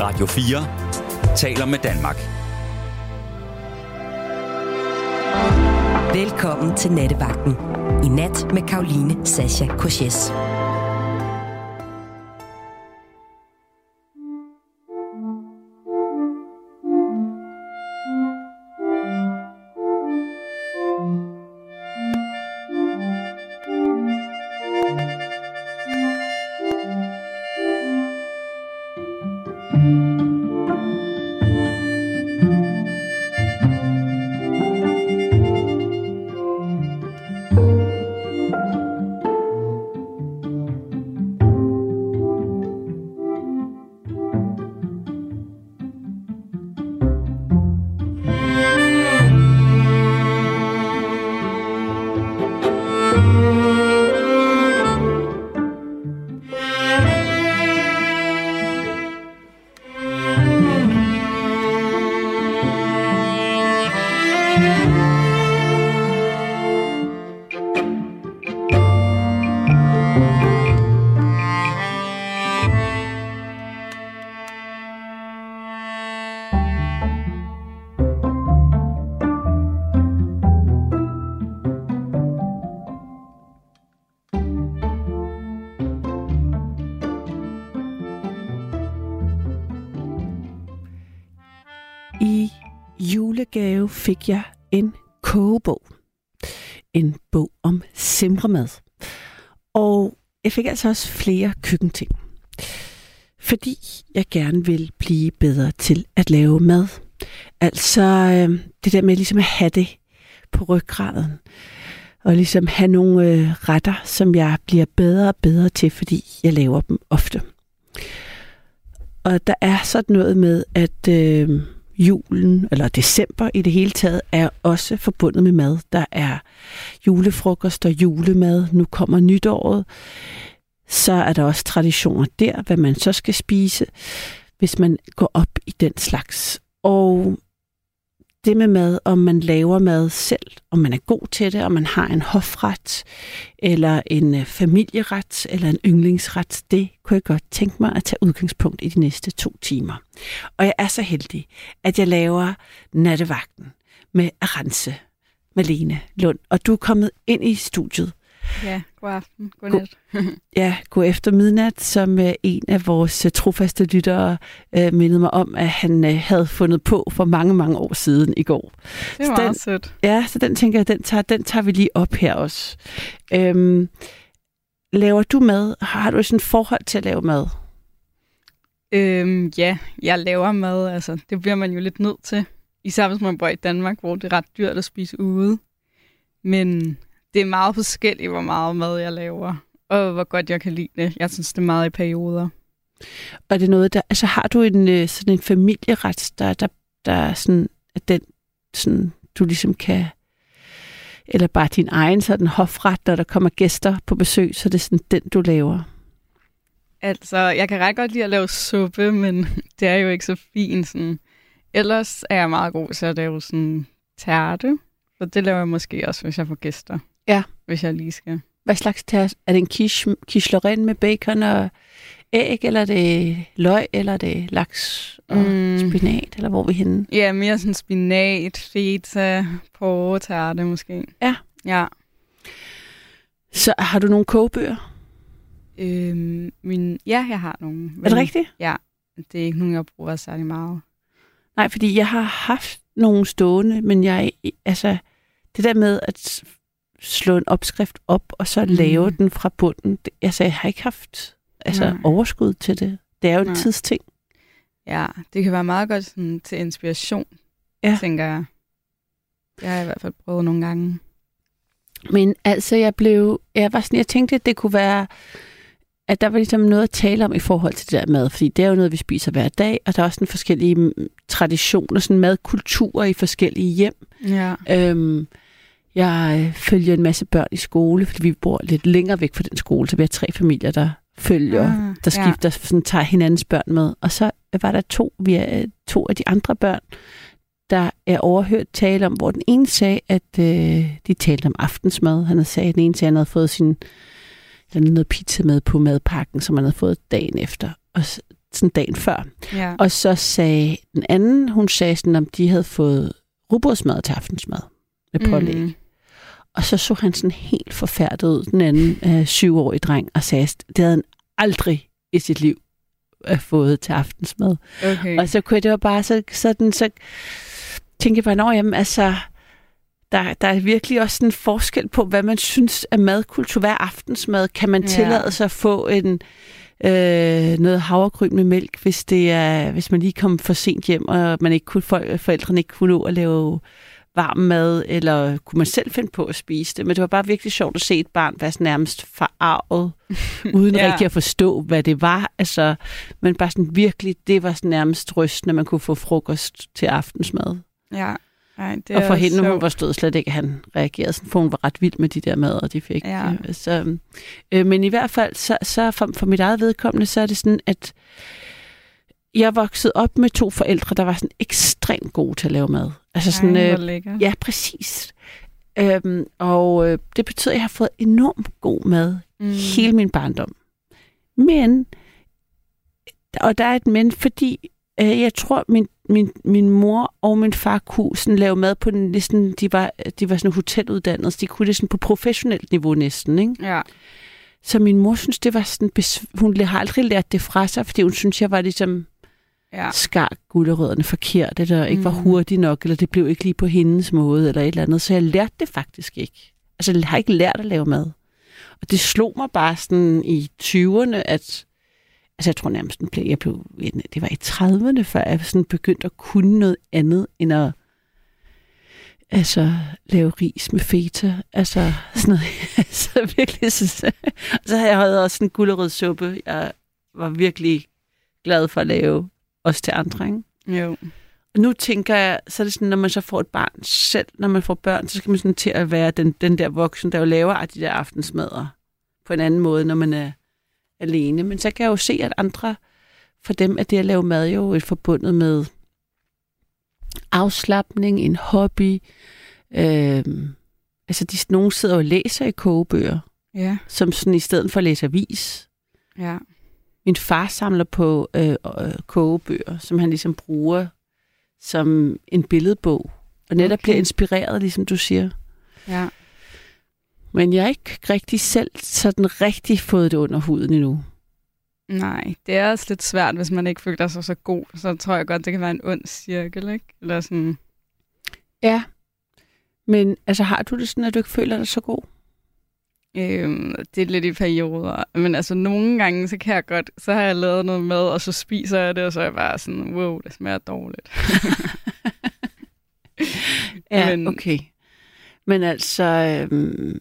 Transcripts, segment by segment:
Radio 4 taler med Danmark. Velkommen til Nattevagten. I nat med Karoline Sasha Koches. Fik altså også flere køkkenting. Fordi jeg gerne vil blive bedre til at lave mad. Altså øh, det der med ligesom at have det på ryggraden. Og ligesom have nogle øh, retter, som jeg bliver bedre og bedre til, fordi jeg laver dem ofte. Og der er sådan noget med, at øh, julen, eller december i det hele taget, er også forbundet med mad. Der er julefrokost og julemad. Nu kommer nytåret. Så er der også traditioner der, hvad man så skal spise, hvis man går op i den slags. Og det med mad, om man laver mad selv, om man er god til det, om man har en hofret, eller en øh, familieret, eller en yndlingsret, det kunne jeg godt tænke mig at tage udgangspunkt i de næste to timer. Og jeg er så heldig, at jeg laver nattevagten med Arance Malene Lund. Og du er kommet ind i studiet. Ja, god aften. God nat. Ja, god efter midnat, som øh, en af vores øh, trofaste lyttere øh, mindede mig om, at han øh, havde fundet på for mange, mange år siden i går. Det er Så meget sødt. Ja, så den tænker jeg, den tager, den tager vi lige op her også. Øhm, laver du mad? Har du sådan et forhold til at lave mad? Øhm, ja, jeg laver mad. Altså, det bliver man jo lidt nødt til. Især hvis man bor i Danmark, hvor det er ret dyrt at spise ude. Men det er meget forskelligt, hvor meget mad jeg laver. Og hvor godt jeg kan lide det. Jeg synes, det er meget i perioder. Og er det noget, der, altså har du en, øh, sådan en familieret, der, der, der er sådan, at den, sådan, du ligesom kan, eller bare din egen sådan hofret, når der kommer gæster på besøg, så er det sådan den, du laver? Altså, jeg kan ret godt lide at lave suppe, men det er jo ikke så fint. Sådan. Ellers er jeg meget god til at lave sådan tærte. Så det laver jeg måske også, hvis jeg får gæster. Ja. Hvis jeg lige skal. Hvad slags tærs? Er det en quiche, quiche med bacon og æg, eller er det løg, eller er det laks og mm. Spinat, eller hvor er vi henne? Ja, mere sådan spinat, feta, porre, tærte måske. Ja. Ja. Så har du nogle kogebøger? Øhm, min, ja, jeg har nogle. Er det rigtigt? Det er ikke nogen, jeg bruger særlig meget. Nej, fordi jeg har haft nogle stående, men jeg, altså, det der med at slå en opskrift op, og så lave Mm. den fra bunden, altså, jeg har ikke haft altså, Nej. overskud til det. Det er jo en Nej. tidsting. Ja, det kan være meget godt sådan, til inspiration, Ja. tænker jeg. Det har jeg i hvert fald prøvet nogle gange. Men altså, jeg blev, jeg var sådan, jeg tænkte, at det kunne være, at der var ligesom noget at tale om i forhold til det der mad, fordi det er jo noget, vi spiser hver dag, og der er også en forskellige mm, traditioner, sådan madkulturer i forskellige hjem. Ja. Øhm, jeg øh, følger en masse børn i skole, fordi vi bor lidt længere væk fra den skole, så vi har tre familier, der følger, Ah, der skifter, ja. sådan, tager hinandens børn med. Og så var der to, vi er, to af de andre børn, der er overhørt tale om, hvor den ene sagde, at øh, de talte om aftensmad. Han havde sagt, at den ene sagde, at han havde fået sin eller noget pizza med på madpakken, som han havde fået dagen efter. Og så, sådan dagen før. Ja. Og så sagde den anden, hun sagde sådan, om de havde fået rugbrødsmad til aftensmad med pålæg. Mm. Og så så han sådan helt forfærdet ud, den anden øh, syvårige dreng, og sagde, at det havde han aldrig i sit liv øh, fået til aftensmad. Okay. Og så kunne jeg, det var bare så, sådan, så tænkte jeg bare, nå, jamen, altså, der, der er virkelig også en forskel på, hvad man synes er madkultur. Hvad er aftensmad? Kan man Ja. tillade sig at få en, øh, noget havregryn med mælk, hvis, det er, hvis man lige kom for sent hjem, og man ikke kunne, for, forældrene ikke kunne nå at lave varm mad, eller kunne man selv finde på at spise det. Men det var bare virkelig sjovt at se et barn være nærmest forarvet, uden Ja. rigtig at forstå, hvad det var. Altså, men bare sådan virkelig, det var sådan nærmest rystende, at man kunne få frokost til aftensmad. ja. Ej, det og for hende, hun sjovt. forstod slet ikke, at han reagerede sådan, for hun var ret vild med de der mader, de fik. Ja. Øh, Så, øh, men i hvert fald, så, så for, for mit eget vedkommende, så er det sådan, at jeg voksede op med to forældre, der var sådan ekstremt gode til at lave mad. Altså sådan, Ej, øh, ja, præcis. Øhm, og øh, det betyder, at jeg har fået enormt god mad mm. hele min barndom. Men, og der er et men, fordi øh, jeg tror, min, min, min mor og min far kunne sådan lave mad på den, næsten, de var, de var sådan hoteluddannede, så de kunne det sådan på professionelt niveau næsten, ikke? Ja. Så min mor synes, det var sådan, hun har aldrig lært det fra sig, fordi hun synes, jeg var ligesom Ja. skar gulerødderne forkert, eller ikke var Mm. hurtig nok, eller det blev ikke lige på hendes måde, eller et eller andet. Så jeg lærte det faktisk ikke. Altså, jeg har ikke lært at lave mad. Og det slog mig bare sådan i 20'erne, at altså jeg tror nærmest, den blev, jeg blev, det var i 30'erne, før jeg sådan begyndte at kunne noget andet, end at altså, lave ris med feta. Altså, sådan noget. så virkelig, så, så havde jeg også en gulerødssuppe. Jeg var virkelig glad for at lave også til andre, ikke? Jo. Og nu tænker jeg, så er det sådan, når man så får et barn selv, når man får børn, så skal man sådan til at være den, den der voksen, der jo laver de der aftensmadder på en anden måde, når man er alene. Men så kan jeg jo se, at andre, for dem er det at lave mad jo et forbundet med afslappning, en hobby. Øhm, altså, de, nogen sidder og læser i kogebøger, Ja. som sådan i stedet for at læse avis. Ja. Min far samler på øh, øh, kogebøger, som han ligesom bruger som en billedbog. Og netop Okay. okay. bliver inspireret, ligesom du siger. Ja. Men jeg har ikke rigtig selv sådan rigtig fået det under huden endnu. Nej, det er også lidt svært, hvis man ikke føler sig så god. Så tror jeg godt, det kan være en ond cirkel, ikke? Eller sådan... Ja. Men altså, har du det sådan, at du ikke føler dig så god? Øhm, det er lidt i perioder. Men altså, nogle gange, så kan jeg godt... Så har jeg lavet noget mad, og så spiser jeg det, og så er jeg bare sådan, wow, det smager dårligt. Ja, Men- okay. Men altså, øhm,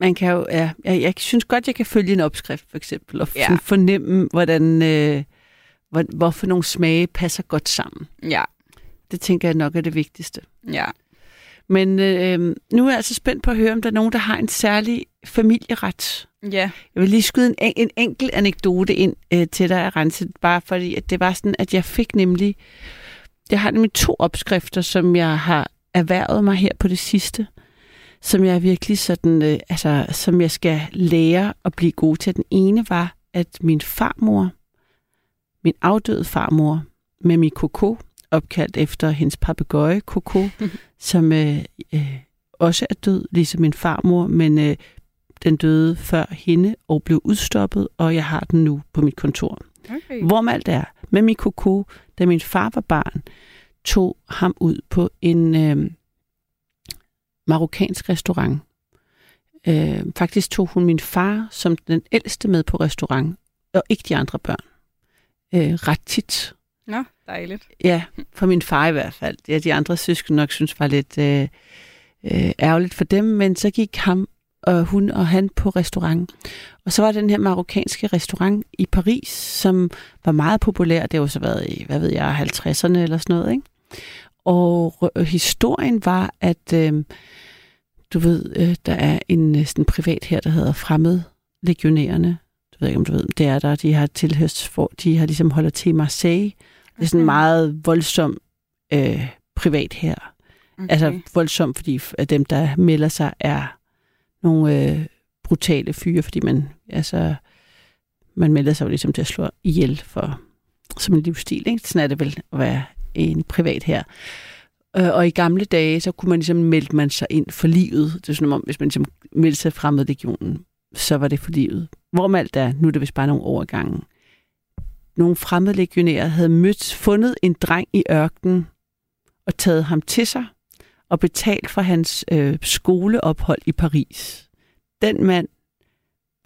man kan jo, ja, jeg, jeg synes godt, jeg kan følge en opskrift, for eksempel, og ja. fornemme, hvordan, øh, hvor, hvorfor nogle smage passer godt sammen. Ja, Det tænker jeg nok er det vigtigste. ja. Men øh, nu er jeg altså spændt på at høre, om der er nogen, der har en særlig familieret. Ja, Jeg vil lige skyde en, en, en enkelt anekdote ind øh, til dig, Rense, bare fordi at det var sådan, at jeg fik nemlig, jeg har nemlig to opskrifter, som jeg har erhvervet mig her på det sidste, som jeg virkelig sådan, øh, altså, som jeg skal lære at blive god til. Den ene var, at min farmor, min afdøde farmor, med min koko, opkaldt efter hendes papegøje Coco, som øh, øh, også er død, ligesom min farmor, men øh, den døde før hende og blev udstoppet, og jeg har den nu på mit kontor. okay. Hvorom alt er, med min Coco, da min far var barn, tog ham ud på en øh, marokkansk restaurant. Øh, faktisk tog hun min far som den ældste med på restaurant, og ikke de andre børn. Øh, ret tit. Nå, dejligt. Ja, for min far i hvert fald. Ja, de andre søskende nok synes var lidt øh, øh, ærgerligt for dem, men så gik ham og hun og han på restaurant. Og så var den her marokkanske restaurant i Paris, som var meget populær. Det har jo så været i, hvad ved jeg, 50'erne eller sådan noget, ikke? Og øh, historien var, at øh, du ved, øh, der er en øh, sådan privat her, der hedder Fremmed Legionærerne. Du ved ikke, om du ved, det er der. De har tilhørs for, de har ligesom holder til Marseille det er sådan en Okay. meget voldsom øh, privat her. Okay. Altså voldsom, fordi dem, der melder sig, er nogle øh, brutale fyre, fordi man, altså, man melder sig jo ligesom til at slå ihjel for, som en livsstil. Ikke? Sådan er det vel at være en privat her. Øh, og i gamle dage, så kunne man ligesom melde man sig ind for livet. Det er sådan om, hvis man ligesom meldte sig fremmede legionen, så var det for livet. Hvorom alt er, nu er det vist bare nogle overgange. Nogle fremmede legionærer havde mødt, fundet en dreng i ørkenen og taget ham til sig og betalt for hans øh, skoleophold i Paris. Den mand,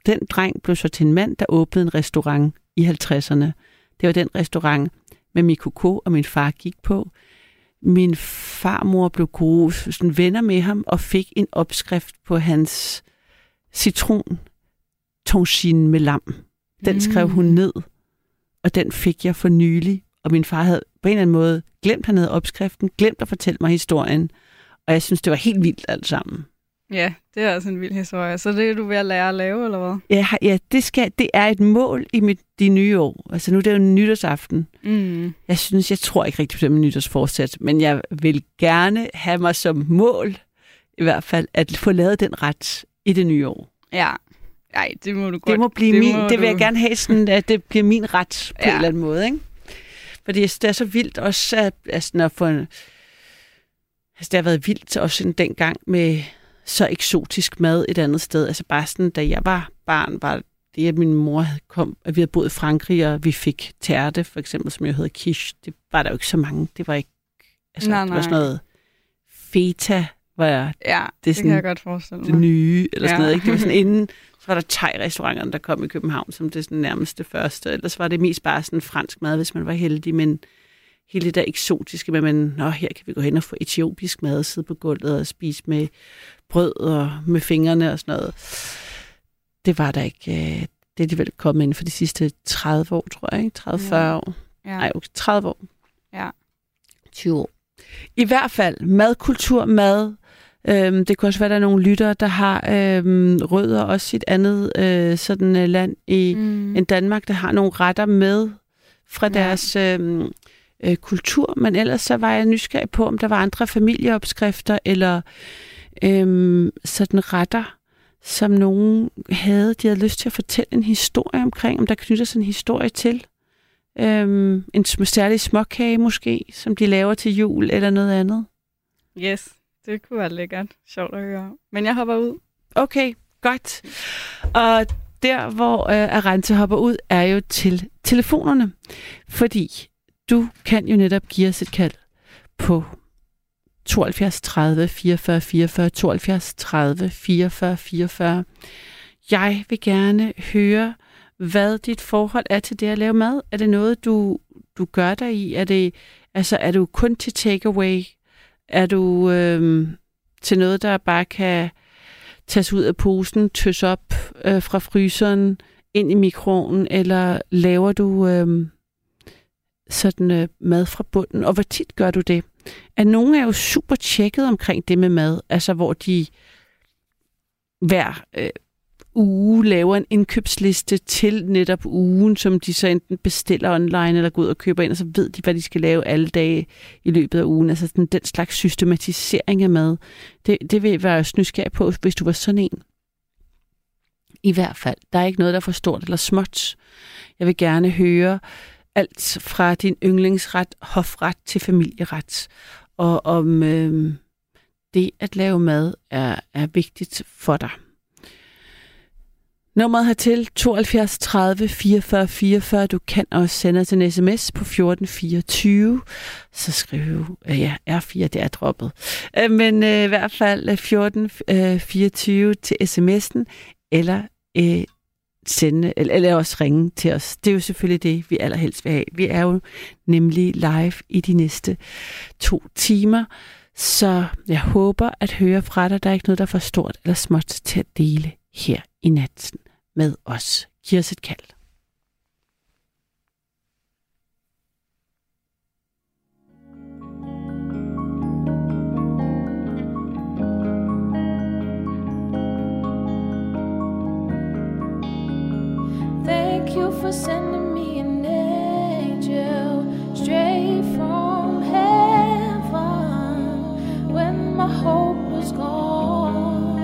den dreng blev så til en mand, der åbnede en restaurant i 50'erne. Det var den restaurant, med Mikoko og min far gik på. Min farmor blev gode sådan venner med ham og fik en opskrift på hans citron tongsin med lam. Den mm. skrev hun ned, og den fik jeg for nylig. Og min far havde på en eller anden måde glemt, han havde opskriften, glemt at fortælle mig historien. Og jeg synes, det var helt vildt alt sammen. Ja, det er også en vild historie. Så det er du ved at lære at lave, eller hvad? Ja, ja det, skal, det er et mål i mit, de nye år. Altså nu er det jo nytårsaften. Mm. Jeg synes, jeg tror ikke rigtig på det med nytårsforsæt, men jeg vil gerne have mig som mål, i hvert fald, at få lavet den ret i det nye år. Ja. Nej, det må du godt. Det må blive det min, må det vil du. jeg gerne have sådan, at det bliver min ret på Ja. en eller anden måde, ikke? Fordi jeg det er så vildt også, at, altså, at få en, altså, det har været vildt også sådan dengang med så eksotisk mad et andet sted. Altså bare sådan, da jeg var barn, var det, at min mor havde kom, at vi havde boet i Frankrig, og vi fik tærte, for eksempel, som jo hedder quiche. Det var der jo ikke så mange. Det var ikke, altså, Nej, det var sådan noget feta, var jeg Ja, det, er det sådan- kan jeg godt forestille mig. det nye, eller sådan Ja. noget. Ikke? Det var sådan inden, så var der thai-restauranterne, der kom i København, som det sådan nærmeste første. Ellers var det mest bare sådan fransk mad, hvis man var heldig, men hele det der eksotiske med, man, Nå, her kan vi gå hen og få etiopisk mad, sidde på gulvet og spise med brød og med fingrene og sådan noget. Det var der ikke. øh, Det er de vel kommet inden for de sidste 30 år, tror jeg. Ikke? 30-40 Ja. år. Ja. Nej, okay, 30 år. Ja. 20 år. I hvert fald madkultur, mad. Øhm, det kunne også være, at der er nogle lyttere, der har øhm, rødder også et andet øh, sådan øh, land i Mm. end Danmark, der har nogle retter med fra Ja. deres øhm, øh, kultur. Men ellers så var jeg nysgerrig på, om der var andre familieopskrifter eller øhm, sådan retter, som nogen havde, de havde lyst til at fortælle en historie omkring, om der knytter sig en historie til. Øhm, en særlig småkage måske, som de laver til jul eller noget andet. Yes, det kunne være lækkert. Sjovt at høre. Men jeg hopper ud. Okay, godt. Og der, hvor øh, Arante hopper ud, er jo til telefonerne. Fordi du kan jo netop give os et kald på 72 30 44 44, 72 30 44 44. Jeg vil gerne høre, hvad dit forhold er til det at lave mad. Er det noget, du, du gør dig i? Er, det, altså, er du kun til takeaway? Er du øh, til noget, der bare kan tages ud af posen, tøs op øh, fra fryseren, ind i mikroovnen, eller laver du øh, sådan øh, mad fra bunden? Og hvor tit gør du det? At nogle er jo super tjekket omkring det med mad, altså hvor de hver øh, uge laver en indkøbsliste til netop ugen, som de så enten bestiller online eller går ud og køber ind, og så ved de, hvad de skal lave alle dage i løbet af ugen. Altså sådan den slags systematisering af mad. Det, det vil jeg være nysgerrig på, hvis du var sådan en. I hvert fald. Der er ikke noget, der er for stort eller småt. Jeg vil gerne høre alt fra din yndlingsret, hofret til familieret. Og om øh, det at lave mad er, er vigtigt for dig. Nummeret hertil 72 30 44 44. Du kan også sende os en sms på 1424. Så skriv, øh, ja, R4, det er droppet. Øh, men øh, i hvert fald øh, øh til sms'en, eller øh, sende, eller, eller også ringe til os. Det er jo selvfølgelig det, vi allerhelst vil have. Vi er jo nemlig live i de næste to timer, så jeg håber at høre fra dig. Der er ikke noget, der er for stort eller småt til at dele her i natten med os. Giv os et kald. Thank you for sending me an angel straight from heaven when my hope was gone.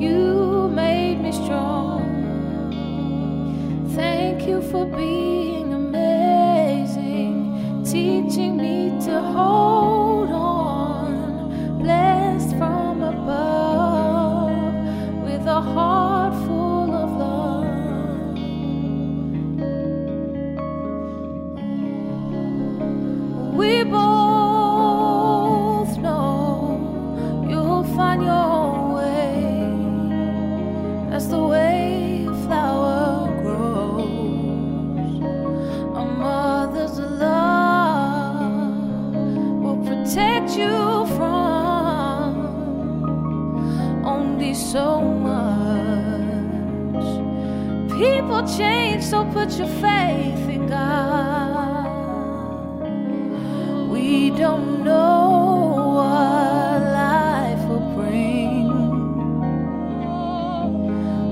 You Thank you for being amazing, teaching me to hold. put your faith in God. We don't know what life will bring,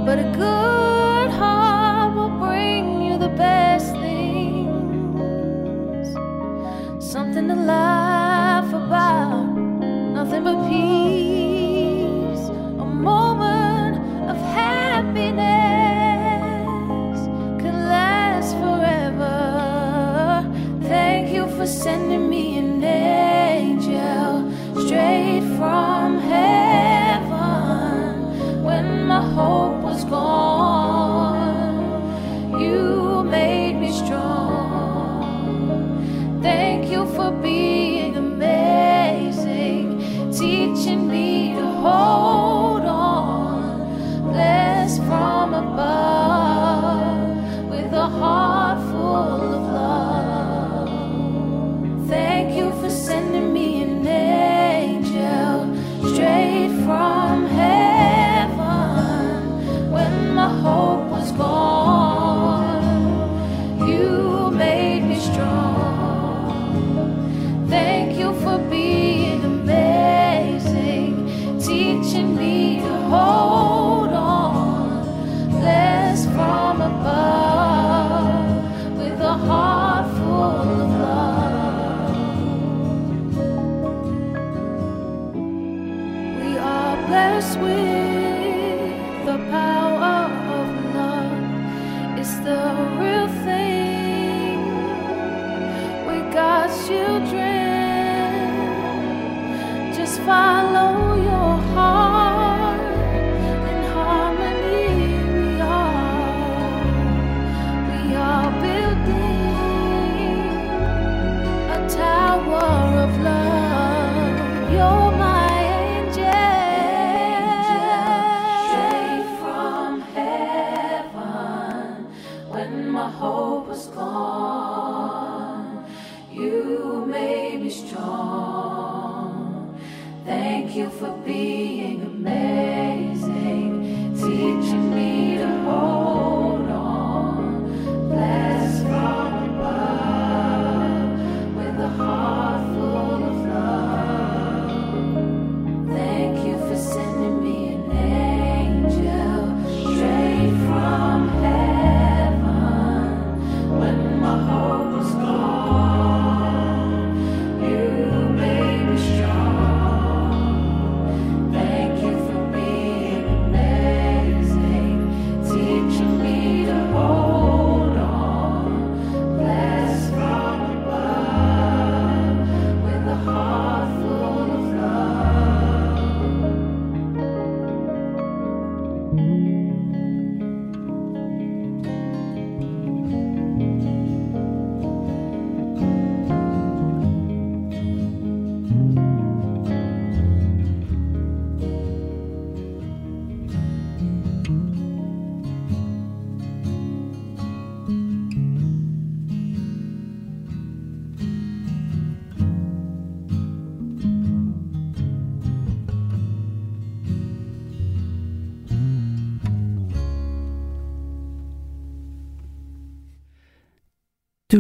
but a good heart will bring you the best things. Something to laugh about, nothing but peace.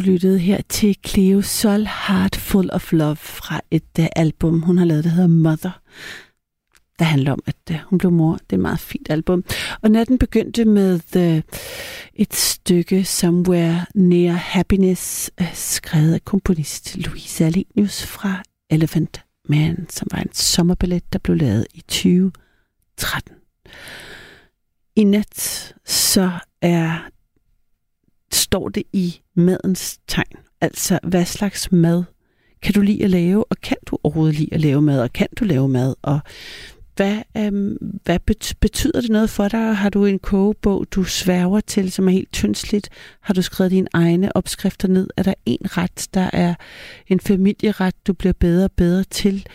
lyttede her til Cleo Sol Heart Full of Love fra et uh, album, hun har lavet, der hedder Mother, der handler om, at uh, hun blev mor. Det er et meget fint album. Og natten begyndte med uh, et stykke Somewhere Near Happiness, uh, skrevet af komponist Louise Alenius fra Elephant Man, som var en sommerballet, der blev lavet i 2013. I nat så er står det i madens tegn? Altså, hvad slags mad kan du lide at lave, og kan du overhovedet lide at lave mad, og kan du lave mad, og hvad, øhm, hvad bet- betyder det noget for dig? Har du en kogebog, du sværger til, som er helt tyndsligt? Har du skrevet dine egne opskrifter ned? Er der en ret, der er en familieret, du bliver bedre og bedre til?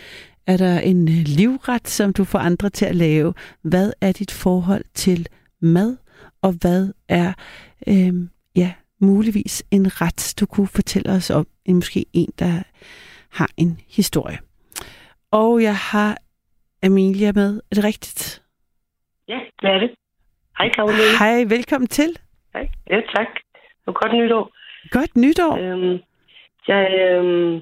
Er der en øh, livret, som du får andre til at lave? Hvad er dit forhold til mad? Og hvad er øhm, ja, muligvis en ret, du kunne fortælle os om? En, måske en, der har en historie. Og jeg har Amelia med. Er det rigtigt? Ja, det er det. Hej, Karoline. Hej, velkommen til. Hej. Ja, tak. Og godt nytår. Godt nytår. Øhm, jeg, øhm,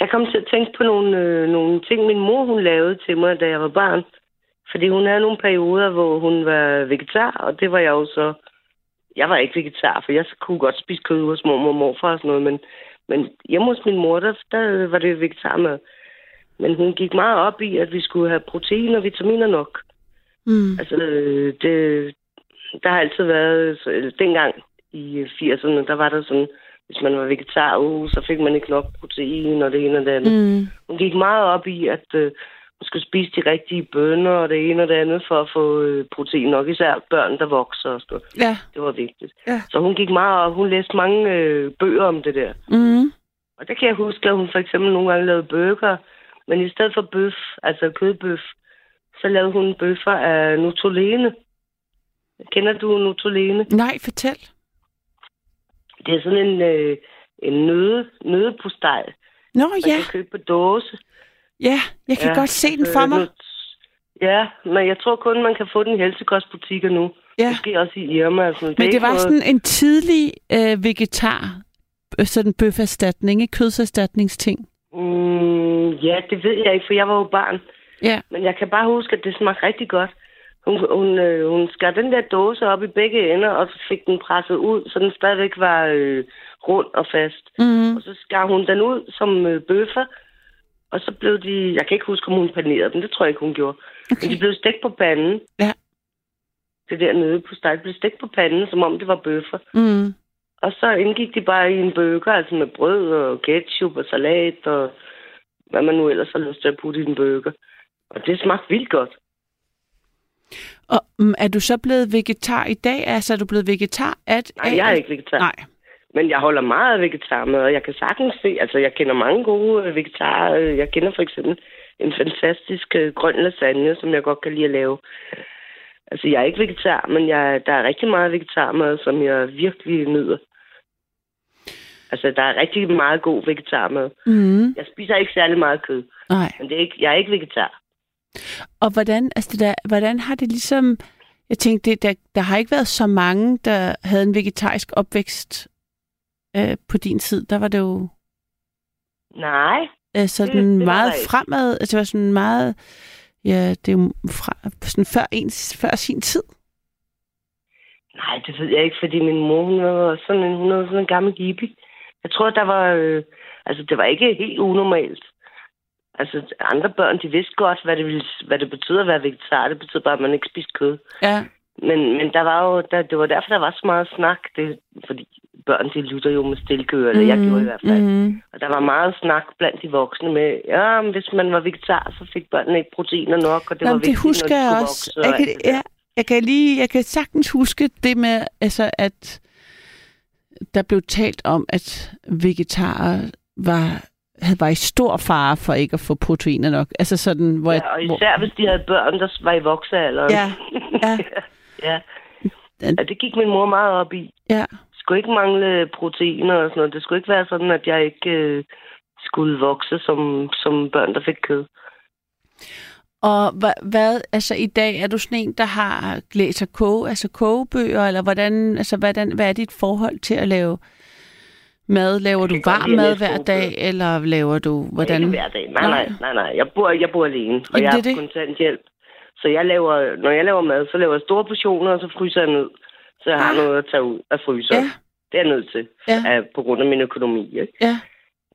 jeg kom til at tænke på nogle, øh, nogle ting, min mor hun lavede til mig, da jeg var barn. Fordi hun havde nogle perioder, hvor hun var vegetar, og det var jeg jo så... Jeg var ikke vegetar, for jeg kunne godt spise kød hos mormor og morfar og sådan noget, men, men hjemme hos min mor, der, der var det vegetarmad. Men hun gik meget op i, at vi skulle have protein og vitaminer nok. Mm. Altså, øh, det, der har altid været, eller dengang i 80'erne, der var der sådan, hvis man var vegetar, uh, så fik man ikke nok protein og det ene og det andet. Mm. Mm. Hun gik meget op i, at skulle spise de rigtige bønner og det ene og det andet for at få øh, protein nok, især børn, der vokser og sådan noget. Ja. Det var vigtigt. Ja. Så hun gik meget op, hun læste mange øh, bøger om det der. Mm. Og der kan jeg huske, at hun for eksempel nogle gange lavede bøger, men i stedet for bøf, altså kødbøf, så lavede hun bøffer af nutolene. Kender du nutolene? Nej, fortæl. Det er sådan en, øh, en nøde, nødepostej, Nå man ja, kan købe på dåse. Ja, jeg kan Ja, godt se den øh, for mig. nu- Ja, men jeg tror kun, man kan få den i helsekostbutikker nu. Ja. Måske også i Irma. Sådan. Men det ikke var noget- sådan en tidlig øh, vegetar, øh, sådan bøferstatning, ikke? Kødserstatningsting. Mm, ja, det ved jeg ikke, for jeg var jo barn. Ja. Men jeg kan bare huske, at det smagte rigtig godt. Hun, hun, øh, hun skar den der dåse op i begge ender, og så fik den presset ud, så den stadigvæk var øh, rund og fast. Mm. Og så skar hun den ud som øh, bøffer, og så blev de... Jeg kan ikke huske, om hun panerede dem. Det tror jeg ikke, hun gjorde. Okay. Men de blev stegt på panden. Ja. Det der nede på steg blev stegt på panden, som om det var bøffer. Mm. Og så indgik de bare i en burger, altså med brød og ketchup og salat og hvad man nu ellers har lyst til at putte i en burger. Og det smagte vildt godt. Og mm, er du så blevet vegetar i dag? Altså, er du blevet vegetar? At, Nej, jeg er ikke vegetar. Nej. Men jeg holder meget af vegetarmad, og jeg kan sagtens se, altså jeg kender mange gode øh, vegetarer. Øh, Jeg kender for eksempel en fantastisk øh, grøn lasagne, som jeg godt kan lide at lave. Altså jeg er ikke vegetar, men jeg, der er rigtig meget vegetarmad, som jeg virkelig nyder. Altså der er rigtig meget god vegetarmad. Mm. Jeg spiser ikke særlig meget kød, Nej. men det er ikke, jeg er ikke vegetar. Og hvordan, altså det der, hvordan har det ligesom... Jeg tænkte, det, der, der har ikke været så mange, der havde en vegetarisk opvækst øh, på din tid. Der var det jo Nej, øh, sådan Det- det meget ikke. fremad. Altså det var sådan meget... Ja, det er jo fra, sådan før, ens, før sin tid. nej, det ved jeg ikke, fordi min mor, hun var sådan en, hun var sådan en gammel hippie. Jeg tror, der var, øh, altså det var ikke helt unormalt. Altså andre børn, de vidste godt, hvad det, ville, hvad det betyder at være vegetar. Det betyder bare, at man ikke spiste kød. Ja. Men, men der var jo, der, det var derfor, der var så meget snak. Det, fordi børn, de lytter jo med stilkøer, eller jeg gjorde i hvert fald. Mm. Og der var meget snak blandt de voksne med, ja, men hvis man var vegetar, så fik børnene ikke proteiner nok, og det Nå, var men vigtigt, det husker når de jeg også. vokse Jeg kan, det ja, jeg kan lige, jeg kan sagtens huske det med, altså, at der blev talt om, at vegetarer var, havde, var i stor fare for ikke at få proteiner nok. Altså sådan, hvor, Ja, og hvor især hvis de havde børn, der var i voksealderen. Ja, ja. ja. ja, det gik min mor meget op i. ja. Det skulle ikke mangle proteiner og sådan noget. Det skulle ikke være sådan, at jeg ikke øh, skulle vokse som, som børn, der fik kød. Og hvad, hvad, altså i dag, er du sådan en, der har læser koge, altså kogebøger, eller hvordan, altså hvordan, hvad er dit forhold til at lave mad? Laver du varm mad hver dag, eller laver du, hvordan? Ikke hver dag. Nej, nej, nej, nej. Jeg bor, jeg bor alene, og Jamen, jeg har kontanthjælp. Så jeg laver, når jeg laver mad, så laver jeg store portioner, og så fryser jeg ned. Så jeg har Ah. noget at tage ud af fryseren. Ja. Det er jeg nødt til, Ja. af, på grund af min økonomi. Ikke? Ja.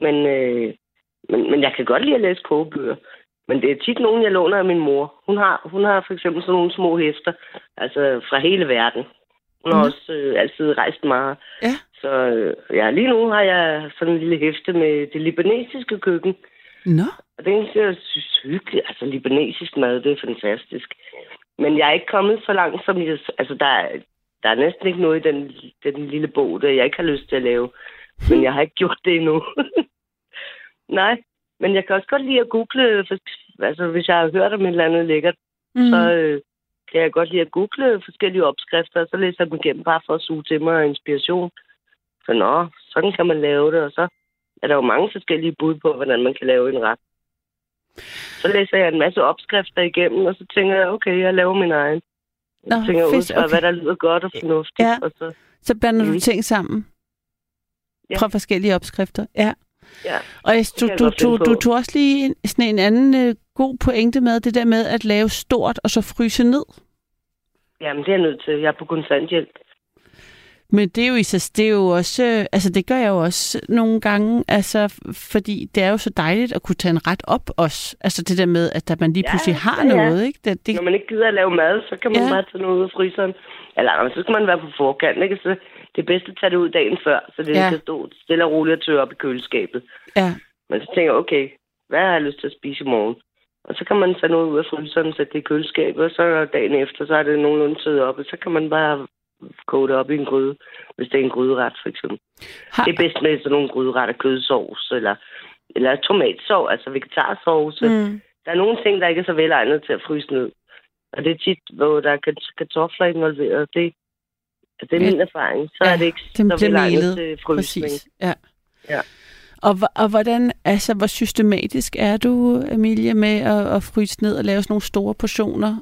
Men, øh, men, men jeg kan godt lide at læse kogebøger. Men det er tit nogen, jeg låner af min mor. Hun har, hun har for eksempel sådan nogle små hæfter, altså fra hele verden. Hun har Nå. også øh, altid rejst meget. Ja. Så øh, ja, lige nu har jeg sådan en lille hæfte med det libanesiske køkken. Nå. Og det eneste, jeg synes hyggeligt, altså libanesisk mad, det er fantastisk. Men jeg er ikke kommet så langt, som jeg... Altså, der er, der er næsten ikke noget i den, den lille bog, der jeg ikke har lyst til at lave. Men jeg har ikke gjort det endnu. Nej, men jeg kan også godt lide at google, for- altså hvis jeg har hørt om et eller andet lækkert, Mm. så øh, kan jeg godt lide at google forskellige opskrifter, og så læser jeg dem igennem bare for at suge til mig inspiration. Så nå, sådan kan man lave det, og så er der jo mange forskellige bud på, hvordan man kan lave en ret. Så læser jeg en masse opskrifter igennem, og så tænker jeg, okay, jeg laver min egen. Nå, Jeg tænker ud fedt, fra, okay. hvad der lyder godt og fornuftigt. Ja. Og så, Så blander du Mm. ting sammen Ja. fra forskellige opskrifter. Ja. ja. Og jeg, du, jeg du, du, du tog også lige en, sådan en anden øh, god pointe med, det der med at lave stort og så fryse ned. Jamen, det er jeg nødt til. Jeg er på kontanthjælp. Men det er jo, i sig, det er jo også, øh, altså det gør jeg jo også nogle gange, altså fordi det er jo så dejligt at kunne tage en ret op også. Altså det der med, at der man lige Ja, pludselig har ja, ja. noget, ikke? Det, det, Når man ikke gider at lave mad, så kan man Ja. bare tage noget ud af fryseren. Eller så skal man være på forkant, ikke? Så det er bedst at tage det ud dagen før, så det Ja. kan stå stille og roligt og tørre op i køleskabet. ja, Men så tænker jeg, okay, hvad har jeg lyst til at spise i morgen? Og så kan man tage noget ud af fryseren, sætte det i køleskabet, og så dagen efter, så er det nogenlunde tøet op, og så kan man bare koge det op i en gryde, hvis det er en gryderet, for eksempel. har, Det er bedst med sådan nogle gryderetter, kødsovs, eller, eller tomatsov, altså vegetarsovs. Mm. Der er nogle ting, der ikke er så velegnet til at fryse ned. Og det er tit, hvor der er kartofler involveret. Det, det er Ja. min erfaring. Så Ja, er det ikke den så velegnet melet, til frysning. præcis. Ja. Ja. Og, og hvordan, altså hvor systematisk er du, Emilie, med at, at fryse ned og lave sådan nogle store portioner?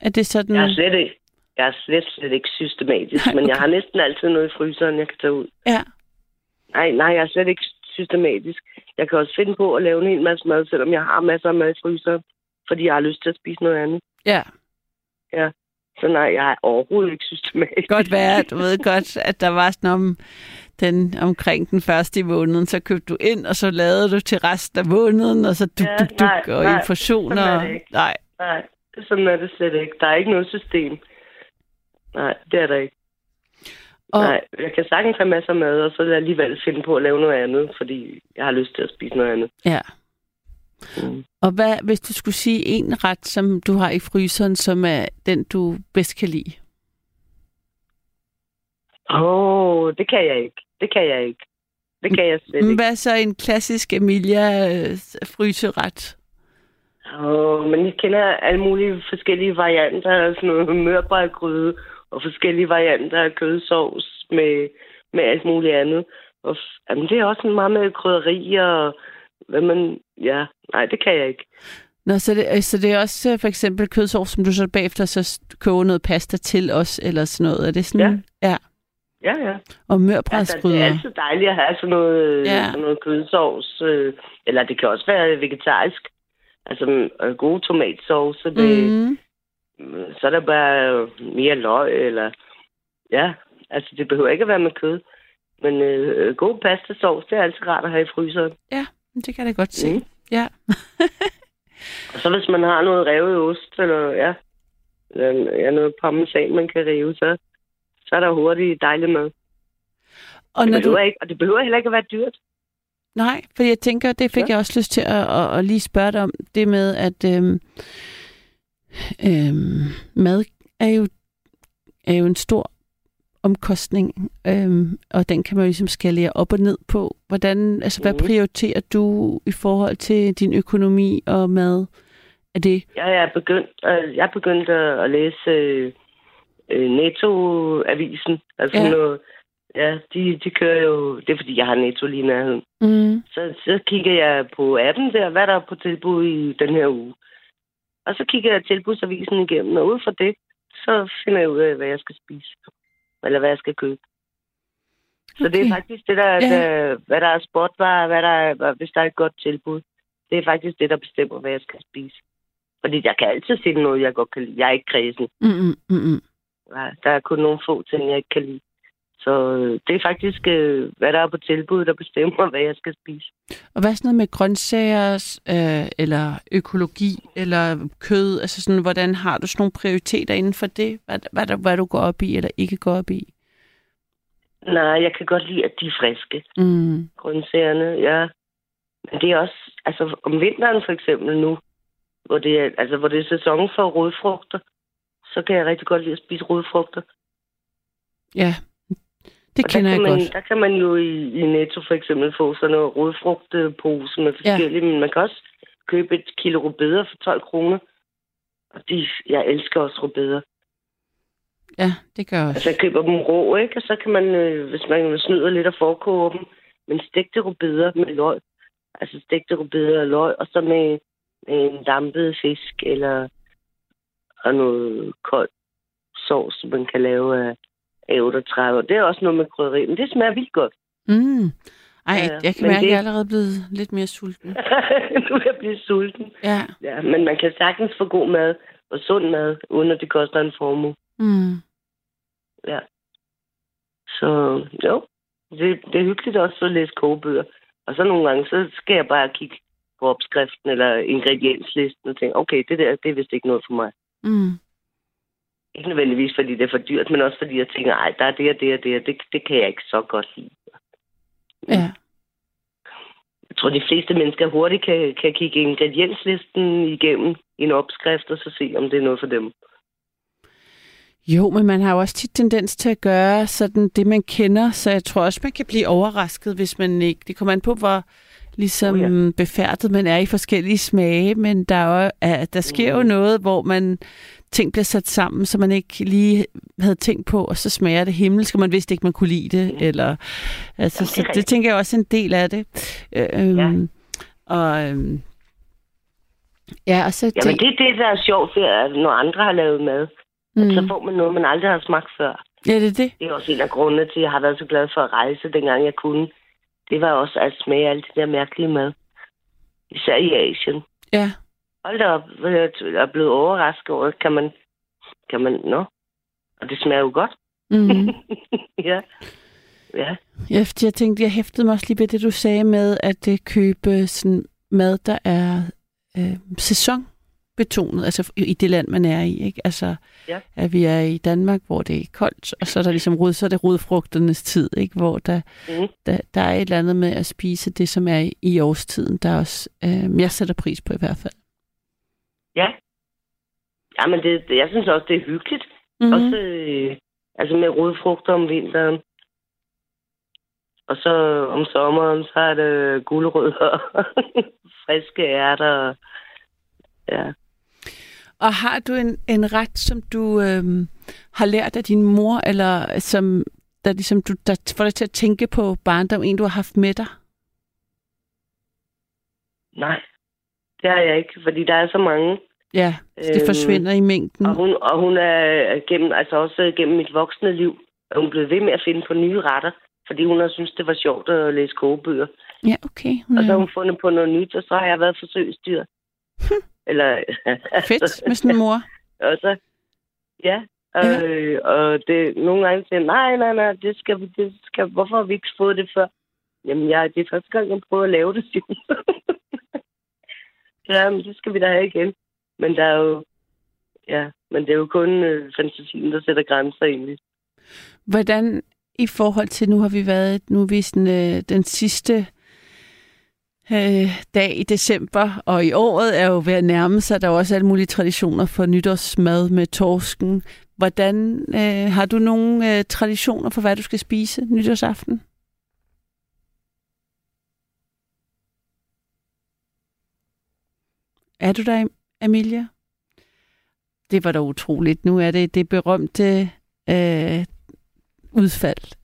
Er det sådan... Jeg er slet ikke, jeg er slet, slet ikke systematisk, Nej, men jeg har næsten altid noget i fryseren, jeg kan tage ud. Ja, Nej, nej, jeg er slet ikke systematisk. Jeg kan også finde på at lave en hel masse mad, selvom jeg har masser af mad i fryseren, fordi jeg har lyst til at spise noget andet. ja. Så nej, jeg er overhovedet ikke systematisk. godt være, du ved godt, at der var sådan om den, omkring den første i måneden, så købte du ind, og så lavede du til resten af måneden, og så duk, Ja, duk, duk, nej, og nej, inflationer. sådan er det ikke. Nej, Nej, sådan er det slet ikke. Der er ikke noget system. Nej, det er der ikke. og, Nej, jeg kan sagtens have masser af mad, og så alligevel finde på at lave noget andet, fordi jeg har lyst til at spise noget andet. ja. Mm. Og hvad, hvis du skulle sige en ret, som du har i fryseren, som er den, du bedst kan lide? Åh, oh, det kan jeg ikke. Det kan jeg ikke. Det kan jeg slet ikke. Hvad er så en klassisk Emilia øh? Åh, men jeg kender alle mulige forskellige varianter sådan noget mørbrædgryde, og forskellige varianter af kødsovs med, med alt muligt andet. Og, jamen, det er også meget med krydderier og hvad man... Ja, nej, det kan jeg ikke. Nå, så det, øh, så det er også øh, for eksempel kødsovs, som du så bagefter så koger noget pasta til os, eller sådan noget. Er det sådan? Ja. ja. Ja, ja. Og Altså, det er altid dejligt at have sådan noget, Ja. ja. sådan noget kødsovs. Øh, eller det kan også være vegetarisk. Altså øh, gode tomatsauce. Med, Mm. Så er der bare mere løg, eller... Ja, altså det behøver ikke at være med kød. Men øh, god pastasauce, det er altid rart at have i fryseren. Det kan jeg da godt se. Mm. Ja. Og så hvis man har noget revet ost, eller ja, eller, ja noget parmesan, man kan rive, så, så er der hurtigt dejligt mad. Og Det når du, behøver ikke, og det behøver heller ikke at være dyrt. nej, for jeg tænker, det fik ja. Ja. jeg også lyst til at, at, at lige spørge dig om, det med, at øhm, øhm, mad er jo, er jo en stor omkostning, øhm, og den kan man jo ligesom skalere op og ned på. Hvordan, altså, hvad Mhm. prioriterer du i forhold til din økonomi og mad? Er det, Jeg er begyndt, øh, jeg er begyndt at, læse øh, Netto-avisen. Altså Ja. noget, ja, de, de kører jo, det er fordi, jeg har Netto lige nærheden. mm, Så, så kigger jeg på appen der, hvad der er på tilbud i den her uge. Og så kigger jeg tilbudsavisen igennem, og ud fra det, så finder jeg ud af, hvad jeg skal spise. Eller hvad jeg skal købe. Så det er faktisk det, der, Ja. der hvad der er sportvarer, hvad der er, hvis der er et godt tilbud. Det er faktisk det, der bestemmer, hvad jeg skal spise. Fordi jeg kan altid finde noget, jeg godt kan lide. Jeg er ikke kredsen. mm, mm, mm, Der er kun nogle få ting, jeg ikke kan lide. Så øh, det er faktisk, øh, hvad der er på tilbud, der bestemmer, hvad jeg skal spise. Og hvad er sådan noget med grøntsager, øh, eller økologi, eller kød? Altså sådan, hvordan har du sådan nogle prioriteter inden for det? Hvad, hvad, hvad, hvad du går op i, eller ikke går op i? Nej, jeg kan godt lide, at de er friske, Mm. grøntsagerne, ja. Men det er også, altså om vinteren for eksempel nu, hvor det er, altså, hvor det er sæson for rødfrugter, så kan jeg rigtig godt lide at spise rødfrugter. Ja, det Og kender der jeg man, godt. Der kan man jo i, i Netto for eksempel få sådan noget rødfrugtpose med forskellige, men man kan også købe et kilo rødbeder for 12 kroner. Og de, jeg elsker også rødbeder. Ja, det gør jeg Altså, også. jeg køber dem rå, ikke? Og så kan man, øh, hvis man snyder lidt og forkoger dem, men stegte rødbeder med løg. Altså stegte rødbeder og løg, og så med, med en dampet fisk, eller og noget kold sovs, som man kan lave af, af 38. Det er også noget med krydderi, men det smager vildt godt. Mm. Ej, Ja, jeg kan mærke, at det- jeg er allerede blevet lidt mere sulten. nu er jeg blevet sulten. Ja. Ja, men man kan sagtens få god mad og sund mad, uden at det koster en formue. Mm. Ja. Så jo, det, det er hyggeligt også at læse kogebøger. Og så nogle gange, så skal jeg bare kigge på opskriften eller ingredienslisten og tænke, okay, det der, det er vist ikke noget for mig. Mm. Ikke nødvendigvis, fordi det er for dyrt, men også fordi jeg tænker, ej, der er det og det og det, og det, det kan jeg ikke så godt lide. Ja. Jeg tror, de fleste mennesker hurtigt kan, kan kigge ingredienslisten igennem en opskrift, og så se, om det er noget for dem. Jo, men man har jo også tit tendens til at gøre sådan det, man kender, så jeg tror også, man kan blive overrasket, hvis man ikke... Det kommer an på, hvor ligesom Oh, ja. befærdet man er i forskellige smage, men der, er jo, er, der sker jo Mhm. noget, hvor man ting bliver sat sammen, som man ikke lige havde tænkt på, og så smager det himmelsk, og man vidste ikke, man kunne lide det. Mhm. Eller, altså, Jamen, det så det rigtigt. tænker jeg også er en del af det. Øhm, Ja. Og, øhm, ja, og så Jamen, tænk, det er det, der er sjovt, ved, at når andre har lavet mad, mm. så får man noget, man aldrig har smagt før. ja, det er det. Det er også en af grundene til, at jeg har været så glad for at rejse, dengang jeg kunne. Det var også at smage alt det der mærkelige mad. Især i Asien. Ja. Hold da op, jeg er blevet overrasket over, kan man, kan man, nå, og det smager jo godt. Mm. ja. Ja. Fordi jeg tænkte, jeg hæftede mig også lige ved det, du sagde med at øh, købe sådan mad, der er øh, sæsonbetonet, altså i det land, man er i. Ikke? Altså, Ja. at vi er i Danmark, hvor det er koldt, og så er der ligesom rod, så er det rodfrugternes tid, ikke? hvor der, Mm. der, der er et eller andet med at spise det, som er i, i årstiden, der også, øh, jeg sætter pris på i hvert fald. Ja. Jamen, det, det, jeg synes også, det er hyggeligt. Mm. Mm. Også øh, altså med rodfrugter om vinteren. Og så om sommeren, så er det gulerødder og friske ærter. Ja. Og har du en, en ret, som du øhm, har lært af din mor, eller som der, ligesom du, der får dig til at tænke på barndom, en du har haft med dig? Nej, det har jeg ikke, fordi der er så mange. Ja, det Øhm, forsvinder i mængden. Og hun, og hun er gennem, altså også gennem mit voksne liv, er hun blevet ved med at finde på nye retter, fordi hun har synes det var sjovt at læse kogebøger. Ja, okay. Hun Og så har hun fundet på noget nyt, og så har jeg været forsøgsdyr. Eller, fedt med sådan en mor. Og så, ja, og, Ja. øh, og det, nogle gange siger, nej, nej, nej, det skal, vi- det skal, hvorfor har vi ikke fået det før? Jamen, jeg, det er første gang, jeg prøver at lave det, siger. ja, men det skal vi da have igen. Men der er jo, ja, men det er jo kun øh, fantasien, der sætter grænser egentlig. Hvordan i forhold til, nu har vi været, nu er vi sådan, øh, den sidste øh, dag i december, og i året er jo ved at nærme sig, der er også alle mulige traditioner for nytårsmad med torsken. Hvordan øh, har du nogle øh, traditioner for, hvad du skal spise nytårsaften? Er du der, Amelia? Det var da utroligt. Nu er det det berømte øh, udfald,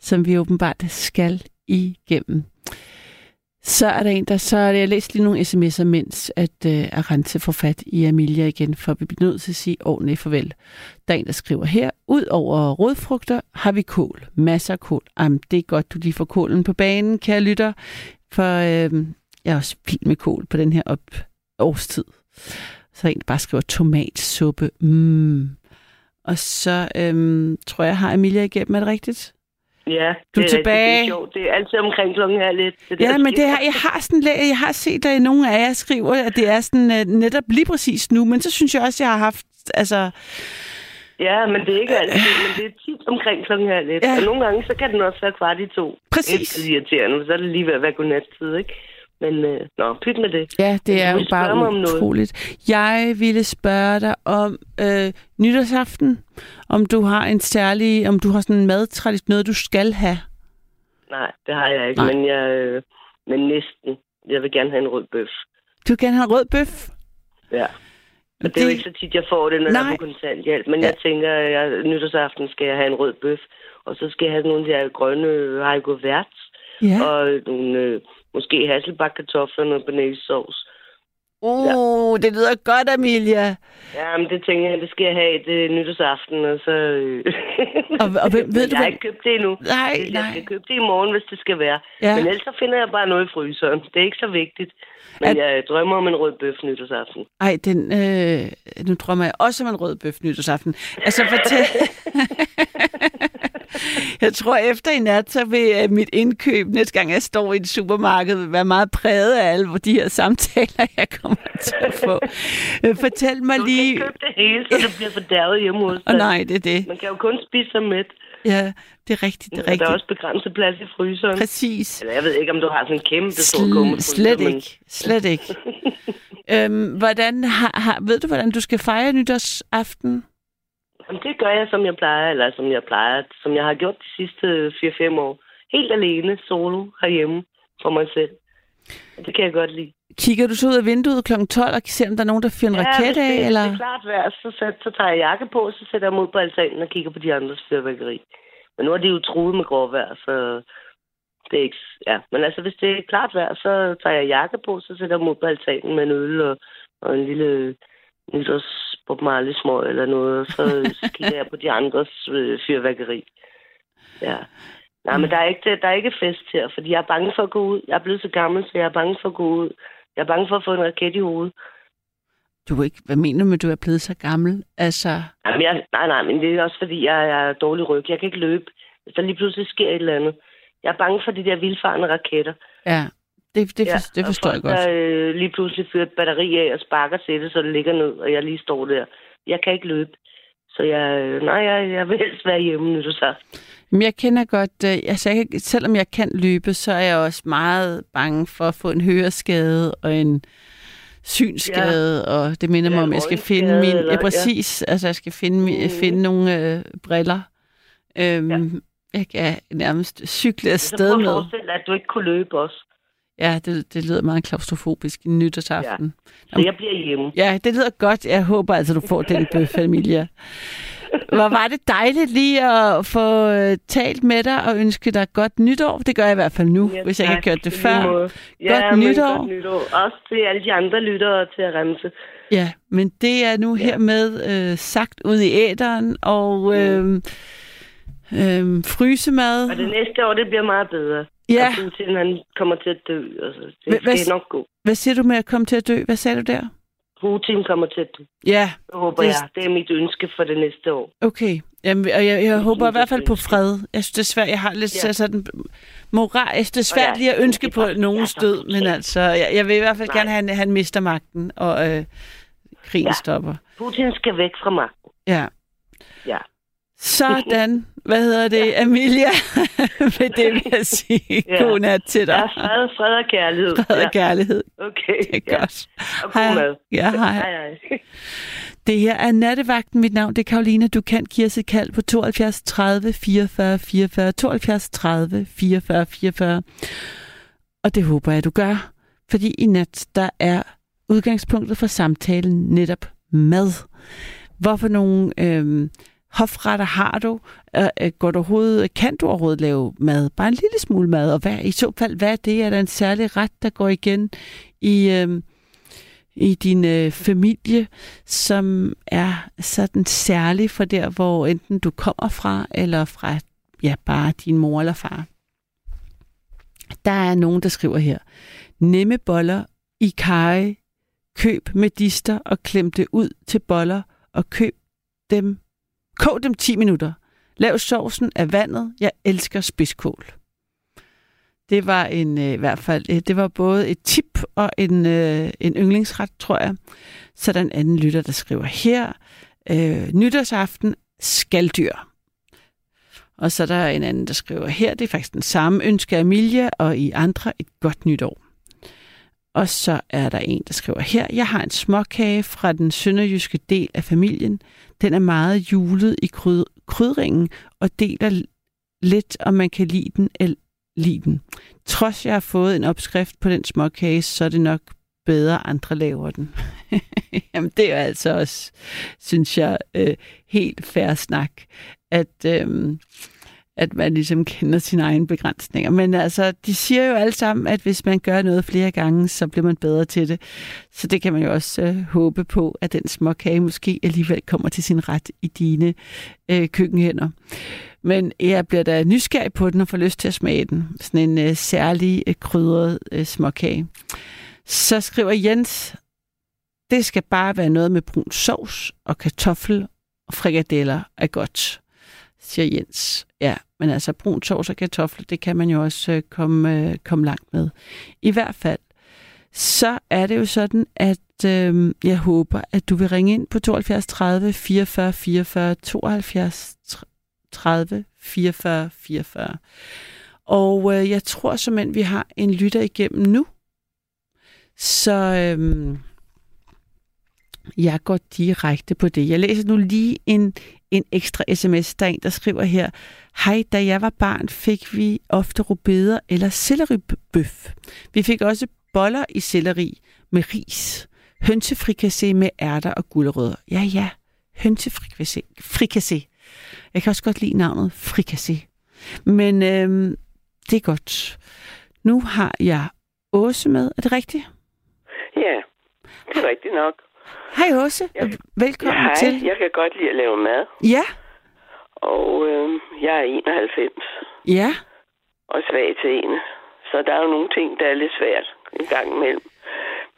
som vi åbenbart skal igennem. Så er der en, der så jeg læst lige nogle sms'er, mens at øh, Arante får fat i Amelia igen, for vi bliver nødt til at sige ordentligt farvel. Der er en, der skriver her, ud over rødfrugter har vi kål. Masser af kål. Jamen, det er godt, du lige får kålen på banen, kære lytter, for øh, jeg er også vild med kål på den her op årstid. Så er der bare skriver tomatsuppe. Mm. Og så øhm, tror jeg, har Emilia igennem, er det rigtigt? Ja, Du er det tilbage. Det er sjovt. Det er altid omkring klokken halv lidt. Det Ja, der men det her, jeg har sådan, jeg har set, at nogle af jer skriver, at det er sådan uh, netop lige præcis nu, men så synes jeg også, jeg har haft, altså, Ja, men det er ikke altid, men det er tit omkring klokken halv lidt. Ja. Og nogle gange, så kan den også være kvart i to. Præcis. Det er irriterende, så er det lige ved at være godnattid, ikke? Men, øh, nå, pyt med det. ja, det er jo bare utroligt. Jeg ville spørge dig om øh, nytårsaften, om du har en særlig, om du har sådan en madtradition, noget du skal have. Nej, det har jeg ikke, Nej. men jeg... Øh, men næsten. Jeg vil gerne have en rød bøf. Du vil gerne have en rød bøf. Ja. Og det er jo ikke så tit, jeg får det, når Nej. jeg er på kontanthjælp. Men Ja. jeg tænker, at jeg, nytårsaften skal jeg have en rød bøf. Og så skal jeg have nogle af de her grønne hariko værts. Ja. Og nogle, øh, måske hasselbakkartofler og noget banæssauce. Uh, det lyder godt, Amelia. Ja, men det tænker jeg, det skal jeg have det nytårsaften, og så... Øh... Og, og ved, ved du, jeg har ikke købt det endnu. Nej, Jeg nej. skal købe det i morgen, hvis det skal være. Ja. Men ellers så finder jeg bare noget i fryseren. Det er ikke så vigtigt. Men At- jeg drømmer om en rød bøf nytårsaften. Ej, den, øh, nu drømmer jeg også om en rød bøf nytårsaften. Altså, fortæl... jeg tror, efter i nat, så vil øh, mit indkøb, næste gang jeg står i et supermarked, vil være meget præget af alle de her samtaler, jeg kommer til at få. Øh, fortæl mig Du lige... ikke købe det hele, så det bliver fordærvet hjemme hos dig. nej, det er det. Man kan jo kun spise sig mæt. Ja, det er rigtigt, det er Og der er rigtigt. også begrænset plads i fryseren. Præcis. Eller jeg ved ikke, om du har sådan en kæmpe stor Sl- kummefryser. slet men- ikke. Slet ikke. øhm, hvordan har, har, ved du, hvordan du skal fejre nytårsaften? Jamen, det gør jeg, som jeg plejer, eller som jeg plejer, som jeg har gjort de sidste 4-5 år. Helt alene, solo, herhjemme, for mig selv. Og det kan jeg godt lide. Kigger du så ud af vinduet kl. 12 og ser, om der er nogen, der fyrer en hvis raket det, af? hvis Eller? det er klart vejr, så, så, så tager jeg jakke på, så sætter jeg ud på altanen og kigger på de andres fyrværkeri. Men nu er de jo truet med gråvejr, så det er ikke... Ja, men altså, hvis det er klart vejr, så tager jeg jakke på, så sætter jeg ud på altanen med en øl og, og en lille nytårs Bob Marley smøg eller noget, og så kigger jeg på de andres øh, fyrværkeri. Ja. Nej, men der er, ikke, der er ikke fest her, fordi jeg er bange for at gå ud. Jeg er blevet så gammel, så jeg er bange for at gå ud. Jeg er bange for at få en raket i hovedet. Du er ikke, hvad mener du med, at du er blevet så gammel? Altså, Jamen, jeg, nej, nej, men det er også fordi, jeg, jeg er dårlig ryg. Jeg kan ikke løbe, hvis der lige pludselig sker et eller andet. Jeg er bange for de der vildfarende raketter. ja, det, det, for, det og forstår jeg godt. Der øh, lige pludselig fyrer et batteri af og sparker til det, så det ligger ned, og jeg lige står der. Jeg kan ikke løbe. Så jeg, øh, nej, jeg, jeg vil helst være hjemme nytårsaften. Men jeg kender godt, øh, altså jeg, selvom jeg kan løbe, så er jeg også meget bange for at få en høreskade og en synskade, ja. og det minder Ja, mig om, at jeg skal finde min, eller- ja ja. præcis, altså jeg skal finde, Mhm. finde nogle øh, briller. Øhm, Ja. Jeg kan nærmest cykle Så afsted prøv at med. forestille at du ikke kunne løbe også. Ja, det, det lyder meget klaustrofobisk i nytårsaften. Så jeg bliver hjemme. Ja, det lyder godt. Jeg håber altså, du får den bøf, Emilia. Hvor var det dejligt lige at få øh, talt med dig og ønske dig godt nytår. Det gør jeg i hvert fald nu, Ja, hvis jeg ikke har gjort det før. Ja, Godt nytår. Godt nytår. Også til alle de andre lyttere til at remse. Ja, men det er nu Ja. hermed øh, sagt ud i æderen, og øh, øh, frysemad. Og det næste år, det bliver meget bedre. Ja, Og Putin, han kommer til at dø. Altså, det Hvad- hvad- skal nok gå. hvad siger du med at komme til at dø? Hvad sagde du der? Putin kommer til at dø. Ja, Det håber Det- jeg. Det er mit ønske for det næste år. okay. Jamen, og jeg, jeg håber i hvert fald på fred. Jeg synes, det er svært. Jeg har lidt Ja. sådan moral. Jeg synes, det er svært lige at ønske på nogens død, men altså, jeg, jeg vil i hvert fald Nej. gerne have, at han mister magten, og øh, krigen Ja. stopper. Putin skal væk fra magten. Ja. Ja. Sådan. Hvad hedder det, Amelia? Med det vil jeg sige. Ja. God nat til dig. Ja, fred, fred og kærlighed. Fred og ja. kærlighed. Okay. Det er ja. godt. Og mad. Ja, hej. Hej, hej. Det her er Nattevagten. Mit navn det er Karoline. Du kan give os et kald på 72 30 44 44. 72 30 44 44. Og det håber jeg, du gør. Fordi i nat, der er udgangspunktet for samtalen netop mad. Hvorfor nogle øhm, hofretter har du? Øh, øh, går du overhovedet, kan du overhovedet lave mad? Bare en lille smule mad. Og hvad, i så fald, hvad er det? Er der en særlig ret, der går igen i... øh, i din øh, familie, som er sådan særlig for der, hvor enten du kommer fra, eller fra ja, bare din mor eller far. Der er nogen, der skriver her, nemme boller i kaj, køb medister og klem det ud til boller og køb dem, kog dem 10 minutter. Lav sovsen af vandet. Jeg elsker spidskål. Det var en, øh, i hvert fald, øh, det var både et tip og en, øh, en yndlingsret, tror jeg. Så der er en anden lytter, der skriver her, øh, nytårsaften, skaldyr. Og så er der en anden, der skriver her, det er faktisk den samme ønske af Emilia, og i andre et godt nytår. Og så er der en, der skriver her, jeg har en småkage fra den sønderjyske del af familien. Den er meget julet i kryd krydringen og deler lidt, om man kan lide den eller lide den. Trods jeg har fået en opskrift på den småkage, så er det nok bedre, andre laver den. Jamen, det er altså også, synes jeg, øh, helt færre snak, at, øh, at man ligesom kender sine egne begrænsninger. Men altså, de siger jo alle sammen, at hvis man gør noget flere gange, så bliver man bedre til det. Så det kan man jo også øh, håbe på, at den småkage måske alligevel kommer til sin ret i dine øh, køkkenhænder. Men jeg bliver da nysgerrig på den og får lyst til at smage den. Sådan en øh, særlig øh, krydret øh, småkage. Så skriver Jens, det skal bare være noget med brun sovs og kartoffel og frikadeller er godt, siger Jens. Ja, men altså brun sovs og kartofler, det kan man jo også øh, komme, øh, komme langt med. I hvert fald, så er det jo sådan, at øh, jeg håber, at du vil ringe ind på 72 30 44 44 72 30 44 44. Og øh, jeg tror simpelthen, vi har en lytter igennem nu. Så øh, jeg går direkte på det. Jeg læser nu lige en, en ekstra sms. Der er en, der skriver her. Hej, da jeg var barn, fik vi ofte rubeder eller selleribøf. Vi fik også boller i selleri med ris. Hønsefrikassé med ærter og gulerødder. Ja, ja. Hønsefrikassé. Frikassé. Jeg kan også godt lide navnet frikassé. Men øhm, det er godt. Nu har jeg Åse med. Er det rigtigt? Ja, det er rigtigt nok. Hej Åse. Ja. Velkommen Hej, til. jeg kan godt lide at lave mad, Ja. og øh, jeg er 91 Ja. og svag til en. Så der er jo nogle ting, der er lidt svært en gang imellem.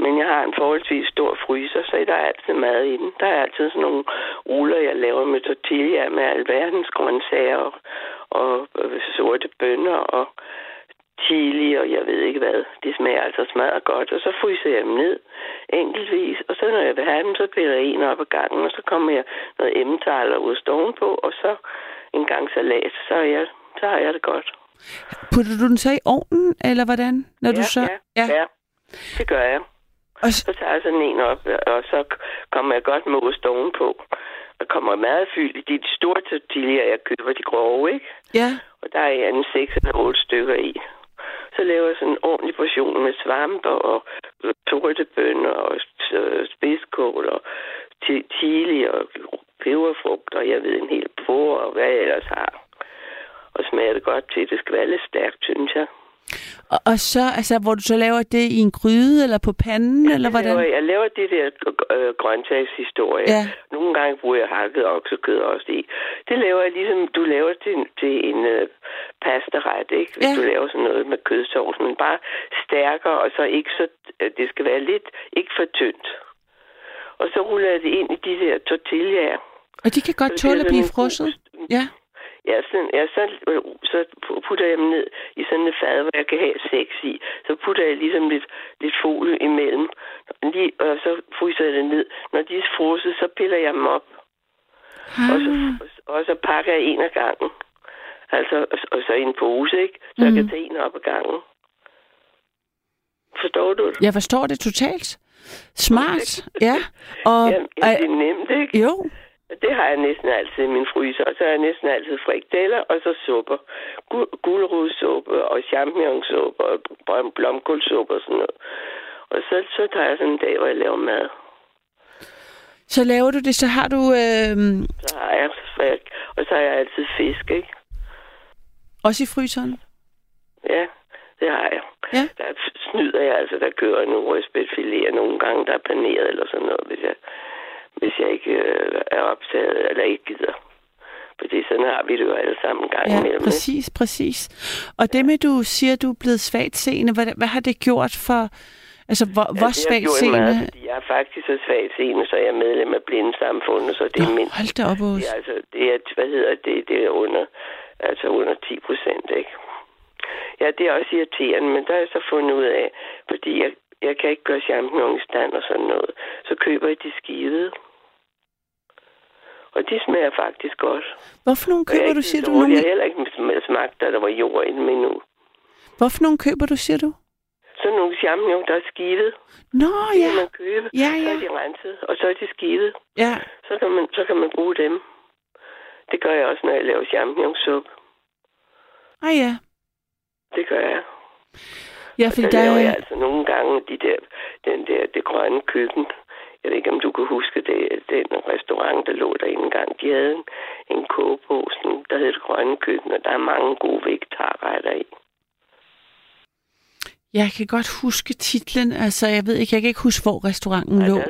Men jeg har en forholdsvis stor fryser, så der er altid mad i den. Der er altid sådan nogle ruller, jeg laver med tortilla med alverdens grøntsager og, og øh, sorte bønner og chili og jeg ved ikke hvad. Det smager altså smadret godt. Og så fryser jeg dem ned enkeltvis. Og så når jeg vil have dem, så piller jeg en op ad gangen, og så kommer jeg noget emmentaler ud stoven på, og så en gang salat, så, er jeg, så har jeg det godt. Putter du den så i ovnen, eller hvordan? Når ja, du så... ja, ja, det gør jeg. Og s- Så tager jeg sådan en op, og så kommer jeg godt med ost ovenpå. Og kommer meget fyldt i de, de store tortilla, jeg køber, de grove, ikke? ja. Og der er en 6 eller 8 stykker i. Så laver jeg sådan en ordentlig portion med svampe og sorte bønner og øh, spidskål og chi- chili og peberfrugt og jeg ved en hel på og hvad jeg ellers har. Og smager det godt til. Det skal være lidt stærkt, synes jeg. Og, og så, altså, hvor du så laver det i en gryde, eller på panden, eller Jeg laver, hvordan? jeg laver det der øh, grøntsagshistorie. Ja. Nogle gange bruger jeg hakket oksekød også i. Det laver jeg ligesom, du laver til, til en øh, pastaret, ikke? Hvis Ja. du laver sådan noget med kødsovs, men bare stærkere, og så ikke så, det skal være lidt, ikke for tyndt. Og så ruller jeg det ind i de der tortillaer. Og de kan godt tåle at blive en frosset? Ja. Ja, sådan, ja så, så putter jeg dem ned i sådan et fad, hvor jeg kan have seks i. Så putter jeg ligesom lidt, lidt folie imellem, lige, og så fryser jeg det ned. Når de er frosset, så piller jeg dem op, og så, Ah, og så pakker jeg en af gangen. Altså, og, så i en pose, ikke? Så jeg kan tage en op ad gangen. Forstår du det? jeg forstår det totalt. Smart, ja. Og, Jamen, ja, det er nemt, ikke? jo, Det har jeg næsten altid i min fryser. Og så har jeg næsten altid frikadeller, og så supper. Gu- Gulerodssuppe og champignonsuppe og blom- blomkålsuppe og sådan noget. Og så, så tager jeg sådan en dag, hvor jeg laver mad. så laver du det, så har du øh, Så har jeg og så har jeg altid fisk, ikke? Også i fryseren. Ja, det har jeg. Ja. Der snyder jeg altså, der kører en rødspætfilet, og nogle gange der er paneret eller sådan noget, hvis jeg, hvis jeg ikke øh, er optaget eller ikke gider. Fordi sådan har vi det jo alle sammen en gang Ja, imellem. ikke? præcis, præcis. Og det med, du siger, du er blevet svagt seende, hvad, hvad har det gjort for... Altså, hvor, Ja, hvor svagt seende? meget, fordi jeg er faktisk så svagt seende, så jeg er medlem af blindesamfundet, så det er Nå, mindst. hold da op, Det er, altså, det er, hvad hedder det, det er under, altså under 10 procent, ikke? Ja, det er også irriterende, men der er jeg så fundet ud af, fordi jeg, jeg kan ikke gøre champignon i stand og sådan noget, så køber jeg de skivede. Og de smager faktisk godt. Hvorfor nogle er køber du, siger du? Nogle... Jeg har heller ikke smagt, da der var jord i dem endnu. Hvorfor nogle køber du, siger du? Sådan nogle champignon, der er skivet, Nå, det ja. kan man købe. Ja, Så ja. er de renset, og så er de skivet. Ja. Så kan man, så kan man bruge dem. Det gør jeg også, når jeg laver champignonsuppe. Ah, ja. Det gør jeg. Ja, fordi der laver jeg altså nogle gange de der, den der, det grønne køkken. Jeg ved ikke, om du kan huske det, den restaurant, der lå der engang. De havde en, en kogebog, sådan, der hed det grønne køkken, og der er mange gode vegetarretter i. Jeg kan godt huske titlen. Altså, jeg ved ikke, jeg kan ikke huske, hvor restauranten lå. Og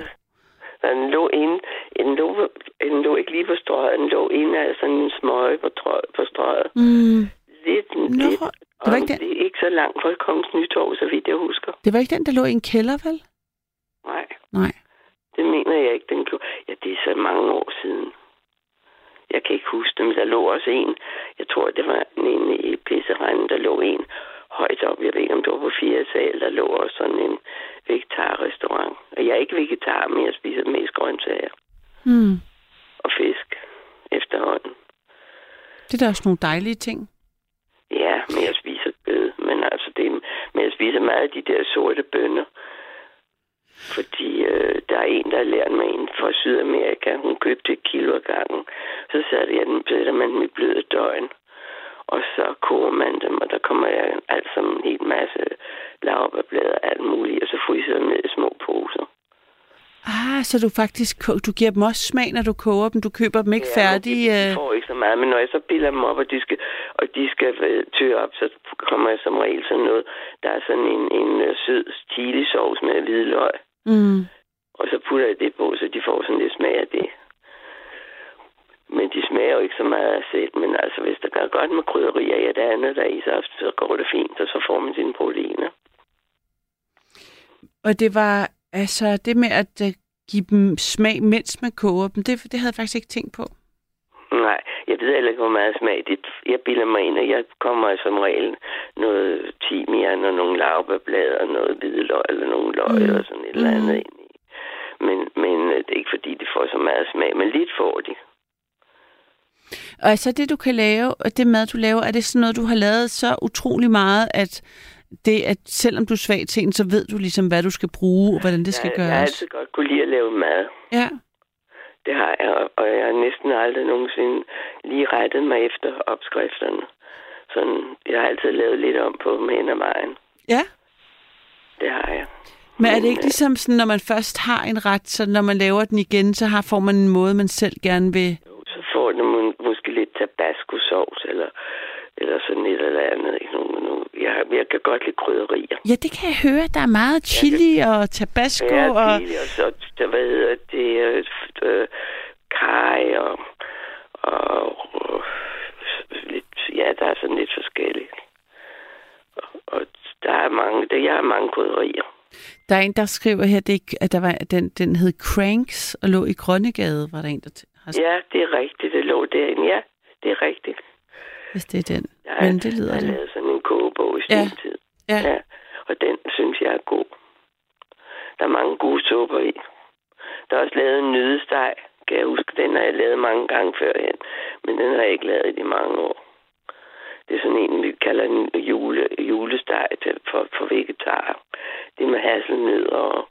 den lå inde, den lå, den lå ikke lige på strøget, den lå inde af sådan en smøge på, trø, på strøget. Mm. Lidt, Nå, lidt, det var ikke den. det er ikke så langt fra Kongens Nytorv, så vidt jeg husker. Det var ikke den, der lå i en kælder, vel? Nej. Nej. Det mener jeg ikke, den gjorde. Ja, det er så mange år siden. Jeg kan ikke huske det, men der lå også en. Jeg tror, det var en i pisseranden, der lå en højt op. Jeg ved ikke, om det var på fire sal. Der lå også sådan en vegetarrestaurant. Og jeg er ikke vegetar, men jeg spiser mest grøntsager Hmm. og fisk efterhånden. Det er da også nogle dejlige ting. Ja, men jeg spiser kød. Men altså, det, men jeg spiser meget af de der sorte bønner. Fordi øh, der er en, der har lært mig en fra Sydamerika. Hun købte et kilo ad gangen. Så satte jeg den, sætter man dem i bløde døgn. Og så koger man dem, og der kommer jeg alt sammen en hel masse laverblader og alt muligt. Og så fryser jeg dem ned i små poser. Ah, så du faktisk du giver dem også smag, når du koger dem. Du køber dem ikke Ja, færdige. men De, øh, får ikke så meget, men når jeg så piller dem op, og de skal, og de skal øh, tørre op, så kommer jeg som regel sådan noget. Der er sådan en, en øh, sød chili sauce med hvidløg. Mm. Og så putter jeg det på, så de får sådan lidt smag af det. Men de smager jo ikke så meget selv. Men altså, hvis der gør godt med krydderier i det andet der er i, så, så går det fint, og så får man sine proteiner. Og det var altså det med at uh, give dem smag, mens man koger dem, det, det havde jeg faktisk ikke tænkt på. Nej, jeg ved heller ikke, hvor meget smag det Jeg bilder mig ind, og jeg kommer som regel noget timian og nogle laurbærblade og noget hvidløg eller nogle løg Mm. mm. og sådan et eller andet ind i. Men, men øh, det er ikke fordi, de får så meget smag, men lidt får de. Og altså det, du kan lave, og det mad, du laver, er det sådan noget, du har lavet så utrolig meget, at det, at selvom du er svag til en, så ved du ligesom, hvad du skal bruge, og hvordan det skal jeg, jeg har gøres. altid godt kunne lide at lave mad. Ja. Det har jeg, og jeg har næsten aldrig nogensinde lige rettet mig efter opskrifterne. Sådan, jeg har altid lavet lidt om på med hen ad vejen. Ja. Det har jeg. Men er det ikke øh, ligesom sådan, når man først har en ret, så når man laver den igen, så har, får man en måde, man selv gerne vil... Så får lidt tabasco-sovs, eller, eller sådan et eller andet. Ikke? Nogle, nogle, jeg, jeg kan godt lide krydderier. Ja, det kan jeg høre. Der er meget chili og tabasco Ja, og... og så, der, hvad hedder det, øh, øh, kaj og, og, og lidt, ja, der er sådan lidt forskelligt. Og, og der er mange, der, jeg har mange krydderier. Der er en, der skriver her, det, ikke- at der var, den, den hed Cranks og lå i Grønnegade, var der en, der har Ja, det er rigtigt, det lå derinde. Ja, det er rigtigt. hvis det er den. Jeg Men det lyder jeg har lavet sådan en kogebog i Ja. sin tid. Ja. ja. Og den synes jeg er god. Der er mange gode supper i. Der er også lavet en nydesteg, kan jeg huske. Den har jeg lavet mange gange førhen, men den har jeg ikke lavet i de mange år. Det er sådan en, vi kalder en jule, julesteg til, for, for vegetarer. Det er med hasselnød og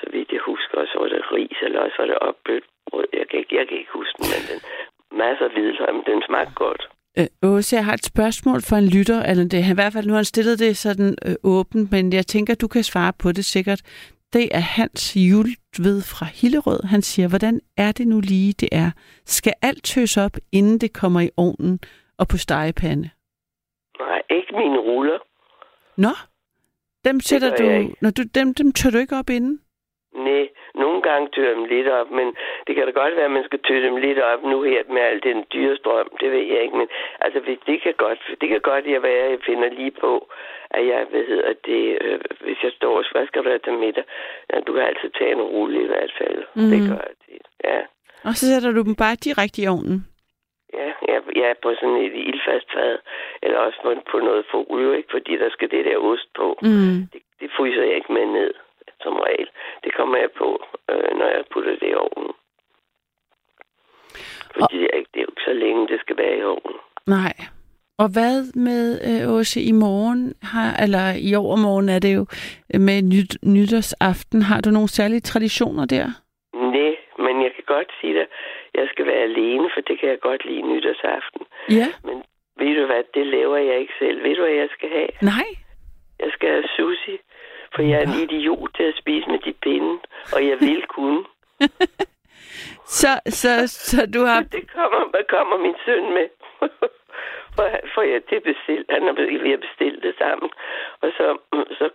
så vidt jeg husker, og så var det ris, eller også var det opblødt brød. Jeg kan ikke, jeg kan ikke huske den, men den, masser af hvidløg, men den smagte godt. Øh, Åse, jeg har et spørgsmål for en lytter, eller det, i hvert fald nu har han stillet det sådan øh, åbent, men jeg tænker, du kan svare på det sikkert. Det er Hans Julved fra Hillerød. Han siger, hvordan er det nu lige, det er? Skal alt tøs op, inden det kommer i ovnen og på stegepande? Nej, ikke mine ruller. Nå, dem sætter du, når du, dem, dem tør du ikke op inden? Nej, nogle gange tør dem lidt op, men det kan da godt være, at man skal tø dem lidt op nu her med al den dyre strøm. Det ved jeg ikke, men altså hvis det kan godt, det kan godt jeg være, jeg finder lige på, at jeg, hvad hedder det, øh, hvis jeg står og hvad skal du have til middag? Ja, du kan altid tage en rulle i hvert fald. Mm. Det Mhm. gør jeg tit. Ja. Og så sætter du dem bare direkte i ovnen. Ja, jeg, jeg er på sådan et ildfast fad, eller også på, på noget folie, ikke? fordi der skal det der ost på. Mm. Det, det fryser jeg ikke med ned, som regel. Det kommer jeg på, øh, når jeg putter det i ovnen. Fordi det er, ikke, det er jo ikke så længe, det skal være i ovnen. Nej. Og hvad med øh, Åse i morgen, har, eller i overmorgen er det jo med nyt, nytårsaften. Har du nogle særlige traditioner der? Nej, men jeg kan godt sige dig, jeg skal være alene, for det kan jeg godt lide nytårsaften. Ja. Men ved du hvad, det laver jeg ikke selv. Ved du, hvad jeg skal have? Nej. Jeg skal have sushi, for jeg er en idiot til at spise med de pinde, og jeg vil kunne. Så, så, så du har... Det kommer, hvad kommer min søn med. for, for jeg, det bestilt. Han er ved at bestille det sammen. Og så, så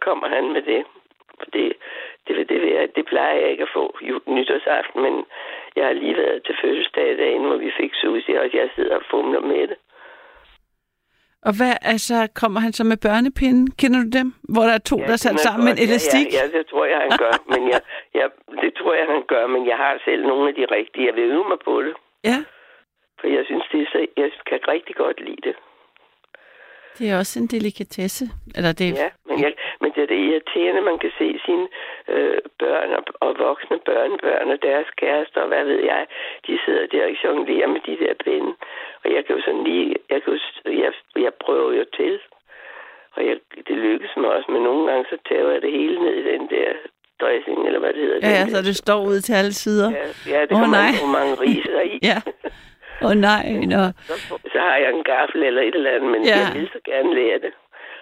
kommer han med det. For det, det, det, det, det plejer jeg ikke at få ju- nytårsaften, men jeg har lige været til fødselsdag i dagen, hvor vi fik sushi, og jeg sidder og fumler med det. Og hvad, altså, kommer han så med børnepinden? Kender du dem? Hvor der er to, Ja, der er sat sammen med en elastik? Ja, ja, ja, det tror jeg, han gør. Men jeg, jeg, det tror jeg, han gør, men jeg har selv nogle af de rigtige. Jeg vil øve mig på det. ja. For jeg synes, det er så, jeg kan rigtig godt lide det. Det er også en delikatesse. Eller det, Ja, men, jeg, men det er det irriterende, man kan se sine øh, børn og, og voksne børnebørn og deres kærester, og hvad ved jeg, de sidder der og jonglerer med de der pinde. Og jeg kan jo sådan lige, jeg, kan jo, jeg, jeg prøver jo til, og jeg, det lykkes mig også, men nogle gange så tager jeg det hele ned i den der dressing, eller hvad det hedder. ja, ja, så det står ud til alle sider. Ja, ja det Åh, kommer nej. mange ris der er i. Ja. Oh, nej, nå. Så, har jeg en gaffel eller et eller andet, men Ja. ja. jeg vil så gerne lære det.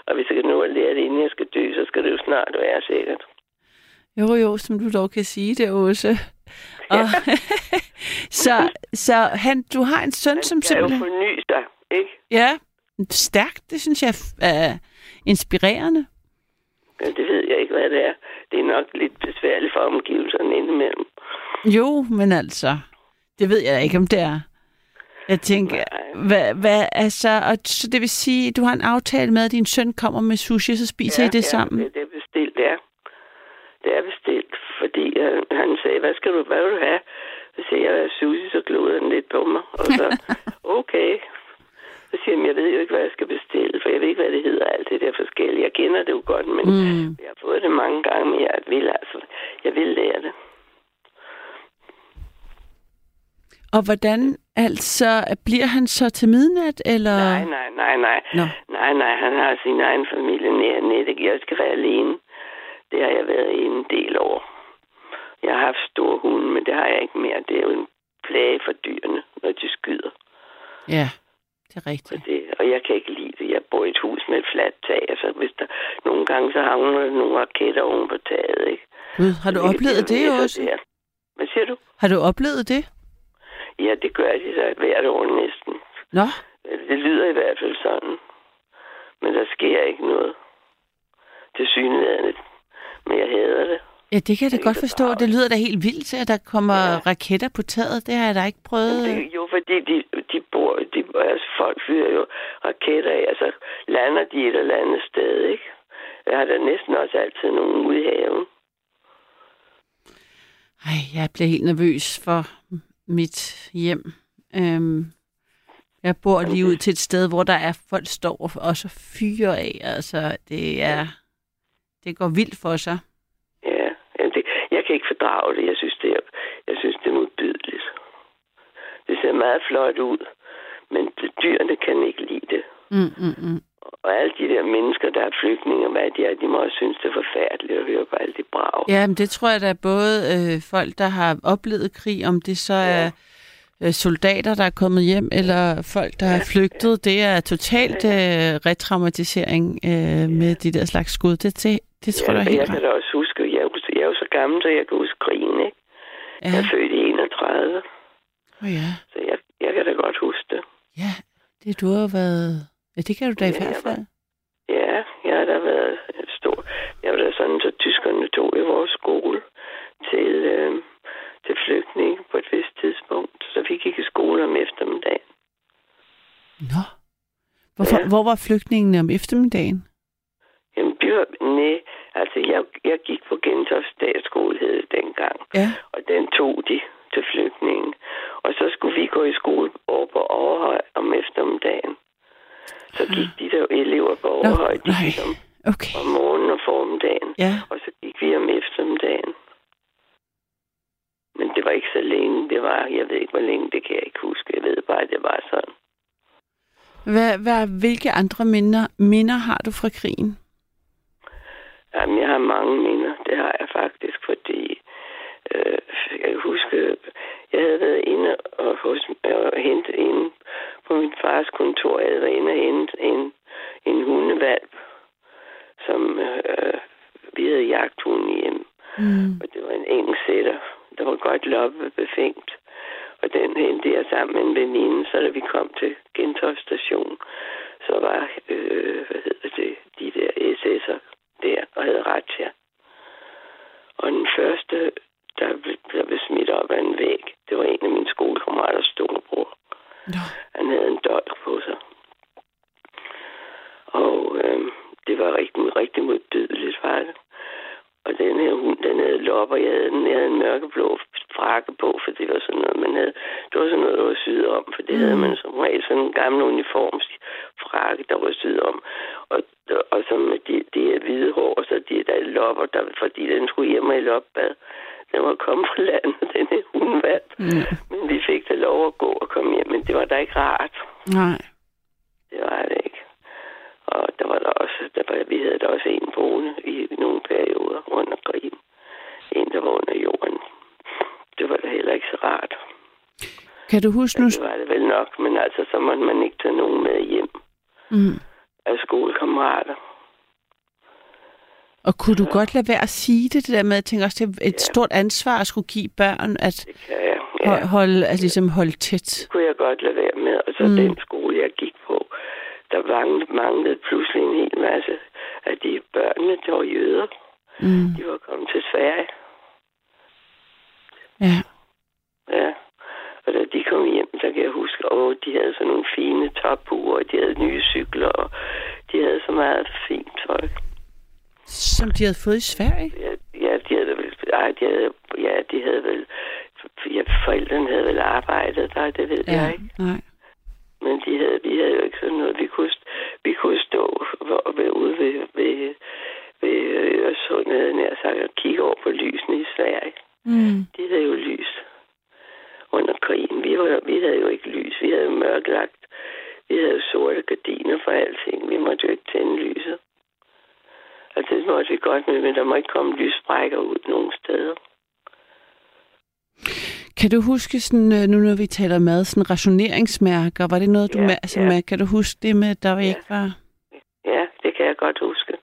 Og hvis jeg kan nå at lære det, inden jeg skal dø, så skal det jo snart være sikkert. Jo, jo, som du dog kan sige det, Åse. Og, så, så han, du har en søn, som Man skal jo simpelthen... forny sig, ikke? Ja, stærkt. Det synes jeg er inspirerende. Men det ved jeg ikke, hvad det er. Det er nok lidt besværligt for omgivelserne indimellem. Jo, men altså, det ved jeg ikke, om det er. Jeg tænker, hvad, hvad, altså, og så det vil sige, du har en aftale med, at din søn kommer med sushi, så spiser I det sammen? Ja, det, er bestilt, ja. Det er bestilt, fordi øh, han sagde, hvad skal du, hvad vil du have? Så siger jeg, sushi, så glodede han lidt på mig. Og så, okay. Så siger han, jeg ved jo ikke, hvad jeg skal bestille, for jeg ved ikke, hvad det hedder, alt det der forskellige. Jeg kender det jo godt, men Mm. jeg har fået det mange gange, men jeg vil altså, jeg vil lære det. Og hvordan, altså, bliver han så til midnat, eller? Nej, nej, nej, nej. Nå. Nej, nej, han har sin egen familie nær net. Jeg skal være alene. Det har jeg været i en del år. Jeg har haft store hunde, men det har jeg ikke mere. Det er jo en plage for dyrene, når de skyder. Ja, det er Og, rigtigt. det, og jeg kan ikke lide det. Jeg bor i et hus med et fladt tag, så hvis der nogle gange så havner der nogle raketter oven på taget, ikke? Gud, har du oplevet det også? der. Hvad siger du? Har du oplevet det? Ja, det gør de så hvert år næsten. Nå, Det lyder i hvert fald sådan. Men der sker ikke noget. Til synligheden. Men jeg hader det. ja, det kan jeg da Det godt forstå. Det lyder da helt vildt, at der kommer Ja. raketter på taget. Det har jeg da ikke prøvet. Det, jo, fordi de, de bor, de, altså folk fyrer jo raketter af, altså lander de et eller andet sted, ikke? Jeg har da næsten også altid nogen ude i haven. Ej, jeg bliver helt nervøs for mit hjem. Øhm, jeg bor lige ud til et sted, hvor der er folk står og også fyre af. Altså, det er... Det går vildt for sig. Ja, jamen det, jeg kan ikke fordrage det. Jeg synes, det er, jeg synes, det er modbydeligt. Det ser meget flot ud, men dyrene kan ikke lide det. Mm, mm, mm. Og alle de der mennesker, der er flygtninge, hvad de er, de må også synes, det er forfærdeligt at høre på alle de brag. Ja, men det tror jeg, der er både øh, folk, der har oplevet krig, om det så er øh, soldater, der er kommet hjem, eller folk, der er flygtet. Det er totalt øh, retraumatisering øh, med de der slags skud. Det, det, det tror ja, jeg og jeg helt kan da også huske, jeg er, jo, jeg er jo så gammel, så jeg kan huske krigen, ikke? Jeg Ja, er født i 31, oh, ja. så jeg, jeg kan da godt huske det. ja, det du har været... Ja, det kan du da i hvert fald. Ja, jeg har da været stor. Jeg var da sådan, så tyskerne tog i vores skole til, øh, til flygtninge på et vist tidspunkt. Så vi gik i skole om eftermiddagen. Nå. Hvorfor, Ja. Hvor var flygtningen om eftermiddagen? vi var, nej, altså jeg, jeg gik på Gentofte Statsskole hed det dengang, Ja. og den tog de til flygtningen. Og så skulle vi gå i skole over på Overhøj om eftermiddagen. Så gik de der elever på Overhøj, de gik om, Okay. om morgenen og formiddagen. Ja. Og så gik vi om eftermiddagen. Men det var ikke så længe. Det var, jeg ved ikke, hvor længe, det kan jeg ikke huske. Jeg ved bare, at det var sådan. Hvad, hvad, hvilke andre minder, minder har du fra krigen? Jamen, jeg har mange minder. Det har jeg faktisk, fordi øh, jeg kan huske, jeg havde været inde og, hos, og hentet inde på min fars kontor. Jeg havde været inde og hentet en, en hundevalp, som øh, vi havde jagthunden hjem. Mm. Og det var en engelsk sætter, der var godt loppe befængt. Og den hentede jeg sammen med en veninde, så da vi kom til Gentofte station, så var, øh, hvad hedder det, de der SS'er der og havde ret til. Og den første, der blev, der blev smidt op af en væg, det var en af mine skolekammeraters storebror. Nå. Han havde en dolk på sig. Og øh, det var rigtig, rigtig modbydeligt, var det. Og den her hund, den havde lopper. Jeg havde, den, jeg havde en mørkeblå frakke på, for det var sådan noget, man havde. Det var sådan noget, der var syet om, for det mm. havde man som regel sådan en gammel uniformsfrakke, der var syet om. Og, og så med de, de her hvide hår, og så de der lopper, der, fordi den skulle hjem i lopbad. Den var kommet fra landet, den her hundvalg. Mm. Men vi fik da lov at gå og komme hjem, men det var da ikke rart. Nej. Det var det ikke. Og der var der også, der var, vi havde der også en boende i nogle perioder under krigen. En, der var under jorden. Det var da heller ikke så rart. Kan du huske nu? Det var det vel nok, men altså, så måtte man ikke tage nogen med hjem Mm. af skolekammerater. Og kunne du godt lade være at sige det, det der med, at jeg tænker også, det er et stort ansvar at skulle give børn, at Det kan jeg. ja. Ja, holde, altså ligesom holde tæt. det kunne jeg godt lade være med. Og så Mm. den skole, jeg gik på, der manglede, manglede pludselig en hel masse af de børnene, der var jøder. Mm. De var kommet til Sverige. Ja. Ja. Og da de kom hjem, så kan jeg huske, at de havde sådan nogle fine topbuer, og de havde nye cykler, og de havde så meget fint tøj. Som de havde fået i Sverige? Ja, ja de havde vel, ej, de havde, ja, de havde vel, ja, forældrene havde vel arbejdet der, det ved jeg ikke. nej. Men de havde, vi havde jo ikke sådan noget. Vi kunne, vi kunne stå og være ude ved, ved, ved Øresund, havde jeg nær sagt, og kigge over på lysene i Sverige. Mm. De havde jo lys under krigen. Vi, var, vi havde jo ikke lys. Vi havde jo mørklagt. Vi havde jo sorte gardiner for alting. Vi måtte jo ikke tænde lyset. Og det måtte vi godt med, men der må ikke komme lyssprækker ud nogen steder. Kan du huske, sådan, øh, nu når vi taler mad, sådan rationeringsmærker, var det noget, du Ja, med, altså ja. med, kan du huske det med, der ja. ikke var... Ja, det kan jeg godt huske.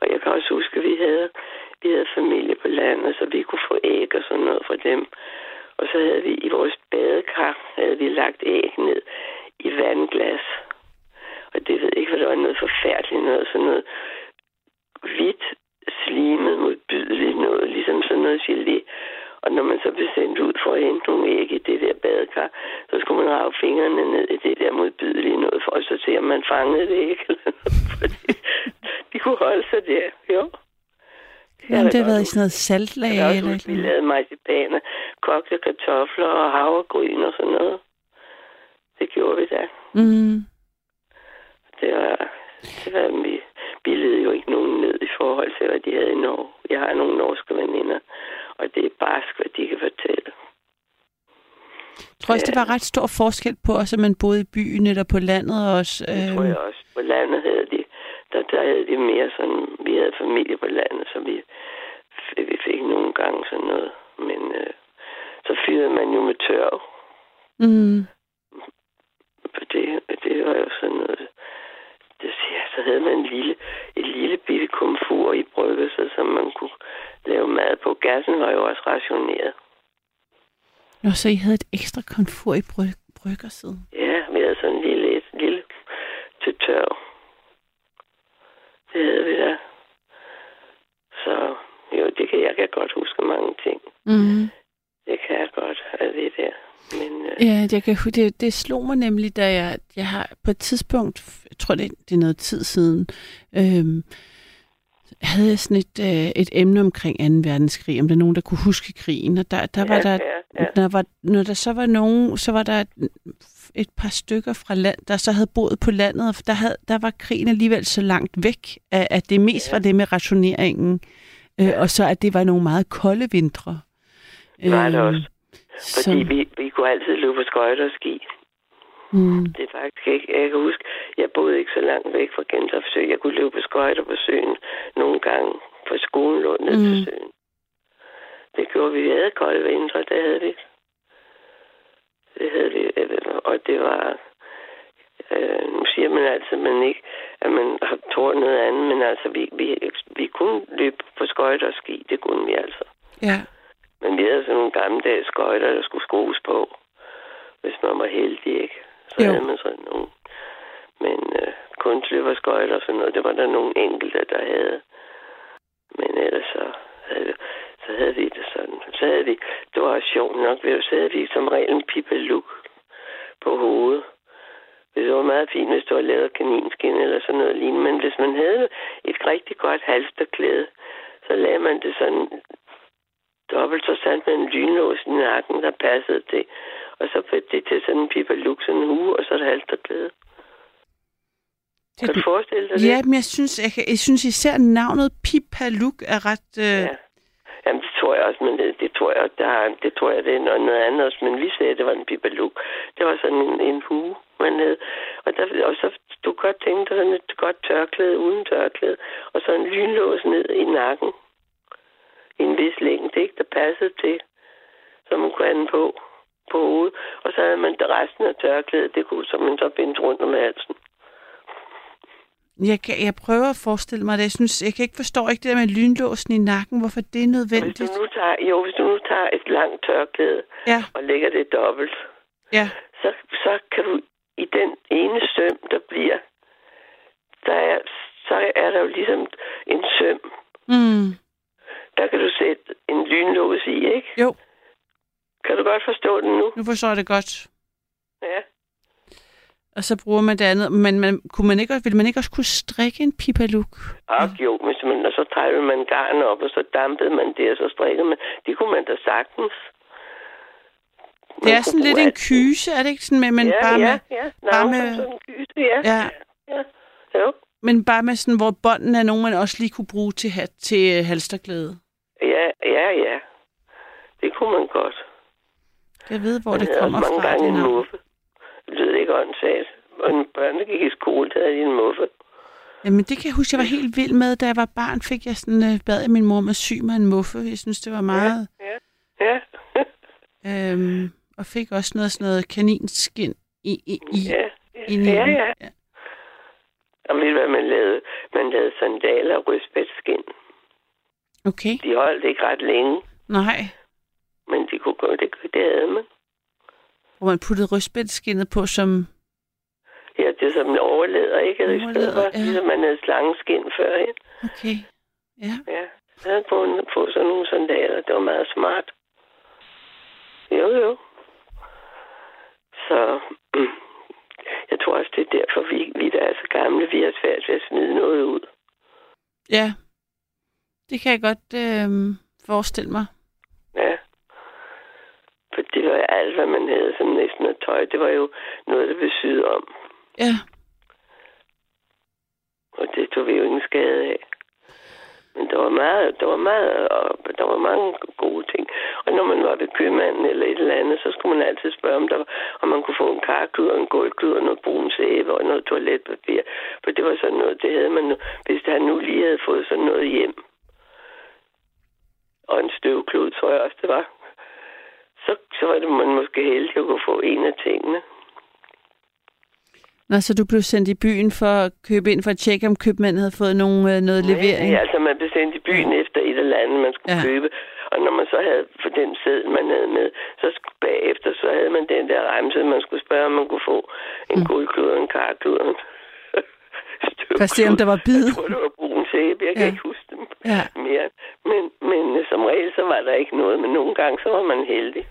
Og jeg kan også huske, at vi havde, vi havde familie på landet, så vi kunne få æg og sådan noget fra dem. Og så havde vi i vores badekar, havde vi lagt æg ned i vandglas. Og det ved ikke, hvad det var noget forfærdeligt noget, sådan noget hvidt, slimet, modbydeligt noget, ligesom sådan noget gelé. Og når man så blev sendt ud for at hente nogle æg i det der badekar, så skulle man rave fingrene ned i det der modbydelige noget, for at så se, om man fangede det ikke. Fordi de kunne holde sig der, jo. Ja, er det har været i sådan noget saltlag Jeg også eller huske, vi lavede marcipaner, kogte kartofler og havregryn og sådan noget. Det gjorde vi da. mm. Det det var vi, vi led jo ikke nogen ned i forhold til, hvad de havde i Norge. Jeg har nogle norske veninder, og det er barsk, hvad de kan fortælle. Jeg tror også, det var ret stor forskel på os, at man boede i byen eller på landet også. Det Øh, tror jeg også. På landet havde de, der, der havde de mere sådan, vi havde familie på landet, så vi, vi fik nogle gange sådan noget. Men øh, så fyrede man jo med tørv. mm. For det, det var jo sådan noget, det siger, så havde man en lille, et lille bitte komfur i bryggelset, som man kunne lave mad på. Gassen var jo også rationeret. Nå, så I havde et ekstra komfur i bryg, bryggersiden. Ja, vi havde sådan en lille, et lille tørv. Det havde vi da. Så jo, det kan jeg kan godt huske mange ting. Mm. Det kan jeg godt af det der. Men øh, Ja, jeg kan, det, det slog mig nemlig, da jeg, jeg har på et tidspunkt, jeg tror det, det er noget tid siden, øhm, havde jeg sådan et, øh, et emne omkring 2. verdenskrig, om der er nogen, der kunne huske krigen, og der, der var Ja, der, ja, ja. Når, var, når der så var nogen, så var der et, par stykker fra land, der så havde boet på landet, og der, havde, der var krigen alligevel så langt væk, at, at det mest Ja. var det med rationeringen, øh, og så at det var nogle meget kolde vintre. Det var det Øh, også. Fordi vi, vi kunne altid løbe på skøjter og ski. mm, Det er faktisk ikke... Jeg kan huske, jeg boede ikke så langt væk fra Gentofte Sø. Jeg kunne løbe på skøjter på søen nogle gange, for skolen lå ned mm. til søen. Det gjorde vi. Vi havde kolde vintre, det havde vi. Det havde vi. Og det var... Øh, nu siger man altså, man ikke at man har tror noget andet, men altså, vi, vi, vi kunne løbe på skøjter og ski. Det kunne vi altså. ja, Men vi havde sådan nogle gammeldags skøjter, der skulle skrues på, hvis man var heldig, ikke? Så Jo. havde man sådan nogle. Men øh, kunstløberskøjter og sådan noget, det var der nogle enkelte, der havde. Men ellers så havde, så havde vi det sådan. Så havde vi, det var sjovt nok, så havde vi som regel en pipaluk på hovedet. Det var meget fint, hvis du var lavet kaninskin eller sådan noget lignende. Men hvis man havde et rigtig godt halsterklæde, så lagde man det sådan dobbelt så sandt med en lynlås i nakken, der passede det. Og så blev det til sådan en pipaluk, sådan en hue, og så et halsterklæde. Kan du forestille dig det? ja, men jeg synes, jeg, kan- jeg synes især navnet Pipaluk er ret... Øh, Ja. Jamen, det tror jeg også, men det, det tror jeg, der, er- det tror jeg, det er noget, noget andet også. Men vi sagde, at det var en pipaluk. Det var sådan en, en hue, man havde. Og, der, og så du godt tænke dig sådan et godt tørklæde uden tørklæde. Og så en lynlås ned i nakken. En vis længde, ikke? Der passede til, så man kunne have den på, på hovedet. Og så havde man det resten af tørklædet, det kunne så man så binde rundt om halsen. jeg, kan, jeg prøver at forestille mig det. Jeg, synes, jeg kan ikke forstå ikke det der med lynlåsen i nakken, hvorfor det er Hvis nødvendigt. du nu tager, jo, hvis du nu tager et langt tørklæde Ja, og lægger det dobbelt, ja, så, så kan du i den ene søm, der bliver, der er, så er der jo ligesom en søm. mm, Der kan du sætte en lynlås i, ikke? jo, Kan du godt forstå den nu? nu forstår jeg det godt. Ja. Og så bruger man det andet. Men man, kunne man ikke, også- ville man ikke også kunne strikke en pipaluk? Og jo, hvis man, og så trækker man garn op, og så dampede man det, og så strikkede man. Det kunne man da sagtens. Man Det er sådan lidt en kyse, er det ikke sådan med, men ja, bare ja, med, ja. bare Nå, med- sådan en kyse, ja. ja, ja. Jo. men bare med sådan, hvor bånden er nogen, man også lige kunne bruge til, hat, til halsterklæde. Ja, ja, ja. Det kunne man godt. Jeg ved, hvor Man det kommer mange fra. gange det en muffe. Det lyder ikke åndssagt. Og en børn, der gik i skole, der havde de en muffe. Jamen, det kan jeg huske, jeg var helt vild med. Da jeg var barn, fik jeg sådan, øh, bad jeg min mor at sy mig en muffe. Jeg synes, det var meget... Ja. ja. Øhm, og fik også noget, sådan noget kaninskin i, i, i, ja. inde i Ja, den. ja. Og ved du hvad man lavede? Man lavede sandaler og rødspætskin. Okay, De holdt ikke ret længe, nej. men de kunne gå, det, det havde man. Hvor man puttede rødspætteskinnet på som... Ja, det er som en overleder, ikke? I stedet for, ja. ligesom man havde slangeskin førhen. Okay, ja. Ja, jeg havde på, på sådan nogle sandaler. Det var meget smart. Jo, jo. Så jeg tror også, det er derfor, vi, vi der er så gamle, vi har svært ved at smide noget ud. Ja, det kan jeg godt øh, forestille mig. Ja. For det var alt, hvad man havde som næsten af tøj. Det var jo noget, der blev syet om. Ja, Og det tog vi jo ingen skade af. Men der var meget, der var meget, og der var mange gode ting. Og når man var ved købmanden eller et eller andet, så skulle man altid spørge, om, der var, om man kunne få en karklud og en gulvklud og noget brun sæbe og noget toiletpapir. For det var sådan noget, det havde man nu, hvis han nu lige havde fået sådan noget hjem. Og en støvklud, tror jeg også, det var. Så, så var det man måske heldig at kunne få en af tingene. Nå, så du blev sendt i byen for at købe ind for at tjekke, om købmanden havde fået nogen, øh, noget levering? Ja, altså man blev sendt i byen efter et eller andet, man skulle Ja. købe. Og når man så havde for den sæd, man havde med, så bagefter så havde man den der remse, man skulle spørge, om man kunne få en Mm. guldklud og en karklud at se, om der var bid. Jeg tror, det var brun sæbe. Jeg kan Ja. ja. ikke huske Ja. mere. Men, men som regel, så var der ikke noget. Men nogle gange, så var man heldig.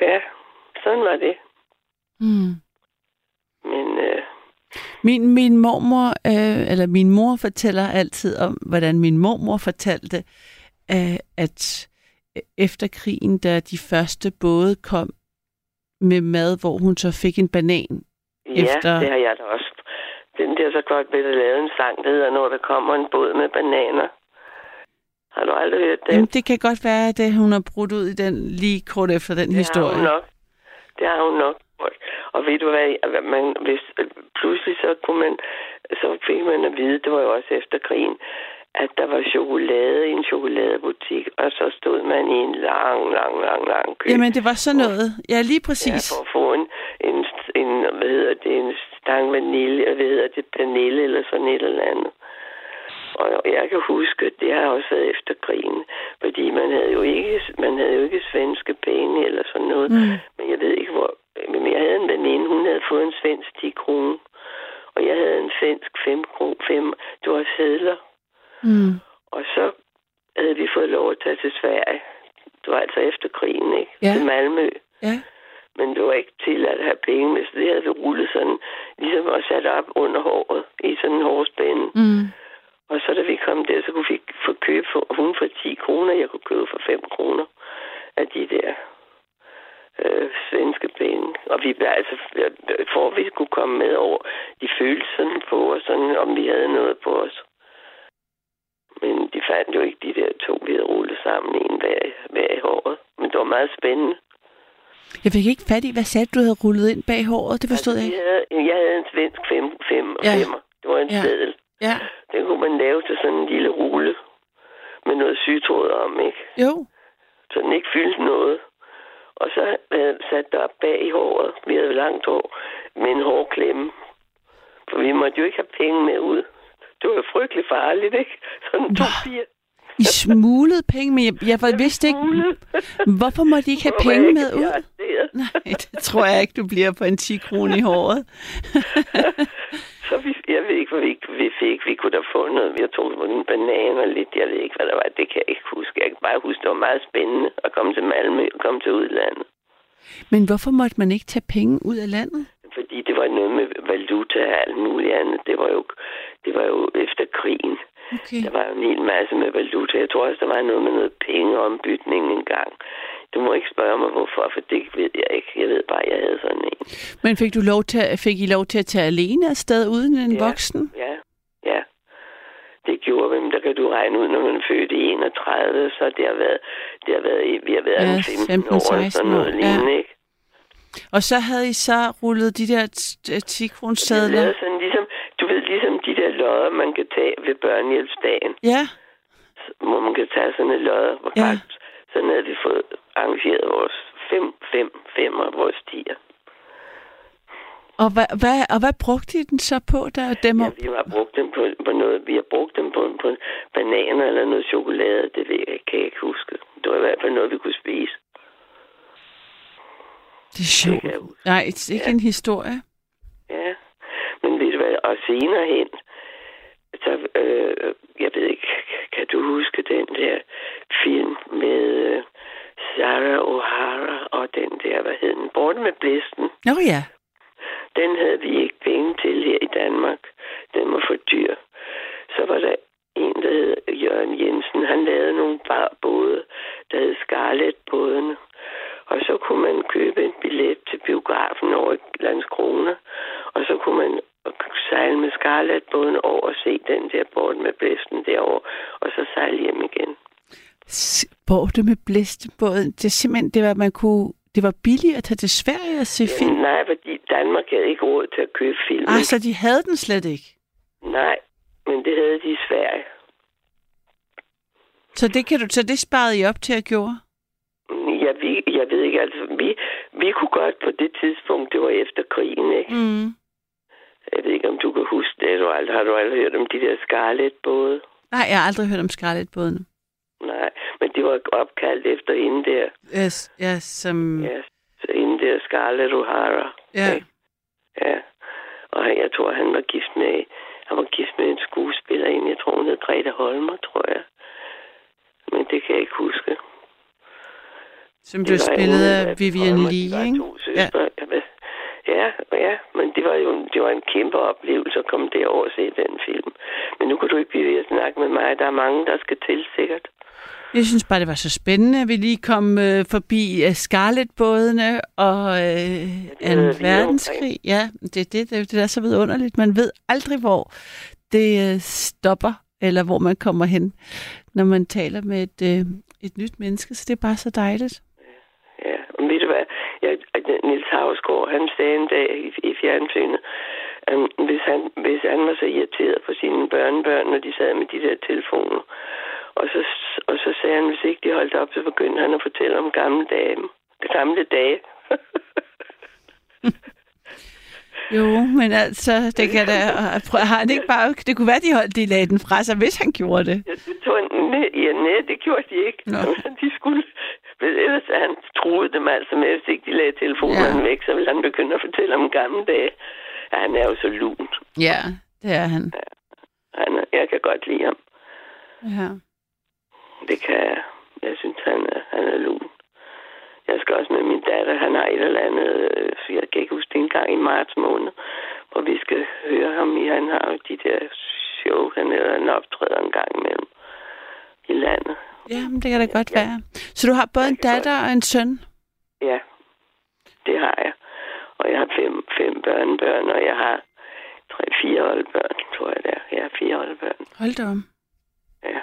Ja, sådan var det. Mm. Men, øh, Min, min mormor, øh, eller min mor fortæller altid om, hvordan min mormor fortalte, øh, at efter krigen, da de første både kom med mad, hvor hun så fik en banan. Ja, Efter- det har jeg da også. Den der så godt ved at lave en sang, der hedder, når der kommer en båd med bananer. Har du aldrig hørt den? Jamen, det kan godt være, at det, hun har brudt ud i den lige kort efter den det historie. har hun nok. Det har hun nok gjort. Og ved du hvad, man, hvis, pludselig så kunne man, så fik man at vide, det var jo også efter krigen, at der var chokolade i en chokoladebutik, og så stod man i en lang, lang, lang, lang kø. Jamen, det var sådan noget. Ja, lige Ja, præcis. for at få en, en, en, hvad hedder det, en stang vanilje, hvad hedder det, vanille eller sådan et eller andet. Og jeg kan huske, at det har også været efter krigen, fordi man havde jo ikke, man havde jo ikke svenske penge eller sådan noget. Mm. Men jeg ved ikke hvor, men jeg havde en veninde, hun havde fået en svensk 10 kroner. Og jeg havde en svensk 5 kroner, 5, det var sædler. Mm. Og så havde vi fået lov at tage til Sverige. Det var altså efter krigen, ikke? Ja. Til Malmø. Ja. Men det var ikke til at have penge med, så det havde vi rullet sådan, ligesom og sat op under håret i sådan en hårspænde. Mm. Og så da vi kom der, så kunne vi få købe for, hun for 10 kroner, jeg kunne købe for 5 kroner af de der øh, svenske penge. Og vi blev altså, for at vi kunne komme med over, de følte sådan på os, sådan, om vi havde noget på os. Men de fandt jo ikke de der to, vi havde rullet sammen, en hver, hver i håret. Men det var meget spændende. Jeg fik ikke fat i, hvad sagde du, havde rullet ind bag håret? Det forstod jeg Altså, ikke. vi havde, jeg havde en svensk fem, fem, Ja. femmer. Det var en Ja. seddel. Ja. Den kunne man lave til sådan en lille rulle med noget sygtråd om, ikke? Jo. Så den ikke fyldte noget. Og så havde jeg sat det op bag i håret. Vi havde langt hår med en hårklemme. For vi måtte jo ikke have penge med ud. Det var jo frygtelig farligt, ikke? Sådan to Nå. I smuglede penge, men jeg, jeg vidste ikke, hvorfor må de ikke have penge jeg med ud? Nej, det tror jeg ikke, du bliver på en 10 kroner i håret. Så vi, jeg ved ikke, hvad vi, vi fik. Vi kunne da få noget. Vi tog nogle bananer lidt. Jeg ved ikke, hvad der var. Det kan jeg ikke huske. Jeg kan bare huske, det var meget spændende at komme til Malmø og komme til udlandet. Men hvorfor måtte man ikke tage penge ud af landet? Fordi det var noget med valuta og alt muligt andet. Det var jo, det var jo efter krigen. Okay. Der var jo en hel masse med valuta. Jeg tror også, der var noget med noget pengeombytning engang. Du må ikke spørge mig, hvorfor, for det ved jeg ikke. Jeg ved bare, at jeg havde sådan en. Men fik, du lov til, fik I lov til at tage alene afsted uden en Ja. voksen? Ja, ja. Det gjorde vi, men der kan du regne ud, når man er født i 31, så det har været, det har været, vi har været Ja, ja, 15, 15, år, eller 16 sådan noget år, ja. lignende, ikke? Og så havde I så rullet de der 10 kroner lavet sådan ligesom, du ved, ligesom de der lodder, man kan tage ved børnehjælpsdagen. Ja, hvor man kan tage sådan et lodder på Ja. ja. Sådan havde vi fået arrangeret vores fem, fem, fem af vores stier. og hvad, hvad, og hvad brugte I den så på, der dem Ja, vi har brugt dem på, på noget. Vi har brugt dem på, på bananer eller noget chokolade. Det ved jeg, kan jeg ikke huske. Det var i hvert fald noget, vi kunne spise. Det er sjovt. Nej, det er ikke Ja. en historie. Ja. Men ved du hvad, og senere hen, så, øh, jeg ved ikke, kan du huske den der film med øh, Sarah O'Hara og den der, hvad hed den, Borte med blæsten? Nå ja. Den havde vi ikke penge til her i Danmark. Den var for dyr. Så var der en, der hed Jørgen Jensen. Han lavede nogle bar både, der hed Scarlet-bådene. Og så kunne man købe en billet til biografen over i Landskrona. Og så kunne man sejle med Scarlet-båden over og se den der bort med blæsten derovre. Og så sejle hjem igen. Borte med blæstebåden. Det er simpelthen, det var, man kunne, det var billigt at tage til Sverige og se film. Nej, fordi Danmark havde ikke råd til at købe film. Ah, så de havde den slet ikke. Nej, men det havde de i Sverige. Så det, kan du, så det sparede I op til at gjorde? Ja, vi, jeg ved ikke, altså, vi, vi kunne godt på det tidspunkt, det var efter krigen, ikke? Mm. Jeg ved ikke, om du kan huske det. Du aldrig, har du aldrig hørt om de der Scarlet-både? Nej, jeg har aldrig hørt om Scarlet-båden. Nej, men det var ikke efter hende der. Yes, ja, som... Ja, så hende der Scarlett O'Hara. Ja. ikke? Ja. Og jeg tror, han var gift med, han var gift med en skuespillerinde. Jeg tror, hun hed Grete Holmer, tror jeg. Men det kan jeg ikke huske. Som blev spillet af Vivian Holmer, de Lee, ikke? to søstre. Ja. Ja, ja, men det var jo en det var en kæmpe oplevelse at komme derover og se den film. Men nu kan du ikke blive ved at snakke med mig. Der er mange, der skal til sikkert. Jeg synes bare, det var så spændende, at vi lige kom øh, forbi øh, Scarlet-bådene og øh, været vidt verdenskrig. Ja, det, det, det, det er så vidunderligt. Man ved aldrig, hvor det øh, stopper, eller hvor man kommer hen, når man taler med et, øh, et nyt menneske. Så det er bare så dejligt. Ja, og ved du hvad? Jeg, Nils Havsgaard, han sagde en dag i, i fjernsynet, um, hvis, han, hvis han var så irriteret på sine børnebørn, når de sad med de der telefoner, og så, og så sagde han, hvis ikke de holdt op, så begyndte han at fortælle om gamle dage. Gamle dage. Jo, men altså, det kan da... Har han ikke bare... Det kunne være, de holdt de lagde den fra sig, hvis han gjorde det. Ja, det tog han, ja, nej, det gjorde de ikke. Nå. De skulle, ellers han troede dem altså med, hvis ikke de lagde telefonen Ja. væk, så ville han begynde at fortælle om gamle dage. Ja, han er jo så lun. Ja, det er han. Han, er- jeg kan godt lide ham. Ja. Det kan jeg. Jeg synes, han er, han er lun. Jeg skal også med min datter. Han har et eller andet, øh, jeg kan ikke huske det engang i marts måned, hvor vi skal høre ham i. Han har jo de der show, han eller en optræder en gang imellem i landet. Ja, men det kan da godt være. Så du har både en datter og en søn? Ja, det har jeg. Og jeg har fem, fem børnebørn, og jeg har tre, fire oldebørn, tror jeg det er. Jeg har fire oldebørn. Hold da om. Ja.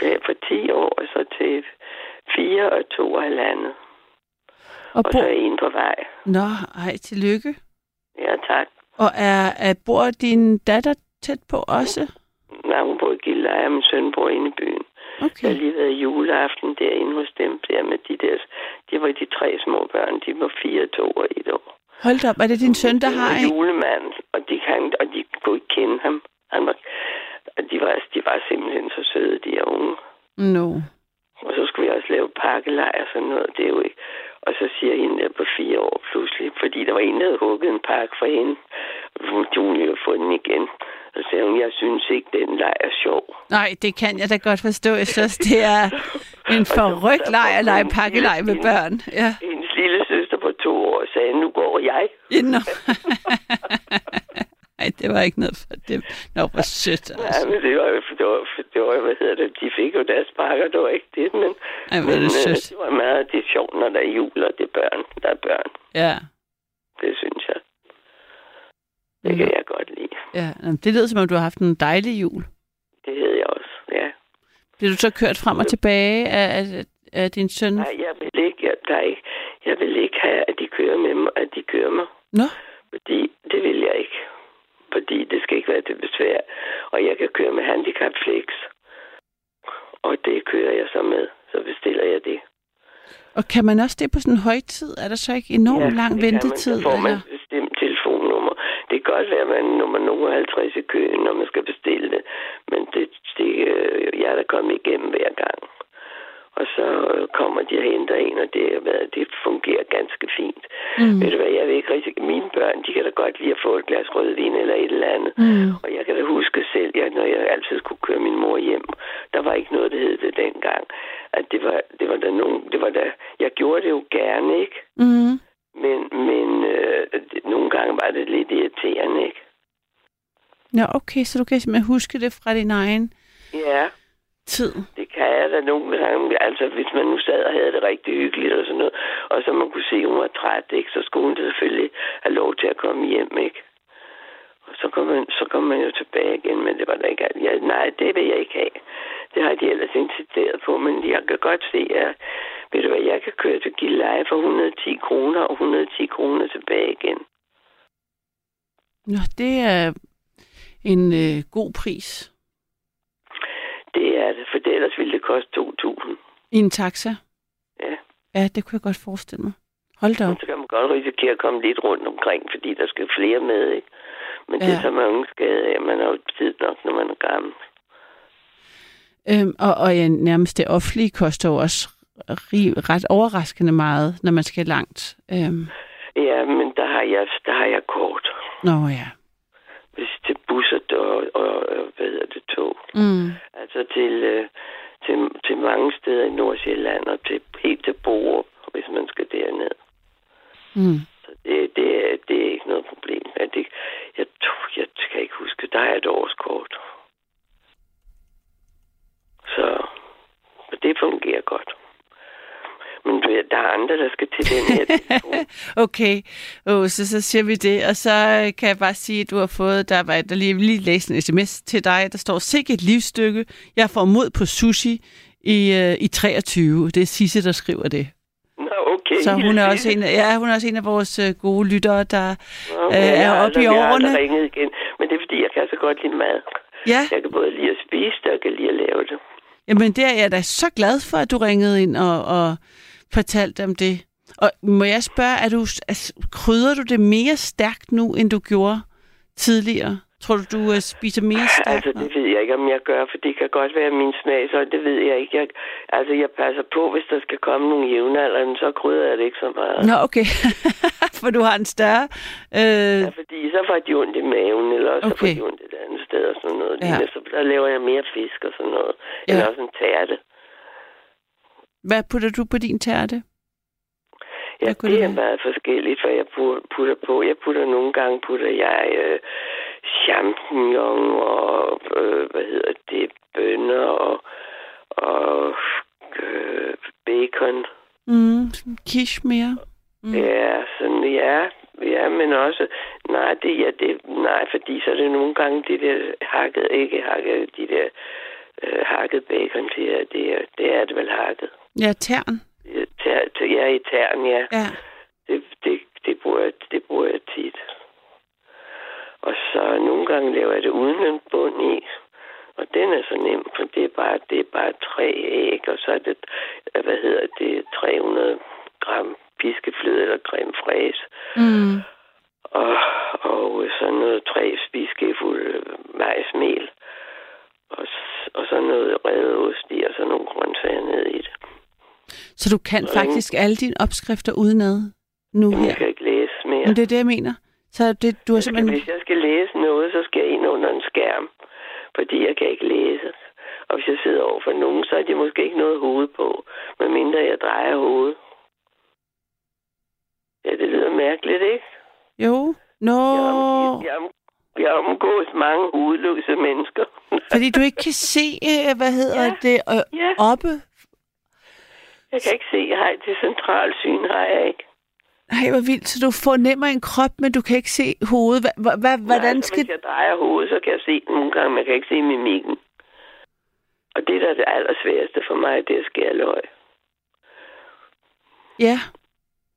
Det er fra 10 år og så til 4 og 2 og halvandet. Og Og bo... så er en på vej. Nå, ej, tillykke. Ja, tak. Og er, er, bor din datter tæt på også? Nej, hun bor i Gilleleje, og min søn bor inde i byen. Jeg Okay. har lige været juleaften derinde hos dem, der med de der, de var de tre små børn, de var fire, to og et år. Hold op, er det din søn, der har en? julemand, og de, kan, og de kunne ikke kende ham. Han var, og de, var, de var simpelthen så søde, de her unge. No. Og så skulle vi også lave pakkelej og sådan noget. Det er jo ikke. Og så siger hende der på fire år pludselig, fordi der var en, der havde hugget en pakke for hende. Hun ville få den igen. Og så sagde hun, jeg synes ikke, den leg er sjov. Nej, det kan jeg da godt forstå. Jeg synes, det er en forrygt leg at lege pakkelej med børn. Ja. Hendes lille søster på to år sagde, nu går jeg. Ja. Ej, det var ikke noget for dem. Nå, hvor sødt. Ja, Altså. men det var det var, det var, hvad hedder det, de fik jo deres pakker, det var ikke det, men, Ej, men det øh, sødt. det var meget, det er sjovt, når der er jul, og det er børn, der er børn. Ja. Det synes jeg. Det kan jeg godt lide. ja. Det lyder som om, du har haft en dejlig jul. Det hedder jeg også, ja. Bliver du så kørt frem og tilbage af, af, af din søn? Nej, jeg vil ikke, jeg, der er ikke, jeg vil ikke have, at de kører med mig, at de kører mig. Nå, Fordi det vil jeg ikke. Fordi det skal ikke være til besvær. Og jeg kan køre med handicap flex. Og det kører jeg så med. Så bestiller jeg det. og kan man også det på sådan en højtid? Er der så ikke enormt lang det kan ventetid? Så får man eller? bestemt telefonnummer. Det kan godt være, at man er nummer nummer 50 i køen, når man skal bestille det. Men det, det, øh, jeg er da kommet igennem hver gang. Og så kommer de og henter en, og det, hvad, det fungerer ganske fint. Mm. Ved du hvad, jeg vil ikke rigtig... Mine børn, de kan da godt lide at få et glas rødvin eller et eller andet. Mm. Og jeg kan da huske selv, at når jeg altid skulle køre min mor hjem, der var ikke noget, der hed det dengang. At det var, det var der nogen, det var der, jeg gjorde det jo gerne, ikke? Mm. Men, men øh, det, nogle gange var det lidt irriterende, ikke? Ja, okay, så du kan simpelthen huske det fra din egen Ja, tid. det kan jeg da nogle gange. Altså, hvis man nu sad og havde det rigtig hyggeligt og sådan noget, og så man kunne se, at hun var træt, ikke? Så skulle hun selvfølgelig have lov til at komme hjem, ikke? Og så kom man, så kom man jo tilbage igen, men det var da ikke alt. Ja, nej, det vil jeg ikke have. Det har de ellers insisteret på, men jeg kan godt se, at ved du hvad, jeg kan køre til Gilleleje for 110 kroner og 110 kroner tilbage igen. Nå, det er en øh, god pris. Det er det, for det ellers ville det koste 2.000. I en taxa? Ja. Ja, det kunne jeg godt forestille mig. Hold da op. Så kan man godt risikere at komme lidt rundt omkring, fordi der skal flere med, ikke? Men det Ja. er så mange skade af. Man har jo tid nok, når man er gammel. Øhm, og, og ja, nærmest det offentlige koster jo også ret overraskende meget, når man skal langt. Øhm, Ja, men der har jeg, der har jeg kort. nå ja. Hvis til busser og, og, og hvad hedder det, tog. Mm. Altså til, øh, til, til mange steder i Nordsjælland og til, helt til Borup, hvis man skal derned. Mm. Så det, det, er, det er ikke noget problem. Ja, det, har jeg et årskort. Så det fungerer godt. Men du der er andre, der skal til den her telefon. Okay, oh, så, så siger vi det. Og så øh, kan jeg bare sige, at du har fået, der var der lige, lige læst en sms til dig, der står, sikke et livsstykke. Jeg får mod på sushi i, øh, i 23. Det er Sisse, der skriver det. Nå, okay. Så hun er også en af, ja, hun er også en af vores øh, gode lyttere, der Nå, øh, er oppe i aldrig- Jeg har årene. igen. Men det er, fordi jeg kan så godt lide mad. Ja, Jeg kan både lide at spise det, og jeg kan lide at lave det. jamen det er jeg da så glad for, at du ringede ind og, og fortalte om det. Og må jeg spørge, er du, altså, krydder du det mere stærkt nu, end du gjorde tidligere? Tror du, du øh, spiser mere stærkt? Altså, det ved jeg ikke, om jeg gør, for det kan godt være min smag, så det ved jeg ikke. Jeg, altså, jeg passer på, hvis der skal komme nogle jævnaldrende, så krydder jeg det ikke så meget. Nå, okay. for du har en større... Øh, Ja, fordi så får de ondt i maven, eller så får Okay. de ondt et andet sted og sådan noget. Ja. Så der laver jeg mere fisk og sådan noget. Ja. Eller også en tærte. Hvad putter du på din tærte? Ja, det det er være? meget forskelligt, hvad jeg pu- putter på. Jeg putter nogle gange, putter jeg øh, champignon og, øh, hvad hedder det, bønner og, og øh, bacon. Mm, quiche mere? Mm. Ja, sådan, ja, ja, men også, nej, det, ja, det, nej, fordi så er det nogle gange de der hakket, ikke hakket, de der øh, hakket bacon, det er, det, er, det er det vel hakket. Ja, tern. Ter, ter, ja, i tern, ja. Ja. Det, det, det, bruger jeg, det bruger jeg tit. Og så nogle gange laver jeg det uden en bund i. Og den er så nem, for det er bare, det er bare tre æg, og så er det, øh, hvad hedder det, 300 gram piskefløde eller creme fraise. Mm. Og, og sådan noget tre spiseskefulde majsmel. Og, og så noget revet ost i, og så nogle grøntsager ned i det. Så du kan faktisk alle dine opskrifter udenad nu Jamen, her? jeg kan ikke læse mere. Men det er det, jeg mener. Så det, du har Jeg skal, simpelthen... hvis jeg skal læse noget, så skal jeg ind under en skærm, fordi jeg kan ikke læse. Og hvis jeg sidder over for nogen, så er de måske ikke noget hoved på, medmindre jeg drejer hovedet. Ja, det lyder mærkeligt, ikke? Jo. Nå, Jeg, om, jeg, om, jeg omgås mange hovedløse mennesker. fordi du ikke kan se, øh, hvad hedder Ja. det, øh, ja, oppe. Jeg kan ikke se, jeg har det centrale syn, har jeg ikke. Nej, hvor vildt. Så du fornemmer en krop, men du kan ikke se hovedet. Hva, hva, hva, hvordan Nej, så skal... Hvis jeg drejer hovedet, så kan jeg se den nogle gange, men jeg kan ikke se mimikken. Og det, der er det allersværeste for mig, det er at skære løg. Ja,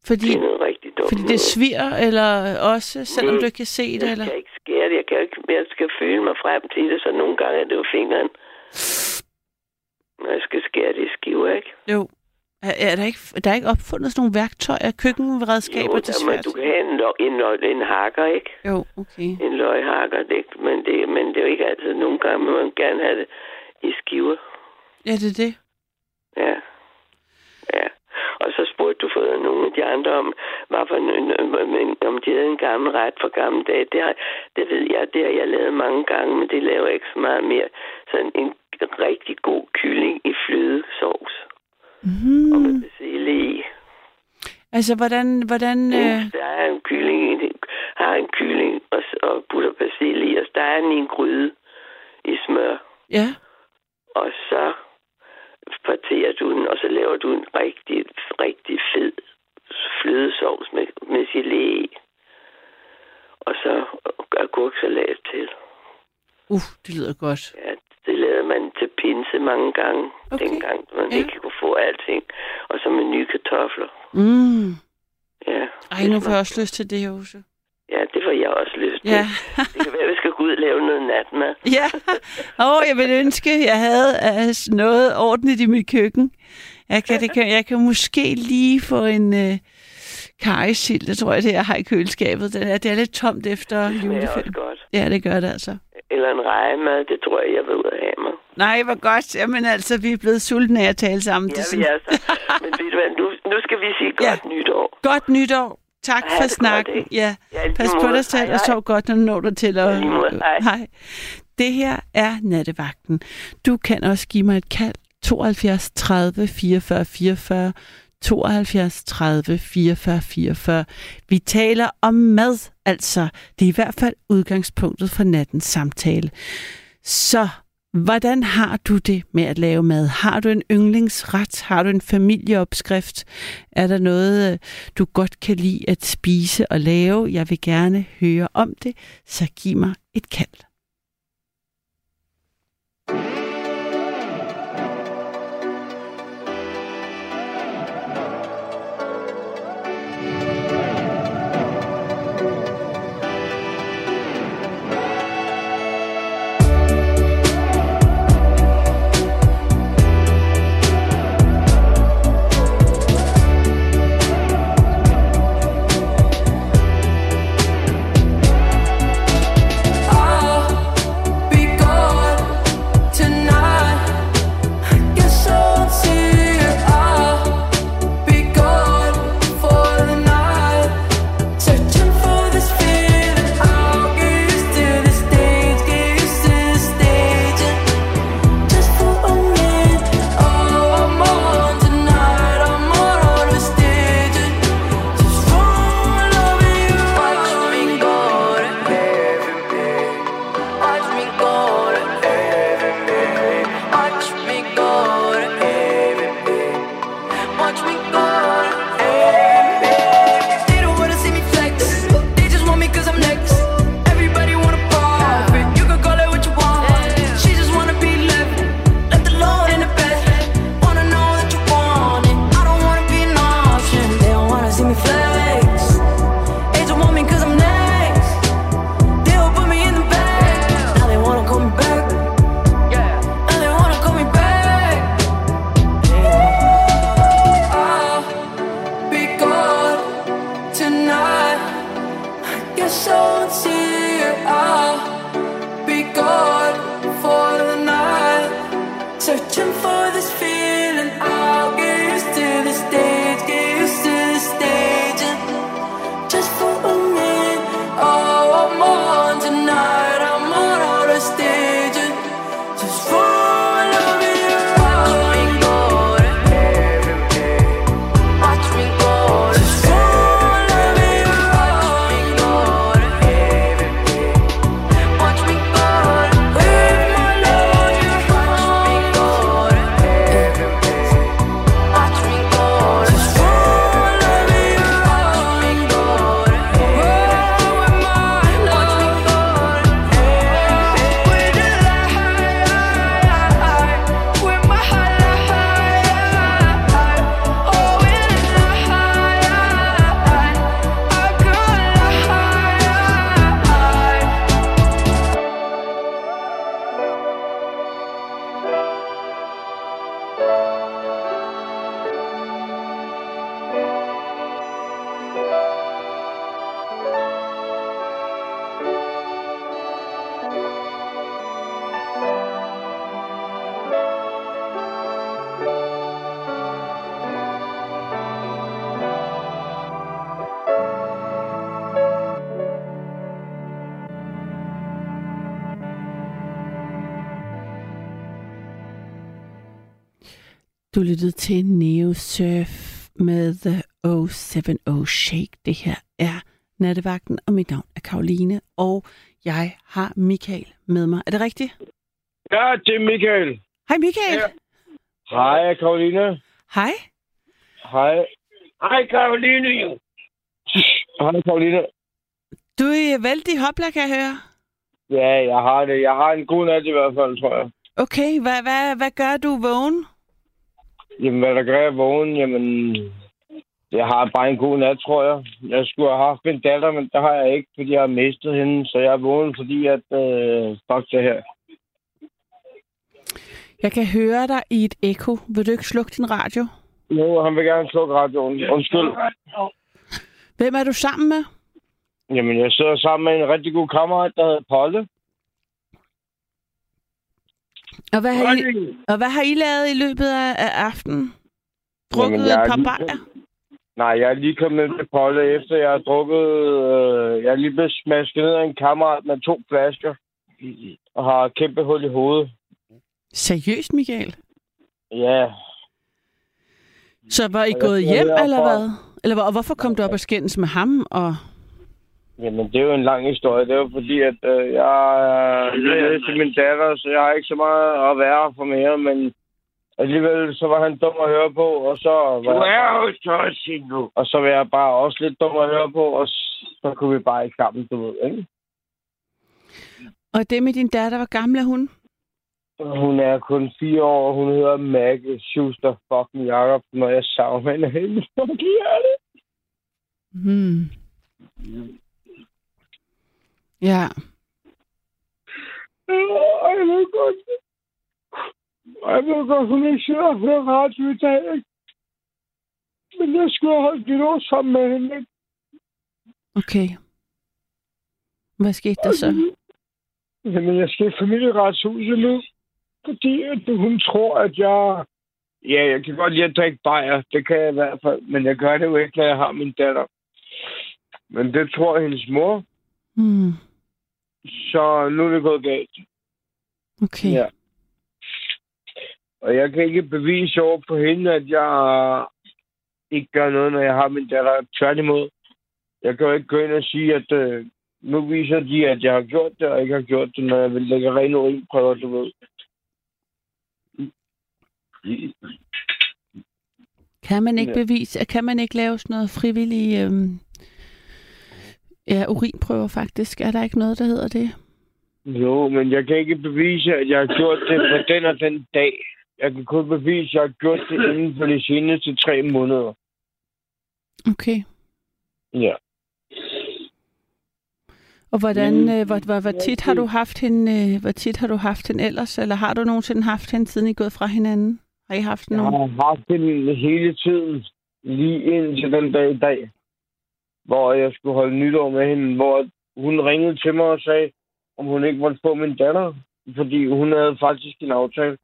fordi, Det er noget rigtig dumt. fordi det sviger, eller også, selvom Nej, du ikke kan se det, Jeg eller... skal ikke skære det. Jeg, kan ikke, jeg skal føle mig frem til det, så nogle gange er det jo fingeren. Når jeg skal skære det i skiver, ikke? Jo. Er, er der, ikke, der er ikke opfundet sådan nogle værktøjer, køkkenredskaber jo, til svært? du kan have en, løg, en, løg, en hakker, ikke? Jo, okay. En løghakker, det, men, det, men det er jo ikke altid. Nogle gange vil man gerne have det i skiver. Ja, det er det. Ja. Ja. Og så spurgte du for nogle af de andre om, hvad for en, om de havde en gammel ret for gamle dage. Det, har, det ved jeg, det har jeg lavet mange gange, men det laver jeg ikke så meget mere. Sådan en rigtig god kylling i flødesovs og med Mm. persille i. Altså, hvordan... hvordan øh. Der er en kylling, det- har en kylling og, og putter persille i, og steger den i en gryde i smør. ja, Og så parterer du den, og så laver du en rigtig, rigtig fed flødesovs med, med gelé i. Og så agurksalat til. uh, det lyder godt. Ja, det lavede man til pinse mange gange, Okay. dengang man Ja. ikke kunne få alting. Og så med nye kartofler. Mm. Ja. Ej, nu får jeg også lyst til det, Jose. Ja, det får jeg også lyst til. Ja. det kan være, at vi skal gå ud og lave noget natmad. ja. Åh, oh, jeg vil ønske, jeg havde altså, noget ordentligt i mit køkken. Jeg kan, det kan, jeg kan måske lige få en øh, kariesild, det tror jeg, det jeg har i køleskabet. Det er, det er lidt tomt efter Det smager også godt. Ja, det gør det altså. Eller en rejemad, det tror jeg, jeg vil ud af mig. Nej, hvor godt. Jamen altså, vi er blevet sultne af at tale sammen. Ja, Det vi er så. Men ved du hvad, nu, nu skal vi sige Ja. godt nytår. Godt nytår. Tak Ha' for snakken. godt, ja. Ja, Pas på dig selv Hej, og hej. sov godt, når du når dig til at... Måde. Hej. hej. Det her er Nattevagten. Du kan også give mig et kald 72 30 44 44 72 30 44 44. Vi taler om mad, altså det er i hvert fald udgangspunktet for nattens samtale. Så hvordan har du det med at lave mad? Har du en yndlingsret? Har du en familieopskrift? Er der noget, du godt kan lide at spise og lave? Jeg vil gerne høre om det, så giv mig et kald. Du lyttede til Neo Surf med The 070 Shake. Det her er Nattevagten, og mit navn er Karoline, og jeg har Michael med mig. Er det rigtigt? Ja, det er Michael. Hej Michael. Ja. Hej, Karoline. Hej. Hej. Hej, Karoline. Hej, Karoline. Du er vældig hopla, kan jeg høre. Ja, jeg har det. Jeg har en god nat i hvert fald, tror jeg. Okay, hvad, hvad, hvad gør du vågen? Jamen, hvad der gør jeg vågen? Jamen, jeg har bare en god nat, tror jeg. Jeg skulle have haft en datter, men det har jeg ikke, fordi jeg har mistet hende. Så jeg er vågen, fordi at... Øh, fuck det her. Jeg kan høre dig i et ekko. Vil du ikke slukke din radio? Jo, han vil gerne slukke radioen. Undskyld. Hvem er du sammen med? Jamen, jeg sidder sammen med en rigtig god kammerat, der hedder Polle. Og hvad har, I, og hvad har I lavet i løbet af, af aftenen? Drukket Jamen, et par lige- bajer? Nej, jeg er lige kommet med Polle, efter jeg har drukket... Øh, jeg er lige blevet smasket ned af en kammerat med to flasker. Og har kæmpe hul i hovedet. Seriøst, Michael? Ja, Så var I gået hjem, eller hvad? Eller og hvorfor kom du op og skændes med ham? Og... Jamen, det er jo en lang historie. Det er jo fordi, at øh, jeg er nede til min datter, så jeg har ikke så meget at være for mere, men alligevel så var han dum at høre på, og så var Du er jo så nu. og så var jeg bare også lidt dum at høre på, og så kunne vi bare ikke sammen, du ved, ikke? og det med din datter, hvor gammel er hun? Hun er kun fire år, og hun hedder Maggie Schuster fucking Jacob, når jeg savner hende helt fucking hjerte. Hmm. Ja. Og jeg ved godt, og jeg ved godt, hun ikke sidder og hører radio i dag, ikke? Men jeg skulle have holdt lidt år sammen med hende, ikke? Okay. Hvad skete der så? Jamen, jeg skal i familieretshuset nu, fordi at hun tror, at jeg... Ja, jeg kan godt lide at drikke bajer. Det kan jeg i hvert fald. Men jeg gør det jo ikke, når jeg har min datter. Men det tror hendes mor. Hmm. Så nu er det gået galt. Okay. Ja. Og jeg kan ikke bevise over på hende, at jeg ikke gør noget, når jeg har min datter. Tværtimod. Jeg kan jo ikke gå ind og sige, at øh, nu viser de, at jeg har gjort det, og ikke har gjort det, når jeg vil lægge rene urinprøver, du ved. Kan man ikke Ja. bevise, kan man ikke lave sådan noget frivillig øhm, ja, urinprøver faktisk? Er der ikke noget, der hedder det? Jo, men jeg kan ikke bevise, at jeg har gjort det på den og den dag. Jeg kan kun bevise, at jeg har gjort det inden for de seneste tre måneder. Okay. Ja. Og hvordan, Mm. øh, hvor, hvor, hvor tit har du haft hende, øh, hvor tit har du haft hende ellers, eller har du nogensinde haft hende, siden I gået fra hinanden? Har I haft Jeg nogen? har haft den hele tiden, lige indtil den dag i dag, hvor jeg skulle holde nytår med hende, hvor hun ringede til mig og sagde, om hun ikke måtte få min datter, fordi hun havde faktisk en aftale.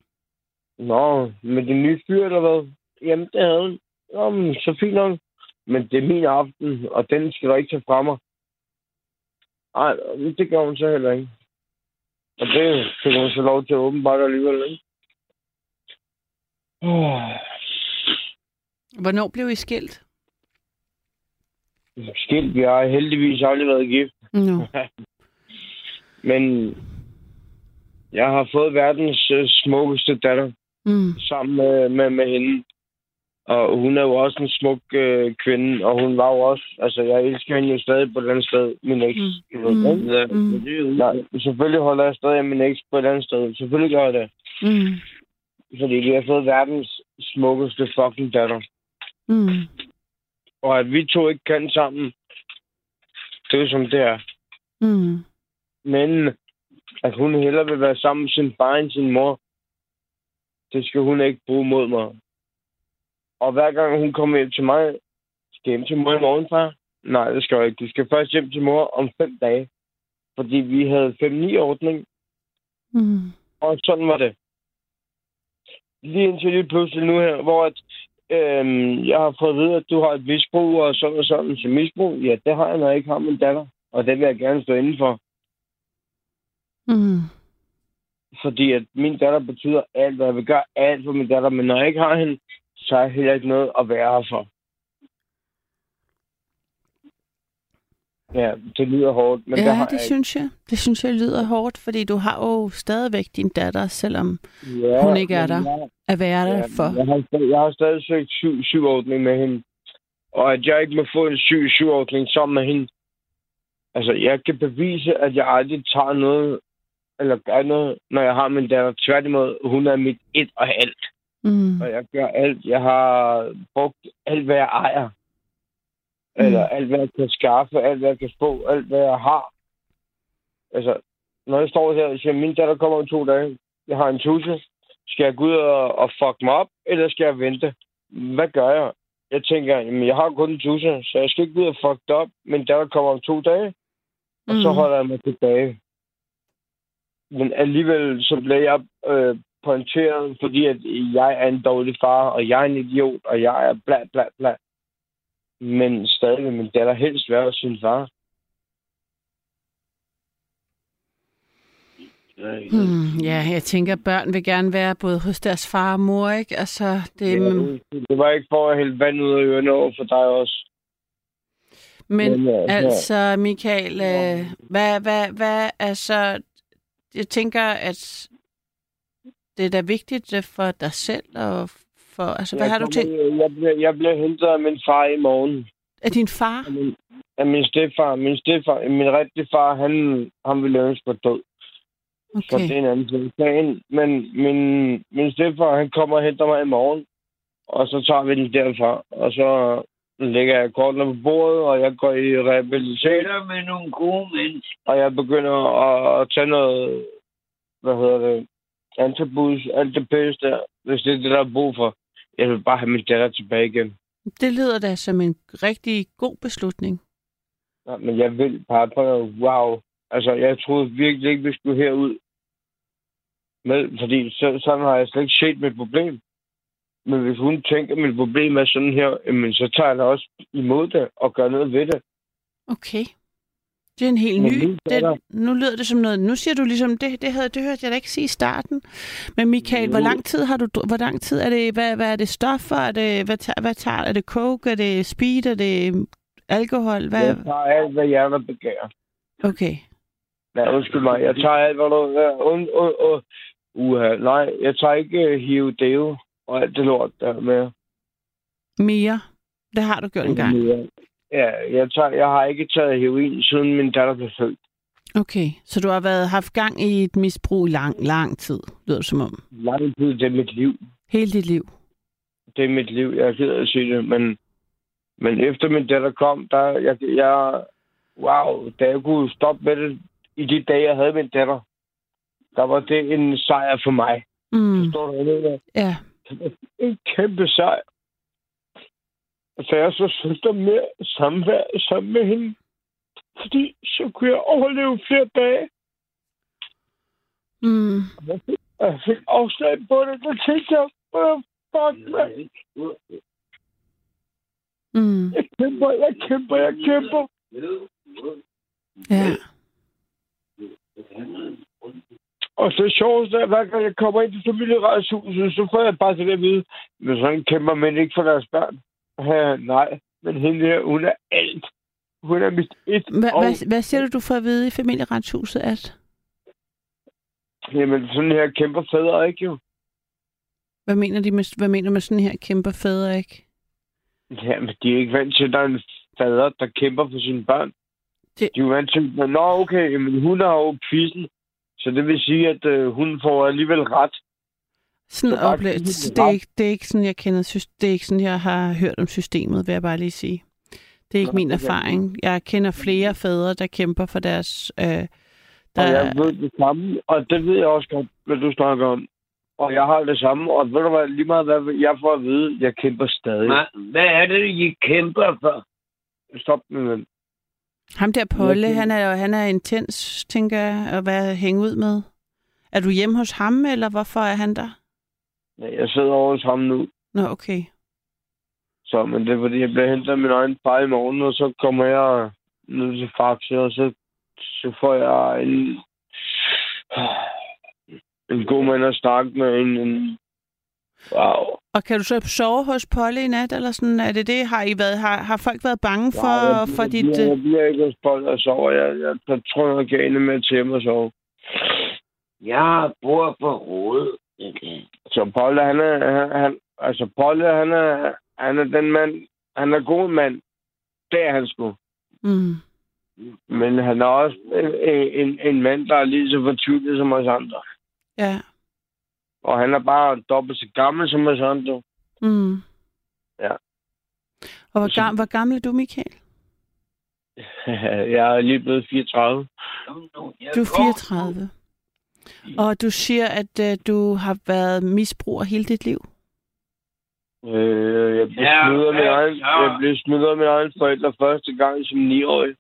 Nå, med den nye fyr eller hvad? Jamen, det havde hun. Jamen, så fint nok. Men det er min aften, og den skal du ikke tage fra mig. Nej, det gør hun så heller ikke. Og det fik hun så lov til åbenbart alligevel, ikke? Oh. Hvornår blev I skilt? Skilt, vi har heldigvis aldrig været gift. No. Men jeg har fået verdens øh, smukkeste datter Mm. sammen med, med, med hende. Og hun er jo også en smuk øh, kvinde, og hun var jo også... Altså, jeg elsker hende jo stadig på et eller andet sted, min eks. Mm. Mm. Ja, Mm. Nej, selvfølgelig holder jeg stadig min eks på et andet sted. Selvfølgelig gør jeg det. Mm. Fordi vi har fået verdens smukkeste fucking datter. Mm. Og at vi to ikke kan sammen, det er som det er. Mm. Men at hun hellere vil være sammen med sin far end sin mor, det skal hun ikke bruge mod mig. Og hver gang hun kommer hjem til mig, skal jeg hjem til mor i morgen, far? Nej, det skal jeg ikke. Du skal først hjem til mor om fem dage. Fordi vi havde 5-9-ordning, Mm. og sådan var det. Lige indtil lige pludselig nu her, hvor at, øhm, jeg har fået at vide, at du har et misbrug og sådan og sådan til misbrug. Ja, det har jeg, når jeg ikke har min datter. Og det vil jeg gerne stå indenfor. Mm. Fordi at min datter betyder alt, og jeg vil gøre alt for min datter. Men når jeg ikke har hende, så har jeg heller ikke noget at være her for. Ja, det lyder hårdt, men det ja, har det jeg synes jeg. Det synes jeg lyder hårdt, fordi du har jo stadigvæk din datter, selvom Ja, hun ikke er der. jeg- at være der Ja, for. Jeg har, jeg har stadig søgt syv, syvordning med hende. Og at jeg ikke må få en syv, syvordning sammen med hende. Altså, jeg kan bevise, at jeg aldrig tager noget, eller gør noget, når jeg har min datter. Tværtimod, hun er mit et og alt. Mm. Og jeg gør alt. Jeg har brugt alt, hvad jeg ejer. Eller alt, hvad jeg kan skaffe, alt, hvad jeg kan få, alt, hvad jeg har. Altså, når jeg står her og siger, min datter kommer om to dage, jeg har en tusse, skal jeg gå ud og, og fuck mig op, eller skal jeg vente? Hvad gør jeg? Jeg tænker, jamen, jeg har kun en tusse, så jeg skal ikke gå ud og fuck det op. Min datter kommer om to dage, og så Mm. holder jeg mig tilbage. Men alligevel så bliver jeg øh, pointeret, fordi at jeg er en dårlig far, og jeg er en idiot, og jeg er bla bla bla. Men stadig vil min datter helst være hos sin far. Hmm, ja, jeg tænker, at børn vil gerne være både hos deres far og mor, ikke? Altså, det, Ja, det var ikke for at hælde vand ud af ørerne over for dig også. men men, ja, altså, Michael, øh, hvad, hvad, hvad, altså, jeg tænker, at det er da vigtigt øh, for dig selv, og for, altså, hvad jeg har du tænkt? Jeg bliver, jeg bliver hentet af min far i morgen. Er din far? Af min, af min stedfar. Min stedfar, min rigtige far, han, han ville ønske på død. Så det Okay. er en anden ting. Men min, min stedfar, han kommer og henter mig i morgen. Og så tager vi den derfra. Og så lægger jeg kortene på bordet, og jeg går i rehabilitering. med nogle gode mennesker. Og jeg begynder at, at tage noget, hvad hedder det, antabus, alt det der, hvis det er det, der er brug for. Jeg vil bare have min datter tilbage igen. Det lyder da som en rigtig god beslutning. Ja, men jeg vil bare prøve, wow. Altså, jeg troede virkelig ikke, vi skulle herud. Med, fordi så, sådan har jeg slet ikke set mit problem. Men hvis hun tænker, at mit problem er sådan her, jamen, så tager jeg da også imod det og gør noget ved det. Okay. Det er en helt ny... min datter- Det, nu lyder det som noget... Nu siger du ligesom, det, det, havde, det hørte jeg da ikke sige i starten. Men Michael, hvor lang tid har du... Hvor lang tid er det... Hvad, hvad er det stoffer? Er det, hvad, tager, hvad tager... Er det coke? Er det speed? Er det alkohol? Hvad? Jeg tager alt, hvad hjertet begærer. Okay. Ja, undskyld mig. Jeg tager alt, hvad du... Und, und, und, uha, nej, jeg tager ikke uh, hiv deo og alt det lort der med. Mere? Det har du gjort en gang. Ja, jeg, tager, jeg har ikke taget heroin, siden min datter blev født. Okay. Så du har været haft gang i et misbrug i lang, lang tid, lyder det som om. Lang tid, det er mit liv. Hele dit liv. det er mit liv. Jeg er ked af at sige det, men, men efter min datter kom, der, jeg, jeg, wow, da jeg kunne stoppe med det i de dage, jeg havde min datter, der var det en sejr for mig. Mm. Forstår du, hvad jeg mener? Ja. En kæmpe sejr. Så jeg så søster mere samvær sammen med hende. Fordi så kunne jeg overleve flere dage. Mm. Og jeg fik afslag på det. Der tænkte jeg, "Åh, fuck, man. Mm. Jeg kæmper, jeg kæmper, jeg kæmper. Ja. Og så sjovest er, hver gang jeg kommer ind til familieretshuset, så får jeg bare til at vide, men sådan kæmper man ikke for deres børn. Ja, nej, men hende her, hun er alt. Hun er mit et Hva, og, hvad, hvad siger du, du får at vide i familieretshuset, at? Jamen, sådan her kæmper fædre ikke jo. Hvad mener, de med, hvad mener du med sådan her kæmper fædre, ikke? Jamen, de er ikke vant til, at der er en fader, der kæmper for sine børn. Det- De er jo vant til, at nå, okay, men hun har jo quizzen. Så det vil sige, at øh, hun får alligevel ret. Sådan give det, det, er ikke, det er ikke sådan, jeg kender, det er ikke sådan, jeg har hørt om systemet, vil jeg bare lige sige. Det er ikke Nå, min erfaring. Jeg kender flere fædre, der kæmper for deres... Øh, Og der, jeg ved det samme, og det ved jeg også godt, hvad du snakker om. Og jeg har det samme, og ved du hvad, lige meget hvad jeg får at vide, jeg kæmper stadig. Hva- Hvad er det, I kæmper for? Stop med ven. ham der Polle, han er, jo- han er intens, tænker jeg, at være hænge ud med. Er du hjemme hos ham, eller hvorfor er han der? Jeg sidder over hos ham nu, Nå, okay. så, men det er fordi, jeg bliver hentet af min egen far i morgen, og så kommer jeg ned til Faxe, og så, så får jeg en, en god mand at snakke med. En, en, wow. Og kan du så sove hos Polle i nat, eller sådan? Er det det? Har, I været, har, har folk været bange for, Nej, jeg, for jeg, dit... jeg, øh, jeg bliver ikke hos Paul og sover. Jeg, jeg, jeg tror, jeg kan ende med at hjemme og sove. Jeg bor på rådet. Okay. Så Paul, han er, han, han, altså Paul, han er, han er den mand, han er god mand. Det er han sgu. Mm. Men han er også en, en, en mand, der er lige så fortvivlet som os andre. Ja. Og han er bare dobbelt så gammel som os andre. Mm. Ja. Og hvor, gam, hvor gammel er du, Michael? jeg er lige blevet 34. Du er 34. Og du siger, at uh, du har været misbruger hele dit liv. Øh, jeg blev Ja, smidt af ja, egen, ja. jeg blev smidt af mine egne forældre første gang som 9-årig.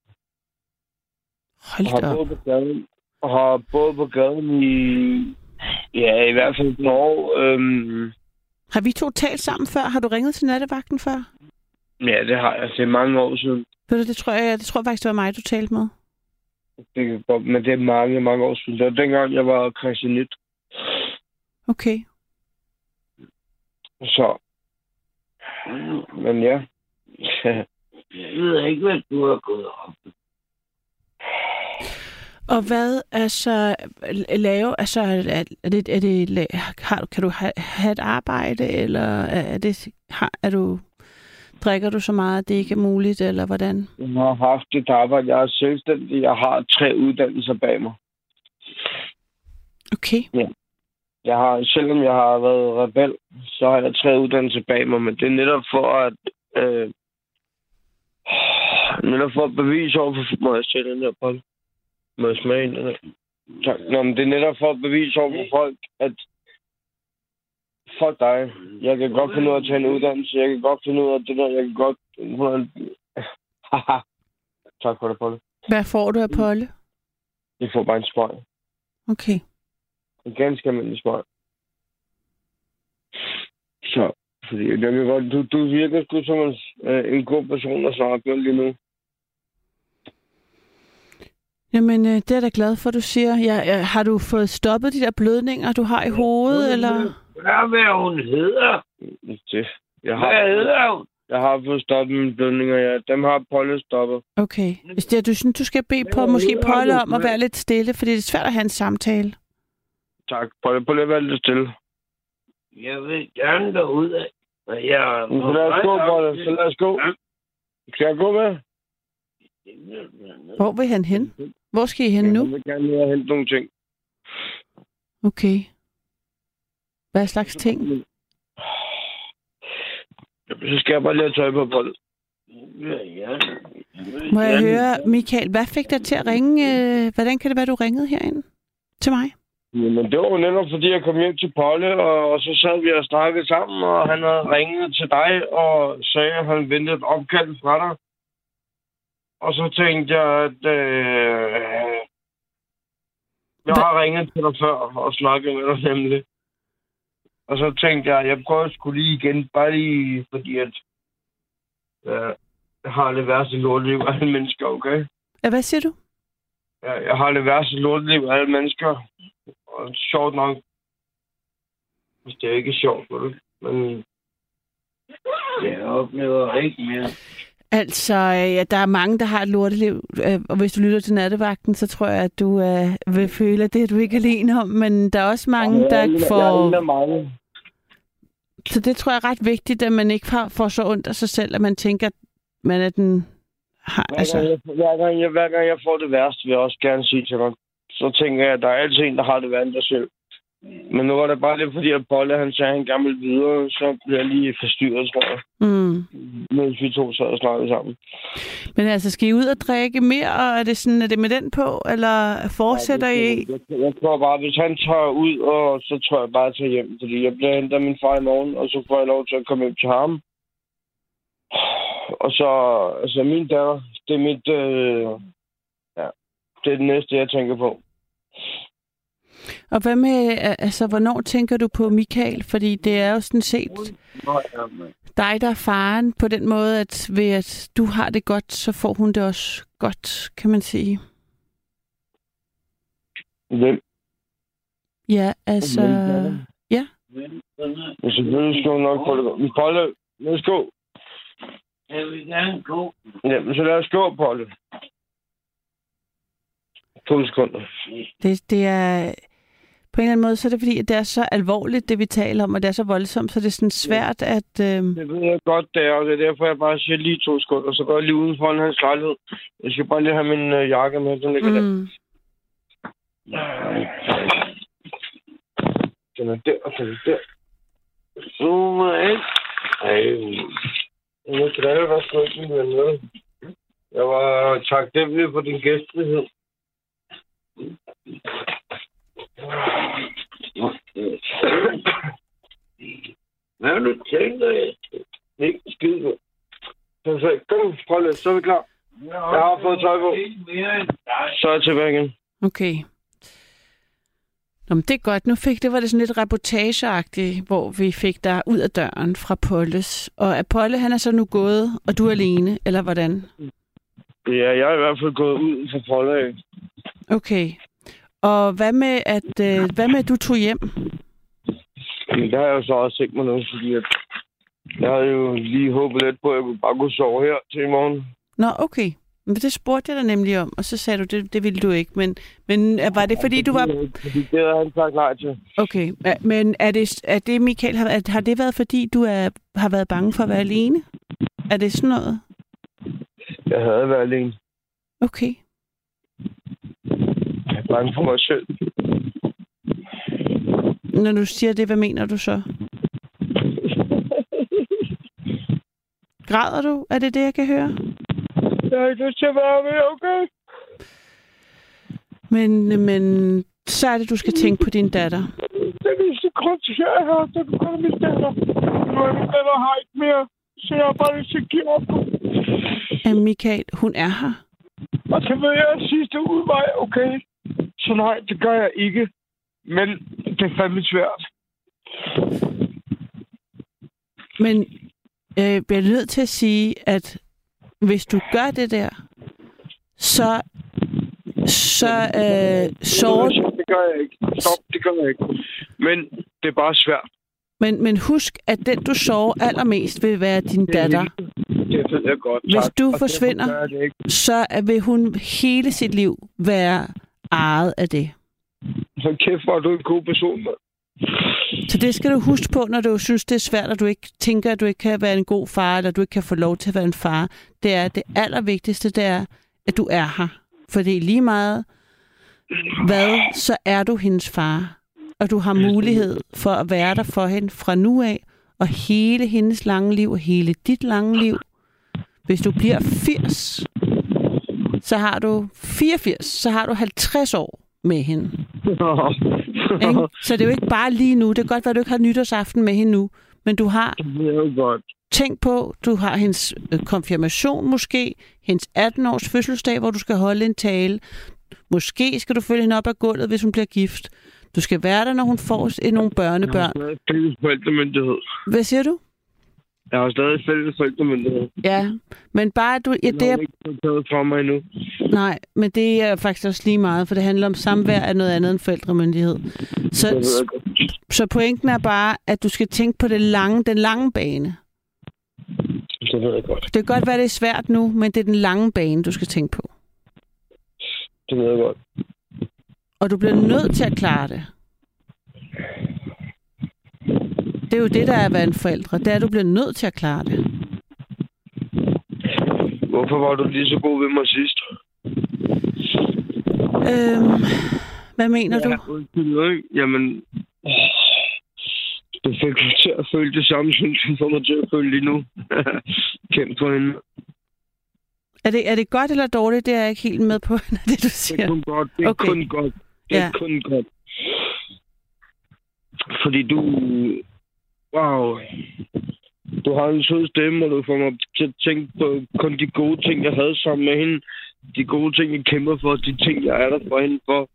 Hold da har boet på gaden, har boet på gaden i, ja, i hvert fald et år. Øhm, Har vi to talt sammen før? Har du ringet til nattevagten før? ja, det har jeg. Det er mange år siden. Ved du, det tror jeg, det tror jeg faktisk, det var mig, du talte med. Det kan godt, men det er mange, mange år siden. Det var dengang, jeg var Christianit. Okay. Så, men ja. Jeg ved ikke, hvad du har gået op. Og hvad altså lave, altså er, er det, er det har, du- kan du have, have et arbejde, eller er det, har, er du, drikker du så meget, at det ikke er muligt, eller hvordan? Jeg har haft et arbejde. Jeg er selvstændig. Jeg har tre uddannelser bag mig. Okay. Jeg har, selvom jeg har været rebel, så har jeg tre uddannelser bag mig, men det er netop for at øh, netop for at bevise over for... Må jeg sætte den der bold? Må jeg smage den der? Tak. Nå, men det er netop for at bevise over for folk, at fuck dig. Jeg kan godt finde ud af at tage en uddannelse. Jeg kan godt finde ud af det der. Jeg kan godt... Haha. tak for det, Paul. Hvad får du af Polle? Jeg får bare en smøg. Okay. En ganske almindelig smøg. Så, fordi jeg kan godt, du, du virker sgu som en, øh, en god person at snakke med lige nu. Jamen, øh, det er jeg da glad for, du siger. Ja, ja, har du fået stoppet de der blødninger, du har i hovedet, eller? Hvad hvad hun hedder? Det. Jeg Hvad har, hedder hun? jeg har fået stoppet mine blødninger, ja. Dem har Polle stoppet. Okay. Hvis det er, du synes, du skal bede på måske Polle om at være lidt stille, fordi det er svært at have en samtale. Tak. Polle, Polle, vær lidt stille. Jeg vil gerne derud af. Og jeg... Så lad os gå, Polle. Så lad os gå. Skal jeg gå med? Hvor vil han hen? Hvor skal I hen nu? Jeg vil gerne lige hente nogle ting. Okay. Hvad slags ting? Så skal jeg bare lige have tøj på, Polle. Ja, ja. Må jeg høre, Michael, hvad fik dig til at ringe? øh, Hvordan kan det være, du ringede herind til mig? Jamen, det var jo netop, fordi jeg kom hjem til Polle, og, og så sad vi og snakkede sammen, og han havde ringet til dig og sagde, at han ventede et opkald fra dig. Og så tænkte jeg, at øh, jeg har ringet til dig før og snakket med dig nemlig. Og så tænkte jeg, at jeg prøver sgu lige igen, bare lige fordi, at øh, jeg har det værste lorteliv af alle mennesker, okay? Ja, hvad siger du? Jeg, jeg har det værste lorteliv af alle mennesker. Og sjovt nok. Hvis det er ikke sjovt, ved du. Men Jeg oplever ikke mere. Altså, øh, ja, der er mange, der har et lorteliv, øh, og hvis du lytter til nattevagten, så tror jeg, at du øh, vil føle, at det er du ikke alene om, men der er også mange, jeg, er en- der jeg er får... en af mange. Så det tror jeg er ret vigtigt, at man ikke får, så ondt af sig selv, at man tænker, at man er den... Har, Hver, altså, gang jeg, hver, gang jeg, hver gang jeg får det værste, vil jeg også gerne sige til dig. Så tænker jeg, at der er altid en, der har det værre end dig selv. Men nu var det bare lidt fordi, at Bolle han sagde, at han gerne ville videre, så blev jeg lige forstyrret, tror jeg. mm. Mens vi to sad og snakkede sammen. Men altså, skal I ud og drikke mere, og er det, sådan, er det med den på, eller fortsætter I? Jeg, jeg tror bare, hvis han tager ud, og så tror jeg bare at tage hjem. Fordi jeg bliver hentet af min far i morgen, og så får jeg lov til at komme hjem til ham. Og så, altså min datter, det er mit, øh, ja, det er det næste, jeg tænker på. Og hvad med, altså, hvornår tænker du på Michael? Fordi det er jo sådan set dig, der er faren på den måde, at ved at du har det godt, så får hun det også godt, kan man sige. Hvem? Ja, altså... Ja. Men selvfølgelig skal hun nok få det godt. Polle, lad os gå. Jeg vil gerne gå. Jamen, så lad os gå, Polle. To sekunder. Det, det er... På en eller anden måde, så er det fordi, at det er så alvorligt, det vi taler om, og det er så voldsomt, så det er sådan svært at... Øh... Det ved jeg godt, det er, og det er derfor, jeg bare siger lige to sekunder. Så går jeg lige uden foran hans lejlighed. Jeg skal bare lige have min øh, jakke med, den ligger mm. der. Den er der, og den er der. Zoom ind. Ej, jeg glæder dig sgu ikke, min? Jeg var taknemmelig for din gæstfrihed. Hvad har du tænkt dig? Ikke skide på. Perfekt. Kom, Polle, så er vi klar. Jeg har fået tøj på. Så er jeg tilbage igen. Okay. Nå, men det er godt. Nu fik det var det sådan lidt reportageagtigt, hvor vi fik dig ud af døren fra Polles. Og er Polle, han er så nu gået, og du er alene, eller hvordan? Ja, jeg er i hvert fald gået ud fra forlag. Okay. Og hvad med, at, øh, hvad med, at du tog hjem? Men der har jeg jo så også tænkt mig nu, fordi at jeg havde jo lige håbet lidt på, at jeg bare kunne sove her til i morgen. Nå, okay. Men det spurgte jeg dig nemlig om, og så sagde du, det, det ville du ikke. Men, men øh, var det fordi, du var... Fordi det havde han sagt nej til. Okay, men er det, er det Michael, har, har det været fordi, du er, har været bange for at være alene? Er det sådan noget? Jeg havde været alene. Okay. Bange for mig selv. Når du siger det, hvad mener du så? Græder du? Er det det, jeg kan høre? Jeg har ikke lyst til at være med, okay? Men, men så er det, du skal tænke på din datter. Den eneste grund til, at jeg er her, det er min datter. Nu er min datter har ikke mere, så jeg har bare lyst til at give op. Ja, Michael, hun er her. Og så ved jeg, at sidste udvej, okay? Så nej, det gør jeg ikke. Men det er fandme svært. Men øh, jeg bliver nødt til at sige, at hvis du gør det der, så, så øh, sover Det gør jeg ikke. Stop, det gør jeg ikke. Men det er bare svært. Men, men husk, at den, du sover allermest, vil være din datter. Det ved jeg godt. Hvis du forsvinder-. Så vil hun hele sit liv være ejet af det. Så kæft, hvor er du en god person, mand. Så det skal du huske på, når du synes, det er svært, og du ikke tænker, at du ikke kan være en god far, eller du ikke kan få lov til at være en far. Det er det allervigtigste, det er, at du er her. For det er lige meget, hvad, så er du hendes far. Og du har mulighed for at være der for hende fra nu af, og hele hendes lange liv, og hele dit lange liv. Hvis du bliver 80, så har du 84, så har du 50 år med hende. Ikke? Så det er jo ikke bare lige nu. Det kan godt være, at du ikke har nytårsaften med hende nu, men du har Det godt. tænkt på, du har hendes øh, konfirmation måske, hendes 18-års fødselsdag, hvor du skal holde en tale. Måske skal du følge hende op ad gulvet, hvis hun bliver gift. Du skal være der, når hun får nogle børnebørn. Jeg har stadig fælles forældremyndighed. Hvad siger du? Jeg har stadig fælles forældremyndighed. Ja, men bare du... Ja, Det er ikke taget fra mig endnu. nej, men det er faktisk også lige meget, for det handler om samvær af noget andet end forældremyndighed. Så, så pointen er bare, at du skal tænke på det lange, den lange bane. Det ved jeg godt. Det kan godt være, det er svært nu, men det er den lange bane, du skal tænke på. Det ved jeg godt. Og du bliver nødt til at klare det. Det er jo det, der er at være en forældre. Det er, at du bliver nødt til at klare det. Hvorfor var du lige så god ved mig sidst? Øhm, hvad mener du? Ja, undskyld, ikke? Jamen... Det fik mig til at føle det samme, som du får mig til at føle lige nu. Kendt på hende. Er det, er det godt eller dårligt? Det er jeg ikke helt med på, det du Det er siger. kun godt. Det er Okay. kun godt. Det er Ja. kun godt. Fordi du... Wow. Du har en sød stemme, og du får mig til at tænke på kun de gode ting, jeg havde sammen med hende. De gode ting, jeg kæmper for. De ting, jeg er der for hende for.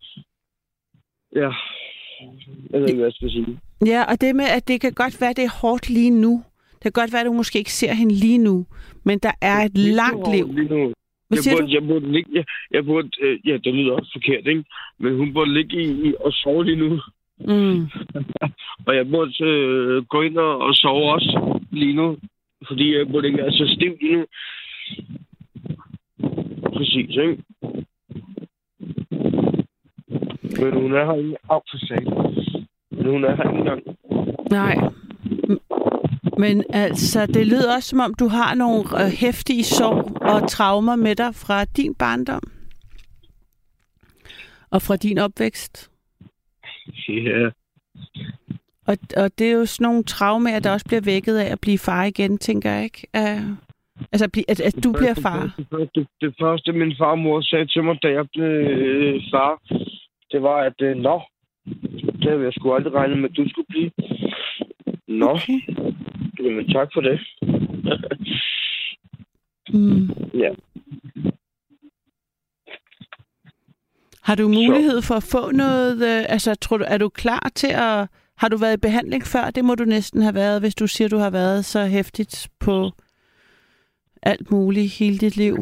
Ja. Jeg ved ikke, hvad jeg skal sige. Ja, og det med, at det kan godt være, det er hårdt lige nu. Det kan godt være, at du måske ikke ser hende lige nu, men der er et langt liv. Lige nu. Hvad Jeg burde, du? jeg burde ligge, jeg, jeg burde, øh, ja, det lyder også forkert, ikke? Men hun burde ligge i, i og sove lige nu. Mm. Og jeg burde øh, gå ind og, og sove også lige nu. Fordi jeg burde ikke være så stiv lige nu. Præcis, ikke? Men hun er her ikke. Au, for sag. Men hun er her ikke engang. Nej. Men altså, det lyder også som om, du har nogle øh, hæftige sorg og traumer med dig fra din barndom. Og fra din opvækst. Ja. Og, og det er jo sådan nogle traumer, der også bliver vækket af at blive far igen, tænker jeg ikke? Uh, altså, at, at, at du bliver far. Det første, det første, min far og mor sagde til mig, da jeg blev øh, far, det var, at øh, nå, det havde jeg sgu aldrig regnet med, at du skulle blive. Nå, Okay. jamen tak for det. Mm. Ja. Har du mulighed for at få noget? Øh, altså, tror du, er du klar til at... Har du været i behandling før? Det må du næsten have været, hvis du siger, du har været så hæftigt på alt muligt hele dit liv.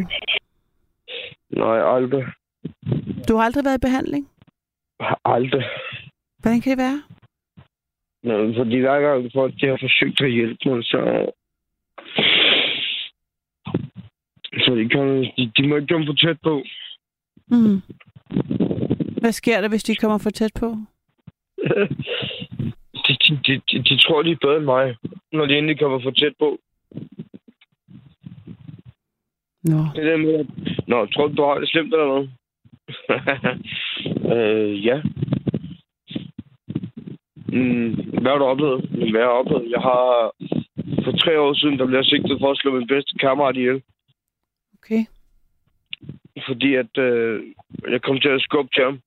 Nej, aldrig. Du har aldrig været i behandling? Aldrig. Hvordan kan det være? Nå, fordi hver gang folk de har forsøgt at hjælpe mig, så... Så de, kan, de, de må ikke komme for tæt på. Mm. Hvad sker der, hvis de kommer for tæt på? de, de, de, de, tror, de er bedre end mig, når de endelig kommer for tæt på. Nå. Det der med, at... Nå, tror du, du har det slemt eller noget? øh, ja. Mm, hvad har du oplevet? Jamen, Hvad har jeg oplevet? Jeg har... For tre år siden, der blev jeg sigtet for at slå min bedste kammerat ihjel. Okay. Fordi at øh, jeg kom til at skubbe til ham.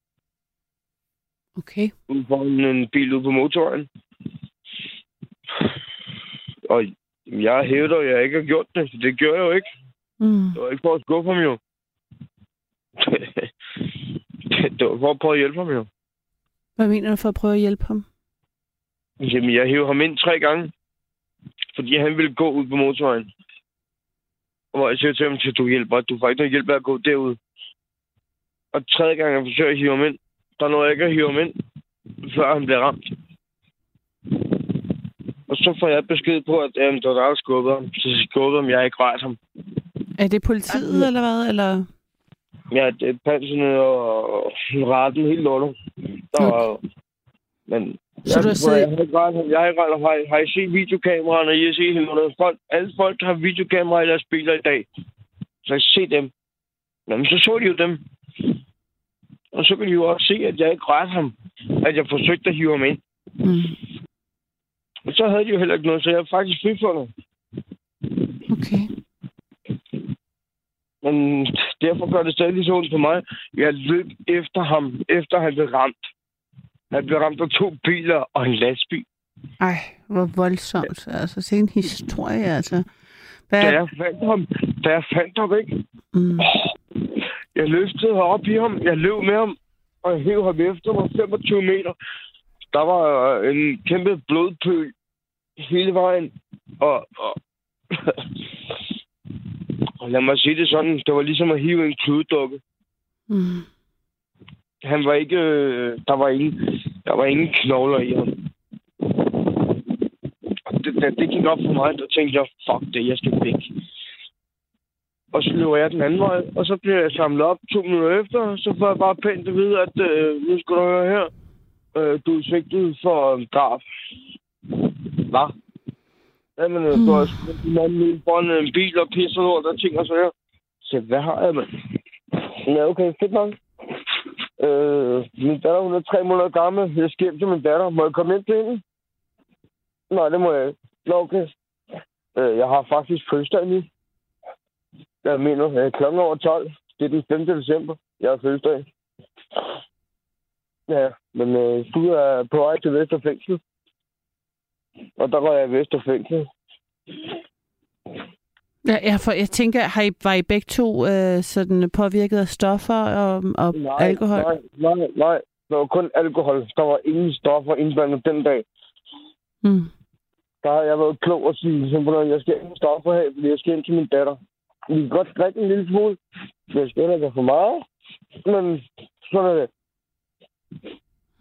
Okay. Ude for en, bil ude på motorvejen. Og jeg hævder, at jeg ikke har gjort det. Det gjorde jeg jo ikke. Mm. Det var ikke for at skubbe ham jo. det var for at prøve at hjælpe ham jo. Hvad mener du for at prøve at hjælpe ham? Jamen, jeg hævde ham ind tre gange. Fordi han ville gå ud på motorvejen. Og hvor jeg siger til ham, at du hjælper, du får ikke noget hjælp af at gå derud. Og tredje gang, jeg forsøger at hive ham ind, der nåede jeg ikke at hive ham ind, før han blev ramt. Og så får jeg besked på, at jamen, der er der der skubbet ham. Så skubbede ham, jeg har ikke rørt ham. Er det politiet, eller hvad? Eller? Ja, det er panserne og retten helt lortet. Der var... Men Så jeg, du har siddet- jeg, har ikke. Jeg har ikke. Har, har I set videokameraerne? I har set lortet. Folk, alle folk har videokameraer i deres biler i dag. Så jeg se dem. Jamen, så så de jo dem. Og så kan de jo også se, at jeg ikke rørte ham. At jeg forsøgte at hive ham ind. Mm. Og så havde de jo heller ikke noget, så jeg er faktisk frifundet. Okay. Men derfor gør det stadig så ondt på mig. Jeg løb efter ham, efter han blev ramt. Han blev ramt af to biler og en lastbil. Ej, hvor voldsomt. Altså, det er en historie, altså. Hvad? Da jeg fandt ham, da jeg fandt ham ikke, Mm. jeg løftede op i ham, jeg løb med ham, og jeg hæv ham efter mig 25 meter. Der var øh, en kæmpe blodpøl hele vejen, og, og, og lad mig sige det sådan, det var ligesom at hive en kluddukke. Mm. Han var ikke, øh, der var ingen, der var ingen knogler i ham. Og det, det, det gik op for mig, der tænkte jeg, fuck det, jeg skal væk. Og så løber jeg den anden vej, og så bliver jeg samlet op to minutter efter, og så får jeg bare pænt at vide, at øh, nu skal du høre her, øh, du er sigtet for drab. Hvad? Jamen, øh, du har smidt en anden foran en bil og pisser lort og ting og så her. Så hvad har jeg, mand? Ja, okay, fedt nok. Øh, min datter, hun er tre måneder gammel. Jeg skal hjem til min datter. Må jeg komme ind til hende? Nej, det må jeg ikke. Nå, okay. Øh, jeg har faktisk fødselsdag nu. Jeg mener, øh, kl. over 12. Det er den 5. december. Jeg har fødselsdag. Ja, men øh, du er på vej til Vesterfængsel. Og der går jeg i Vesterfængsel. Ja, jeg, for, jeg tænker, har I, var I begge to øh, sådan påvirket af stoffer og, og Nej, alkohol? nej, nej, nej. Der var kun alkohol. Der var ingen stoffer indblandet den dag. Mm. Der har jeg været klog og sige, simpelthen, jeg skal ingen stoffer have, fordi jeg skal ind til min datter. Vi kan godt drikke en lille smule. Jeg skal ikke for meget. Men sådan er det.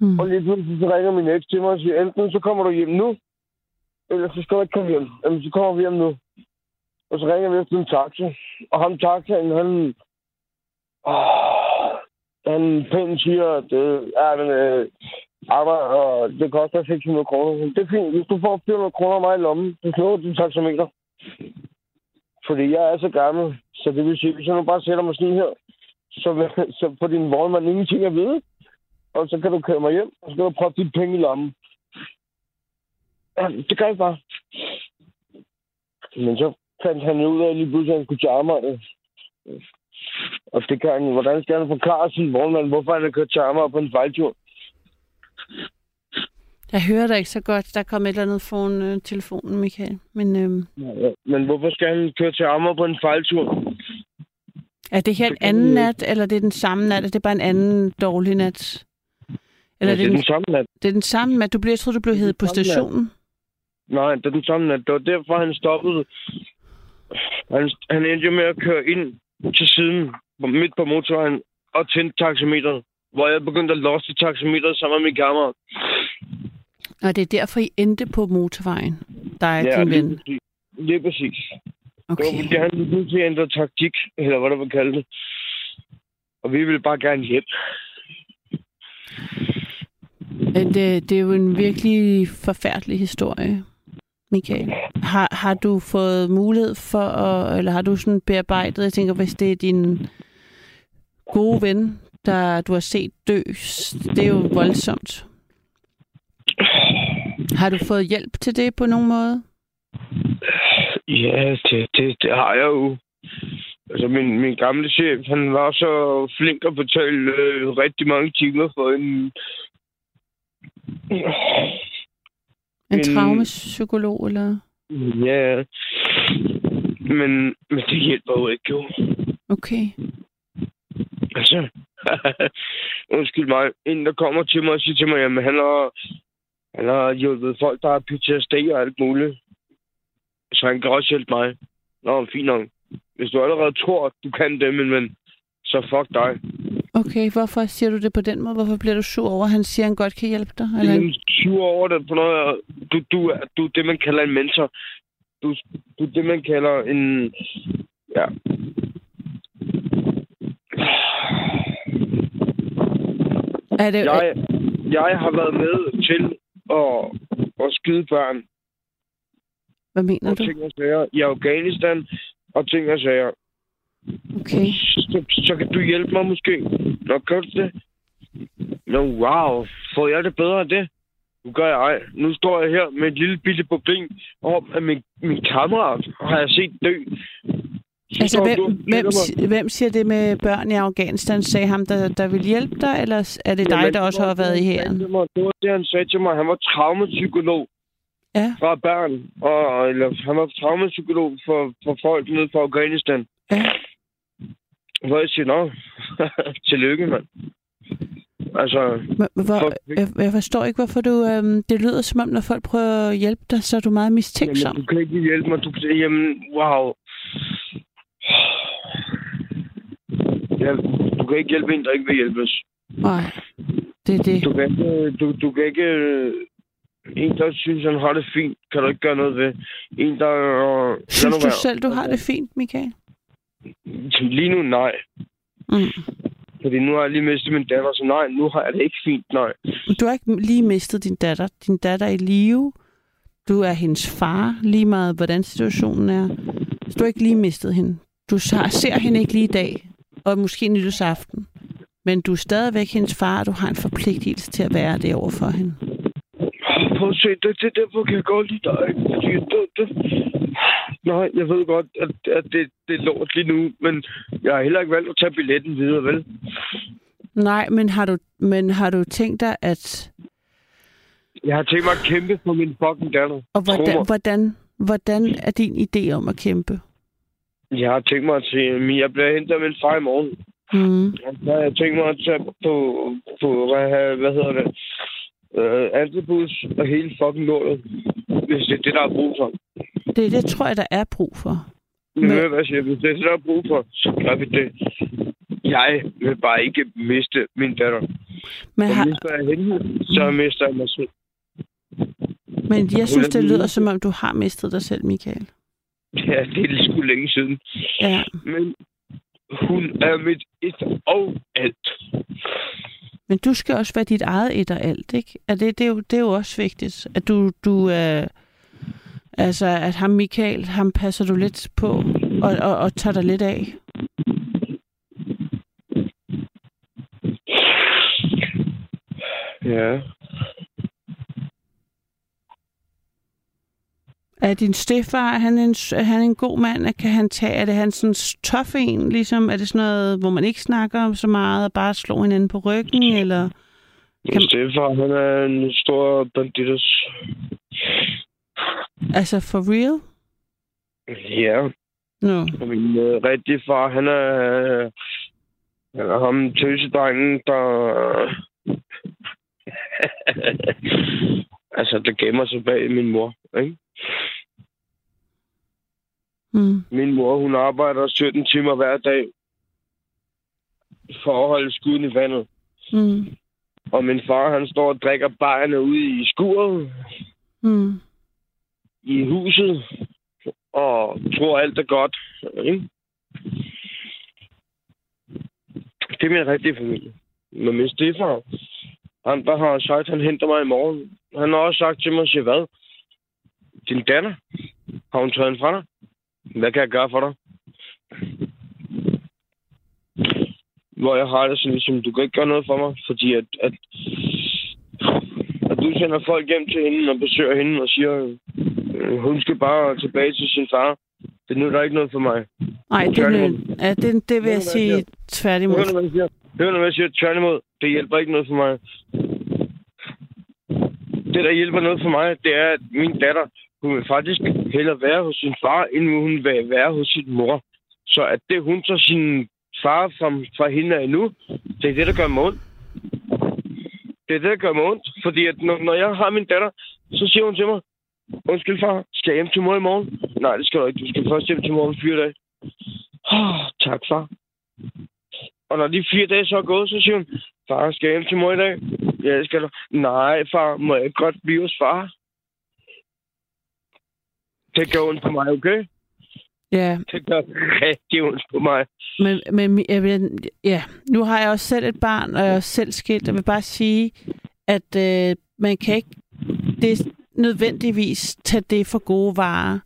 Mm. Og lige pludselig så ringer min eks til mig og siger, enten så kommer du hjem nu, eller så skal du ikke komme hjem. Jamen, så kommer vi hjem nu. Og så ringer vi efter en taxa. Og ham taxaen, han... Oh, han pænt siger, at øh, ja, men, øh, arbejde, og det koster 600 kroner. Det er fint. Hvis du får 400 kroner af mig i lommen, så slår du din taxameter. Fordi jeg er så gammel, så det vil sige, hvis jeg nu bare sætter mig sådan her, så, så får din vognmand ingenting at vide. Og så kan du køre mig hjem, og så kan du prøve dit penge i lommen. Ja, det gør jeg bare. Men så fandt han ud af, at lige pludselig han skulle til arbejde. Og det kan han, hvordan skal han forklare sin vognmand, hvorfor han har kørt til Amager på en fejltur? Jeg hører dig ikke så godt. Der kom et eller andet foran øh, telefonen, Michael. Men øh, Ja, men hvorfor skal han køre til Amager på en fejltur? er det her en anden nat, eller det er den samme nat? Er det bare en anden dårlig nat? Eller ja, det er den samme nat. det er den samme nat? Du blev, jeg troede, du blev heddet på den samme nat. stationen. Nej, det er den samme nat. Det var derfor, han stoppede. Han, han endte jo med at køre ind til siden midt på motorvejen og tændte taxameteret, hvor jeg begyndte at losse taxameteret sammen med min kammerat. Og det er derfor, I endte på motorvejen, der er Ja, din lige ven. præcis. Lige præcis. Okay. Det var fordi, han lige pludselig ændrede taktik, eller hvad der vil kalde det. Og vi ville bare gerne hjem. Det, det er jo en virkelig forfærdelig historie, Michael. Har, har du fået mulighed for, at, eller har du sådan bearbejdet, jeg tænker, hvis det er din gode ven, der du har set dø, det er jo voldsomt. Har du fået hjælp til det på nogen måde? Ja, det, det, det har jeg jo. Altså, min, min gamle chef, han var så flink at betale øh, rigtig mange timer for en... En En- traumapsykolog, eller? Ja, men, men det hjælper jo ikke, jo. Okay. Altså, undskyld mig. En, der kommer til mig og siger til mig, jamen han har, han har hjulpet folk, der har PTSD og alt muligt. Så han kan også hjælpe mig. Nå, fint nok. Hvis du allerede tror, at du kan det, men, men så fuck dig. Okay, hvorfor siger du det på den måde? Hvorfor bliver du sur over, at han siger, at han godt kan hjælpe dig? Jeg Eller? er sur over det på noget. Du, du, du er det, man kalder en mentor. Du, du er det, man kalder en... Ja. Er det, Jeg, jeg har været med til at, at skyde børn hvad mener og du? ting og sager i Afghanistan og ting og sager. Okay. Så, så kan du hjælpe mig måske. Nå, gør du det? Nå, wow. Får jeg det bedre af det? Nu gør jeg ej. Nu står jeg her med et lille bitte problem om, at min, min kammerat har jeg set dø. Så Altså, hvem, du hvem, hvem siger det med børn i Afghanistan? Sagde ham, der, der vil hjælpe dig, eller er det dig, Jamen, der også har været i hæren? Det var det, han sagde til mig. Han var traumapsykolog Ja. fra børn. Og, eller, han var traumapsykolog for, for folk nede fra Afghanistan. Ja. Hvor jeg siger, nå, tillykke, mand. Altså, Hvor, For- jeg, jeg forstår ikke, hvorfor du... Øhm, det lyder som om, når folk prøver at hjælpe dig, så er du meget mistænksom. jamen, du kan ikke hjælpe mig. Du kan sige, jamen, wow. Ja, du kan ikke hjælpe en, der ikke vil hjælpes. Nej, det er det. Du kan ikke, du, du kan ikke øh, en, der synes, han har det fint, kan du ikke gøre noget ved. En, der... Øh, Synes du selv, du har det fint, Michael? Lige nu, nej. Mm. Fordi nu har jeg lige mistet min datter, så nej, nu har jeg det ikke fint, nej. Du har ikke lige mistet din datter. Din datter er i live. Du er hendes far, lige meget hvordan situationen er. Så du har ikke lige mistet hende. Du ser hende ikke lige i dag, og måske nytårsaften. Men du er stadigvæk hendes far, og du har en forpligtelse til at være det over for hende. Prøv at se, det, det derfor kan jeg godt lide dig. Fordi det, det, nej, jeg ved godt, at, at det, det er lort lige nu, men jeg har heller ikke valgt at tage billetten videre, vel? Nej, men har du, men har du tænkt dig, at... Jeg har tænkt mig at kæmpe for min fucking datter. Og hvordan, hvordan, hvordan er din idé om at kæmpe? Jeg har tænkt mig at sige, at jeg bliver hentet af min far i morgen. Mm. Så har jeg tænkt mig at tage på, på hvad, hvad hedder det, øh, antibus og hele fucking lortet, hvis det er det, der er brug for. Det, det tror jeg, der er brug for. Men du hvad siger, hvis det er er brug for, så vi det. Jeg vil bare ikke miste min datter. Men, Så har, mister jeg hende, så mister jeg mig selv. men jeg synes, det lyder som om, du har mistet dig selv, Michael. Ja, det er sgu længe siden. Ja. Men hun er mit et og alt. Men du skal også være dit eget et og alt, ikke? Er det, det, er jo, det er jo også vigtigt, at du, du er... Altså, at ham Michael, ham passer du lidt på, og, og, og tager dig lidt af. Ja. Er din stefar, er han en, er han en god mand? Kan han tage, er det han sådan tof en, ligesom? Er det sådan noget, hvor man ikke snakker om så meget, og bare slår hinanden på ryggen, eller? Min stefar, han er en stor banditos. Altså, for real? Ja. Nå. Og min øh, rigtige far, han er, øh, han er ham tøsedrengen, der... altså, der gemmer sig bag min mor, ikke? Mm. Min mor, hun arbejder 17 timer hver dag. for at holde skuden i vandet. Mm. Og min far, han står og drikker bajerne ude i skuret Mm i huset. Og tror alt er godt. Ikke? Det er min rigtige familie. Men min stefar, han der har sagt, at han henter mig i morgen. Han har også sagt til mig, siger, hvad? Din datter? Har hun taget en fra dig? Hvad kan jeg gøre for dig? Hvor jeg har det sådan ligesom, du kan ikke gøre noget for mig, fordi at, at, at du sender folk hjem til hende og besøger hende og siger, hun skal bare tilbage til sin far. Det nytter ikke noget for mig. Nej, det, er- ja, det, det vil jeg sige tværtimod. Hør nu, hvad jeg siger. Tværtimod, det hjælper ikke noget for mig. Det, der hjælper noget for mig, det er, at min datter, hun vil faktisk hellere være hos sin far, end hun vil være hos sin mor. Så at det, hun tager sin far fra, fra hende af nu, det er det, der gør mig ondt. Det er det, der gør mig ondt. Fordi at når, når jeg har min datter, så siger hun til mig, undskyld far, skal jeg hjem til mor i morgen? Nej, det skal du ikke. Du skal først hjem til mor om fire dage. Oh, tak, far. Og når de fire dage så er gået, så siger hun, far, skal jeg hjem til mor i dag? Ja, det skal du. Nej, far, må jeg godt blive hos far? Det gør ondt på mig, okay? Ja, Det gør rigtig ondt på mig. men, men jeg vil, ja, nu har jeg også selv et barn, og jeg er også selv skilt. Jeg vil bare sige, at øh, man kan ikke det nødvendigvis tage det for gode varer.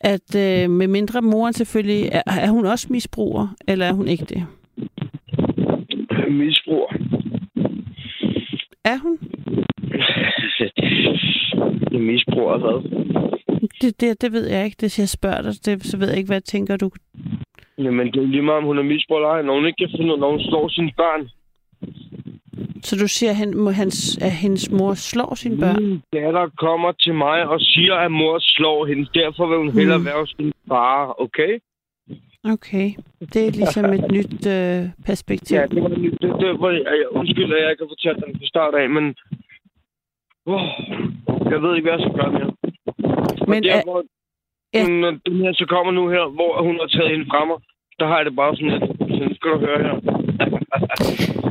At øh, med mindre moren selvfølgelig, er, er hun også misbruger, eller er hun ikke det? Misbrug. Er hun? Misbrug og hvad? Det, det, det ved jeg ikke. Det jeg spørger dig, det, så ved jeg ikke, hvad tænker du. Jamen, det er lige meget, om hun er misbrug eller ej. Når hun ikke kan finde ud, når hun slår sine børn. Så du siger, at, han, hans, at hendes mor slår sine børn? Min datter kommer til mig og siger, at mor slår hende. Derfor vil hun hellere Mm. være hos sin far, okay? Okay. Det er ligesom et nyt øh, perspektiv. Ja, det var det, det, det var, jeg, undskyld, at jeg ikke har fortalt den fra start af, men... Oh, jeg ved ikke, hvad jeg skal gøre mere. Men der, er- ja. når den her så kommer nu her, hvor hun har taget hende fra mig, der har jeg det bare sådan lidt, sådan skal du høre her.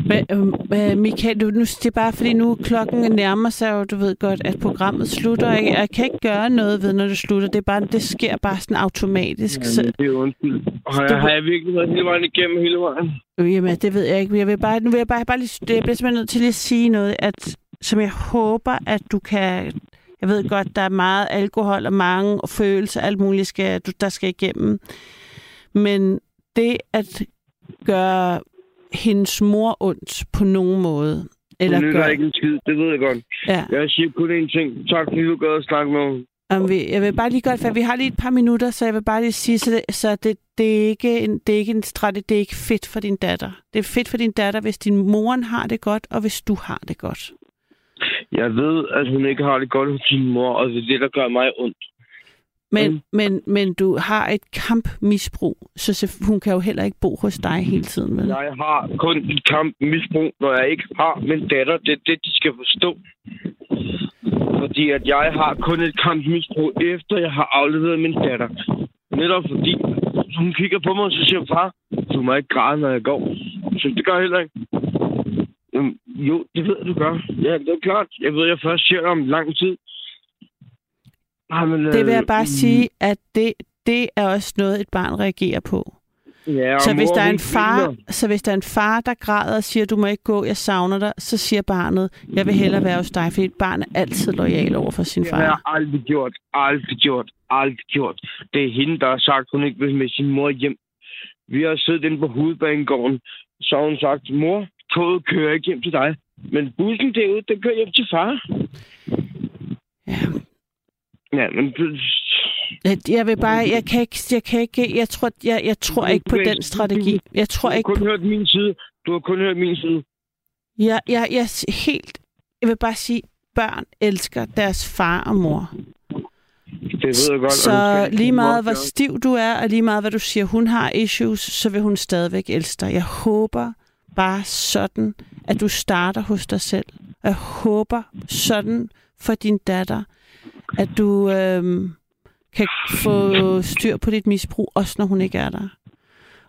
Men, øh, Michael, du, nu, det er bare fordi nu klokken nærmer sig jo, du ved godt, at programmet slutter. Jeg, jeg kan ikke gøre noget ved, når det slutter. Det, er bare, det sker bare sådan automatisk. Så, Jamen, det er undskyld. Har jeg, har jeg virkelig været hele vejen igennem hele vejen? øh, jamen, det ved jeg ikke. Jeg vil bare, nu vil jeg bare, bare lige, jeg bliver simpelthen nødt til lige at sige noget, at, som jeg håber, at du kan... Jeg ved godt, der er meget alkohol og mange følelser, alt muligt, skal, du, der skal igennem. Men det at gøre hendes mor ondt på nogen måde, eller Eller gør ikke en skid, det ved jeg godt. Ja. Jeg siger kun én ting. Tak fordi du gad at snakke med mig. Om vi, jeg vil bare lige godt, for vi har lige et par minutter, så jeg vil bare lige sige, så det, så det, det, er, ikke en, det er ikke en strategi, det er ikke fedt for din datter. Det er fedt for din datter, hvis din moren har det godt, og hvis du har det godt. Jeg ved, at hun ikke har det godt hos sin mor, og det er det, der gør mig ondt. Men, Mm. men, men du har et kampmisbrug, så hun kan jo heller ikke bo hos dig hele tiden, vel? Jeg har kun et kamp misbrug, når jeg ikke har min datter. Det er det, de skal forstå. Fordi at jeg har kun et kamp misbrug, efter jeg har afleveret min datter. Netop fordi hun kigger på mig og så siger, far, du må ikke græde, når jeg går. Så det gør jeg heller ikke. Jo, det ved du gør. Ja, det er klart. Jeg ved, jeg først det om lang tid. Ej, men, Det vil jeg øh, bare sige, at det, det er også noget, et barn reagerer på. Ja, Så hvis der er en far, så hvis der er en far, der græder og siger, du må ikke gå, jeg savner dig, så siger barnet, jeg vil hellere være hos dig, fordi et barn er altid lojal over for sin Det har jeg far. aldrig gjort. Aldrig gjort. Aldrig gjort. Det er hende, der har sagt, hun ikke vil med sin mor hjem. Vi har siddet inde på hovedbanegården. Så har hun sagt, mor, toget kører ikke hjem til dig. Men bussen derude, den kører hjem til far. Ja. Ja, men... Jeg- vil bare, jeg kan ikke, jeg kan ikke, jeg tror, jeg, jeg tror ikke på den strategi. Jeg tror Du har ikke kun på, hørt min side. Du har kun hørt min side. jeg, jeg, jeg, helt, jeg vil bare sige, børn elsker deres far og mor. Det ved jeg godt. Så lige meget, hvor stiv du er, og lige meget, hvad du siger, hun har issues, så vil hun stadigvæk elske dig. Jeg håber bare sådan, at du starter hos dig selv. Jeg håber sådan for din datter, at du øhm, kan få styr på dit misbrug, også når hun ikke er der.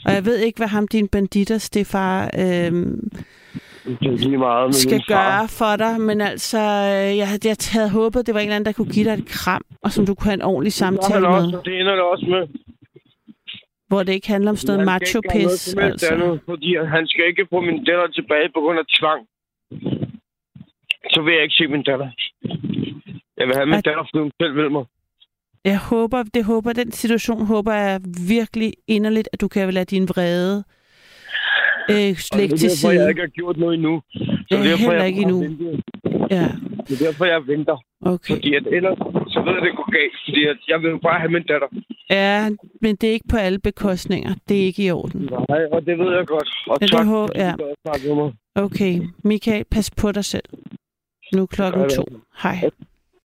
Og jeg ved ikke, hvad ham din banditter, Stefar, lige meget skal gøre for dig. Men altså, øh, jeg, havde- jeg havde håbet, det var en eller anden, der kunne give dig et kram, og som du kunne have en ordentlig Det, samtale med. det ender det også med. Hvor det ikke handler om sådan noget macho-pis. Altså. andet, fordi han skal ikke få min datter tilbage på grund af tvang. Så vil jeg ikke se min datter. Jeg vil have min At- datter, fordi hun selv vil mig. Jeg håber, det håber, den situation håber jeg virkelig inderligt, at du kan lade din vrede øh, Og lægge det til er derfor, side. jeg ikke har gjort noget endnu. Så det er derfor, heller ikke endnu. Ja, Det er derfor, jeg venter. okay. Fordi at ellers, så ved jeg, det går galt. Fordi at jeg vil jo bare have min datter. Ja, men det er ikke på alle bekostninger. Det er ikke i orden. Nej, og det ved jeg godt. Og Ja, det tak, hå- fordi ja. at mig. Okay, Michael, pas på dig selv. Nu er klokken det. to. Hej.